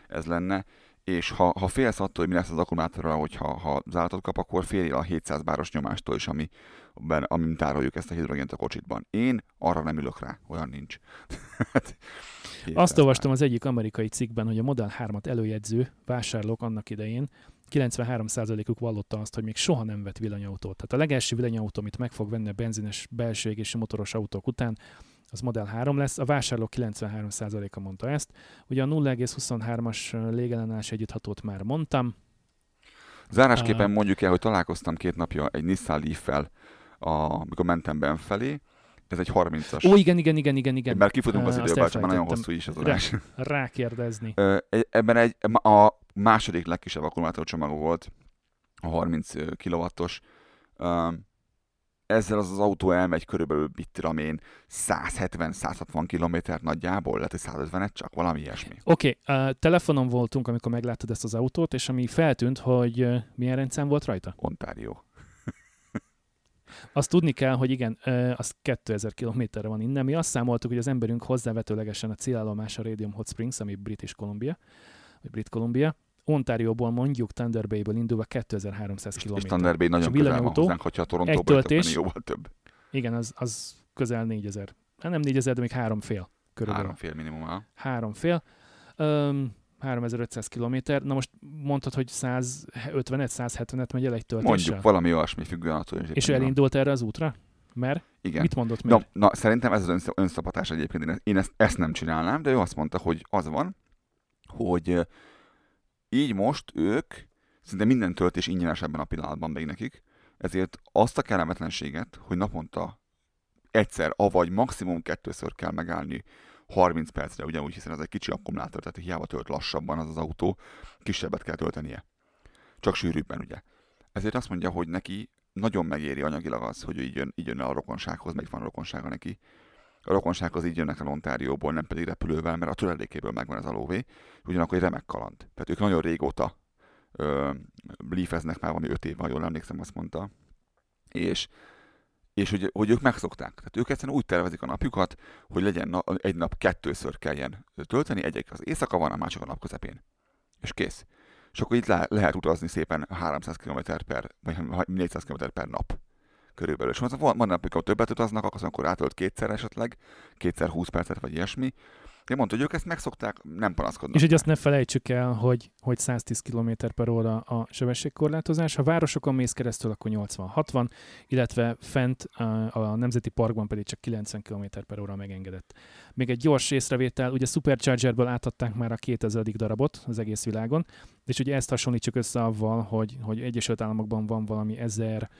ez lenne. És ha, ha félsz attól, hogy mi lesz az akkumulátorral, hogyha ha záratot kap, akkor félj a 700 báros nyomástól is, ami, ben, amin tároljuk ezt a hidrogént a kocsitban. Én arra nem ülök rá, olyan nincs. Hát, 700 Azt olvastam az egyik amerikai cikkben, hogy a Model 3-at előjegyző vásárlók annak idején 93%-uk vallotta azt, hogy még soha nem vett villanyautót. Tehát a legelső villanyautó, amit meg fog venni a benzines belső égésű motoros autók után, az Model 3 lesz. A vásárlók 93%-a mondta ezt. Ugye a 0,23-as légellenállás együtthatót már mondtam. Zárásképpen mondjuk el, hogy találkoztam két napja egy Nissan Leaf-fel, amikor mentem benfelé. Ez egy 30-as. Ó, igen, igen, igen, igen, igen. Már kifutunk az időből, csak már nagyon hosszú is az Rá- adás. rákérdezni. Ö, egy- Ebben egy, a második legkisebb akkumulátorcsomag volt, a 30 kW-os. Ezzel az az autó elmegy körülbelül, mit tudom én, 170-160 km nagyjából, lehet, hogy 150 csak, valami ilyesmi. Oké, okay, telefonon voltunk, amikor megláttad ezt az autót, és ami feltűnt, hogy milyen rendszám volt rajta? Ontario. Azt tudni kell, hogy igen, az 2000 kilométerre van innen. Mi azt számoltuk, hogy az emberünk hozzávetőlegesen a célállomás a Radium Hot Springs, ami British Columbia, vagy Brit Columbia. Ontarioból mondjuk Thunder Bay-ből indulva 2300 És, és km. Thunder Bay nagyon a közel van hozzánk, hogyha egy Torontóból töltés. jóval több. Igen, az, az közel 4000. Hát nem 4000, de még három fél körülbelül. Három fél minimum. ha. Három fél. Öm, 3500 kilométer. Na most mondtad, hogy 150-et, 170-et megy el egy töltéssel? Mondjuk valami olyasmi függően attól, hogy És ő elindult erre az útra? Mert? Igen. Mit mondott Na, meg? na, szerintem ez az önsz- önszabadás egyébként. Én, ezt, ezt, nem csinálnám, de ő azt mondta, hogy az van, hogy így most ők szinte minden töltés ingyenes ebben a pillanatban még nekik, ezért azt a kellemetlenséget, hogy naponta egyszer, avagy maximum kettőször kell megállni 30 percre, ugyanúgy, hiszen ez egy kicsi akkumulátor, tehát hiába tölt lassabban az az autó, kisebbet kell töltenie. Csak sűrűbben, ugye. Ezért azt mondja, hogy neki nagyon megéri anyagilag az, hogy ő így jön, így jön el a rokonsághoz, meg van a rokonsága neki. A rokonsághoz így jönnek el Ontárióból, nem pedig repülővel, mert a töredékéből megvan ez a lóvé, ugyanakkor egy remek kaland. Tehát ők nagyon régóta ö, már valami öt év, ha jól emlékszem, azt mondta. És, és hogy, hogy ők megszokták. Tehát ők egyszerűen úgy tervezik a napjukat, hogy legyen na, egy nap kettőször kelljen tölteni, egyik az éjszaka van, a másik a nap közepén. És kész. És akkor itt le, lehet utazni szépen 300 km per, vagy 400 km per nap körülbelül. És van, napjuk, ahol többet utaznak, akkor akkor átölt kétszer esetleg, kétszer 20 percet, vagy ilyesmi. Én mondta, hogy ők ezt megszokták, nem panaszkodnak. És hogy azt ne felejtsük el, hogy, hogy 110 km per óra a sebességkorlátozás. Ha városokon mész keresztül, akkor 80-60, illetve fent a, a Nemzeti Parkban pedig csak 90 km per óra megengedett. Még egy gyors észrevétel, ugye Superchargerből átadták már a 2000. darabot az egész világon, és ugye ezt hasonlítsuk össze avval, hogy, hogy Egyesült Államokban van valami ezer,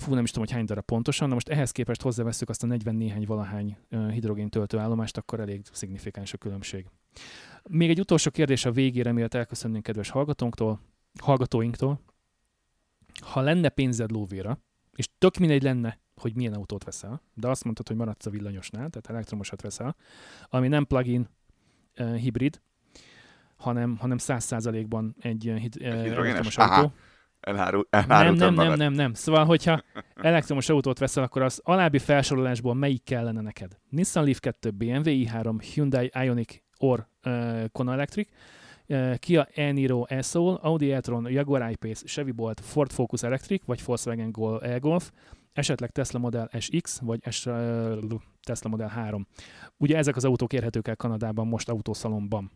fú, nem is tudom, hogy hány darab pontosan, na most ehhez képest hozzáveszünk azt a 40 néhány valahány ö, hidrogéntöltő állomást, akkor elég szignifikáns a különbség. Még egy utolsó kérdés a végére, mielőtt elköszönnénk kedves hallgatónktól, hallgatóinktól. Ha lenne pénzed lóvéra, és tök mindegy lenne, hogy milyen autót veszel, de azt mondtad, hogy maradsz a villanyosnál, tehát elektromosat veszel, ami nem plug-in uh, hibrid, hanem, hanem 100%-ban egy, uh, hidrogénes? elektromos Aha. Autó. Elhárul, Nem, nem, nem, nem, nem. Szóval, hogyha elektromos autót veszel, akkor az alábbi felsorolásból melyik kellene neked? Nissan Leaf 2, BMW i3, Hyundai Ioniq or uh, Kona Electric, uh, Kia e-Niro e-Soul, Audi e-tron, Jaguar I-Pace, Chevy Bolt, Ford Focus Electric, vagy Volkswagen Gol e-Golf, esetleg Tesla Model SX, vagy S, uh, Tesla Model 3. Ugye ezek az autók érhetők el Kanadában most autószalomban.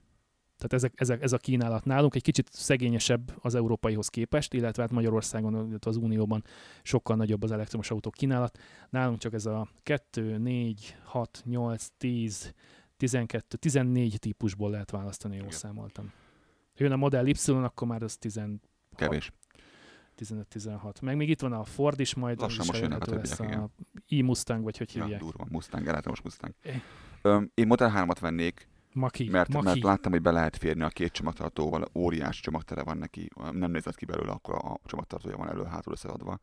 Tehát ezek, ezek, ez a kínálat nálunk egy kicsit szegényesebb az európaihoz képest, illetve hát Magyarországon, illetve az Unióban sokkal nagyobb az elektromos autók kínálat. Nálunk csak ez a 2, 4, 6, 8, 10, 12, 14 típusból lehet választani, jól Igen. számoltam. Jön a Model Y, akkor már az 16, Kevés. 15-16. Meg még itt van a Ford is, majd Lassan is most jönnek a többiek, lesz a e-Mustang, vagy hogy Ja, hívják. durva. Mustang, elektromos Mustang. Öm, én Model 3-at vennék, Maki, mert, Maki. mert láttam, hogy be lehet férni a két csomagtartóval, óriási csomagtere van neki, nem nézett ki belőle, akkor a csomagtartója van elő-hátul összeadva.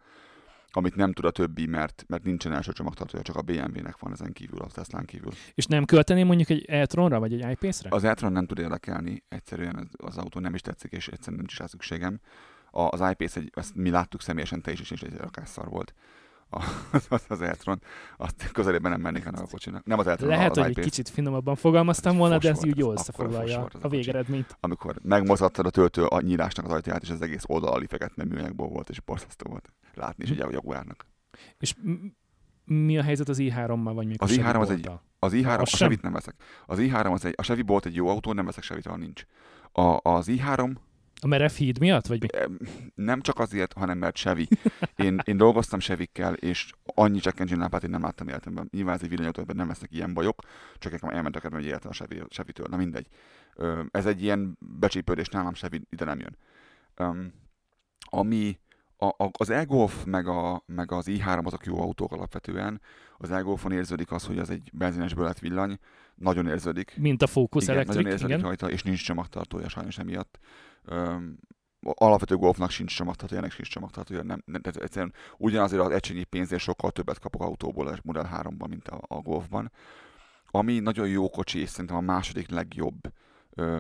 Amit nem tud a többi, mert, mert nincsen első csomagtartója, csak a BMW-nek van ezen kívül, a Teslán kívül. És nem költeném mondjuk egy e-tronra, vagy egy iPace-re? Az e nem tud érdekelni, egyszerűen az, az autó nem is tetszik, és egyszerűen nincs rá szükségem. A, az iPace, egy, ezt mi láttuk személyesen, te is, és egy rakásszar volt. Az, az e-tron, azt közelében nem mennék ennek a kocsinak. Nem az e Lehet, hogy egy kicsit finomabban fogalmaztam volna, de ez volt úgy jól összefoglalja volt a a végeredményt. amikor megmozgattad a töltő a nyílásnak az ajtaját, és az egész oldali fekete műanyagból volt, és borzasztó volt látni, és ugye a Jaguárnak. És mi a helyzet az i3-mal, vagy még Az a Chevy i3 az egy-? Az i3, a? Chevy-t nem veszek. Az i3 az egy, a Chevy Bolt egy jó autó, nem veszek Chevy-t, ha nincs. A, az i3 A merev híd miatt, vagy mi? em, nem csak azért, hanem mert Chevy. Én, én dolgoztam Chevy-kkel, és annyi check engine lámpát én nem láttam életemben. Nyilván ez egy villanyautó, ebben nem lesznek ilyen bajok, csak nekem elmentek ebben egy életem a Chevy, Chevy-től. Na mindegy. Ez egy ilyen becsípődés nálam Chevy ide nem jön. Ami a, a, az e-Golf meg, a, meg az i3 azok jó autók alapvetően. Az e-Golfon érződik az, hogy az egy benzinesből lett villany. Nagyon érződik. Mint a Focus igen, Electric, nagyon érződik igen. rajta, és nincs csomagtartója sajnos emiatt. Öm, alapvető golfnak sincs csomagtartója, ennek sincs csomagtartója, nem, nem, tehát egyszerűen ugyanazért az egységnyi pénzért sokkal többet kapok autóból a Model 3-ban, mint a, a golfban. Ami nagyon jó kocsi, és szerintem a második legjobb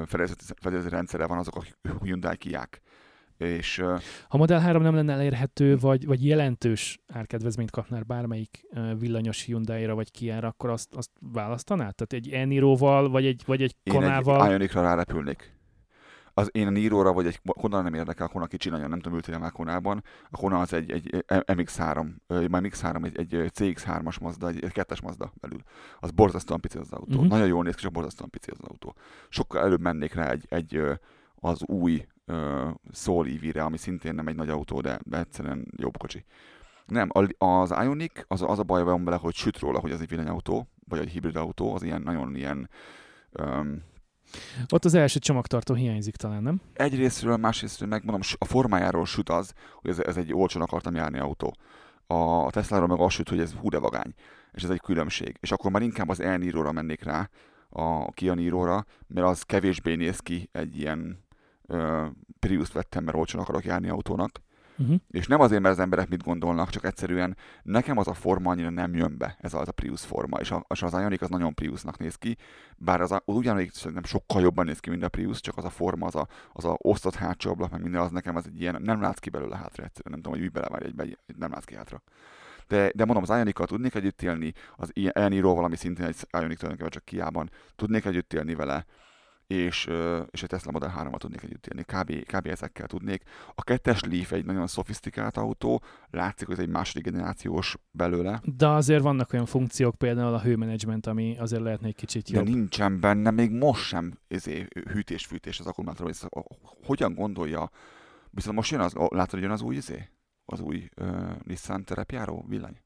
fedezeti rendszere van azok a Hyundai Kiák. És Ha Model 3 nem lenne elérhető, vagy, vagy jelentős árkedvezményt kapnál bármelyik villanyos Hyundai-ra vagy Kia-ra, akkor azt, azt választanád? Tehát egy Eniro-val, vagy egy, vagy egy én Konával? egy Ionicra rárepülnék. Az én a Niro-ra vagy egy Kona nem érdekel, a Kona kicsi nagyon, nem tudom, ültél már Konában. A Kona az egy, egy MX-3, ö, majd MX-3, egy, egy CX-3-as Mazda, egy, egy kettes Mazda belül. Az borzasztóan pici az autó. Uh-huh. Nagyon jól néz ki, csak borzasztóan pici az autó. Sokkal előbb mennék rá egy, egy az új uh, Soul EV-re, ami szintén nem egy nagy autó, de, de egyszerűen jobb kocsi. Nem, az Ioniq, az, az a baj van vele, hogy süt róla, hogy ez egy villanyautó, vagy egy hibrid autó, az ilyen nagyon ilyen um, Ott az első csomagtartó hiányzik talán, nem? egyrésztről, másrésztről megmondom, a formájáról süt az, hogy ez, ez egy olcsón akartam járni autó. A, a Tesla-ról meg az süt, hogy ez hú de vagány, és ez egy különbség. És akkor már inkább az elníróra mennék rá, a Kia Niro-ra, mert az kevésbé néz ki egy ilyen ö, Prius-t vettem, mert olcsón akarok járni autónak. Uh-huh. És nem azért, mert az emberek mit gondolnak, csak egyszerűen nekem az a forma annyira nem jön be, ez az a Prius forma, és, a, és az Ioniq az nagyon Priusnak néz ki, bár az, a, ugyanígy szerintem sokkal jobban néz ki, mint a Prius, csak az a forma, az a, az a osztott hátsó ablak, meg minden, az nekem az egy ilyen, nem látsz ki belőle hátra egyszerűen, nem tudom, hogy úgy belevárj egybe, egy- nem látsz ki hátra. De, de mondom, az Ioniq-kal tudnék együtt élni, az Eniro-val, ami szintén egy Ioniq tulajdonképpen csak Kiában, tudnék együtt élni vele, és, és a Tesla Model 3-mal tudnék együtt élni. Kb, kb. ezekkel tudnék. A kettes Leaf egy nagyon szofisztikált autó, látszik, hogy ez egy második generációs belőle, De azért vannak olyan funkciók, például a hőmenedzsment, ami azért lehetne egy kicsit de jobb. nincsen benne még most sem ezé, hűtés-fűtés az akkumulátor. Hogyan gondolja? Viszont most jön az, látod, hogy jön az új izé? Az új uh, Nissan terepjáró villany?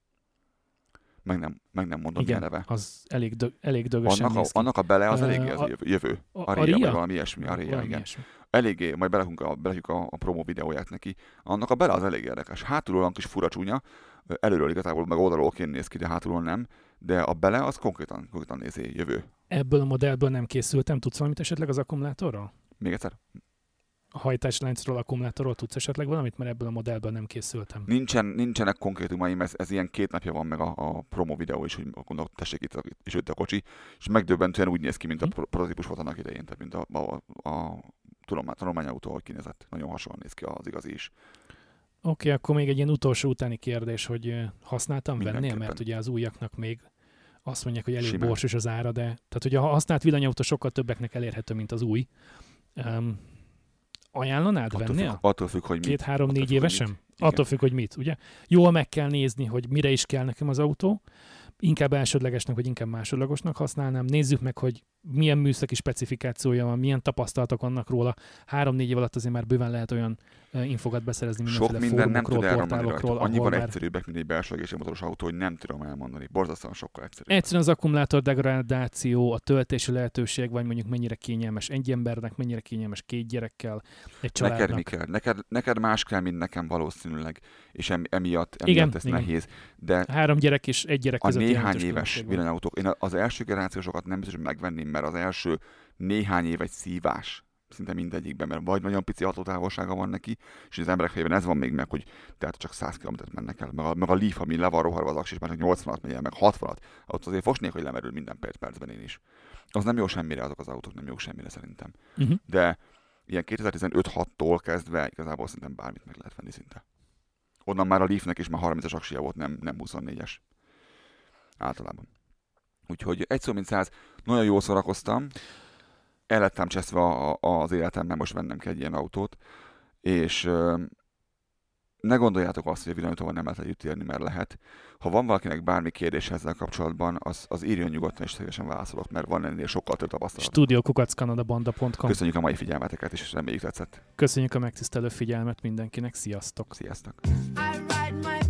Meg nem, meg nem mondom, Igen, milyen neve. az elég, dö- elég dögösen Annak a, annak a bele az eléggé az a- a jövő. A- Aria, Aria? vagy valami ilyesmi. Aria, Valami igen. ilyesmi. eléggé, majd berakunk a, berakjuk a, a promo videóját neki, annak a bele az elég érdekes. Hátulról olyan kis fura csúnya, előről igazából meg oldalról ként néz ki, de hátulról nem, de a bele az konkrétan, konkrétan nézi jövő. Ebből a modellből nem készültem. Tudsz valamit esetleg az akkumulátorról? Még egyszer? Hajtásláncról, akkumulátorról tudsz esetleg valamit, mert ebből a modellből nem készültem. Nincsen, nincsenek konkrétumaim, ez, ez ilyen két napja van meg a, a promo videó is, hogy gondolom, tessék itt, a- és jött a kocsi, és megdöbbentően úgy néz ki, mint a Hm. pro- prototípus volt annak idején, tehát mint a, a, a tudomány, tanulmányautó, ahogy kinézett. Nagyon hasonlóan néz ki az igazi is. Oké, okay, akkor még egy ilyen utolsó utáni kérdés, hogy használtam vennél, mert ugye az újaknak még azt mondják, hogy elég Simán. borsos az ára, de tehát ugye a használt villanyautó sokkal többeknek elérhető, mint az új. Um, ajánlanád, Attól vennél? függ, attól függ, hogy mit. Két, három, Attól négy függ, hogy évesen? mit. Igen. Attól függ, hogy mit, ugye? Jól meg kell nézni, hogy mire is kell nekem az autó. Inkább elsődlegesnek, vagy inkább másodlagosnak használnám. Nézzük meg, hogy milyen műszaki specifikációja van, milyen tapasztalatok vannak róla. Három-négy év alatt azért már bőven lehet olyan infokat beszerezni Sok mindenféle minden nem tud portálokról, rajta. Annyival már egyszerűbbek, mint egy belső motoros autó, hogy nem tudom elmondani. Borzasztóan sokkal egyszerűbb. Egyszerűen az akkumulátor degradáció, a töltési lehetőség, vagy mondjuk mennyire kényelmes egy embernek, mennyire kényelmes két gyerekkel, egy családnak. Neked mi kell? Neked, neked más kell, mint nekem valószínűleg, és em, emiatt, Igen, emiatt ez igen. nehéz. De Három gyerek és egy gyerek a között néhány jelentős éves villanyautók, én az első generációsokat nem biztos, hogy megvenném, mert az első néhány év egy szívás szinte mindegyikben, mert vagy nagyon pici hatótávolsága van neki, és az emberek fejében ez van még meg, hogy tehát csak 100 km mennek el, meg a, meg a Leaf, ami le van roharva az aksis, már csak 80-at megy el, meg 60-at, ott azért fosnék, hogy lemerül minden perc percben én is. Az nem jó semmire, azok az autók nem jó semmire szerintem. Uh-huh. De ilyen 2015-6-tól kezdve igazából szerintem bármit meg lehet venni szinte. Onnan már a Leafnek is már 30-as aksia volt, nem, nem 24-es. Általában. Úgyhogy egy szó mint száz, nagyon jól szórakoztam. El lettem cseszve a- a- az életemben, most vennem kell egy ilyen autót. És ö, ne gondoljátok azt, hogy a villanyotóval nem lehet együtt élni, mert lehet. Ha van valakinek bármi kérdés ezzel kapcsolatban, az, az írjon nyugodtan, és szívesen válaszolok, mert van ennél sokkal több tapasztalat. studiokukackanadabanda.com Köszönjük a mai figyelmeteket, és reméljük tetszett. Köszönjük a megtisztelő figyelmet mindenkinek, sziasztok! Sziasztok! I ride my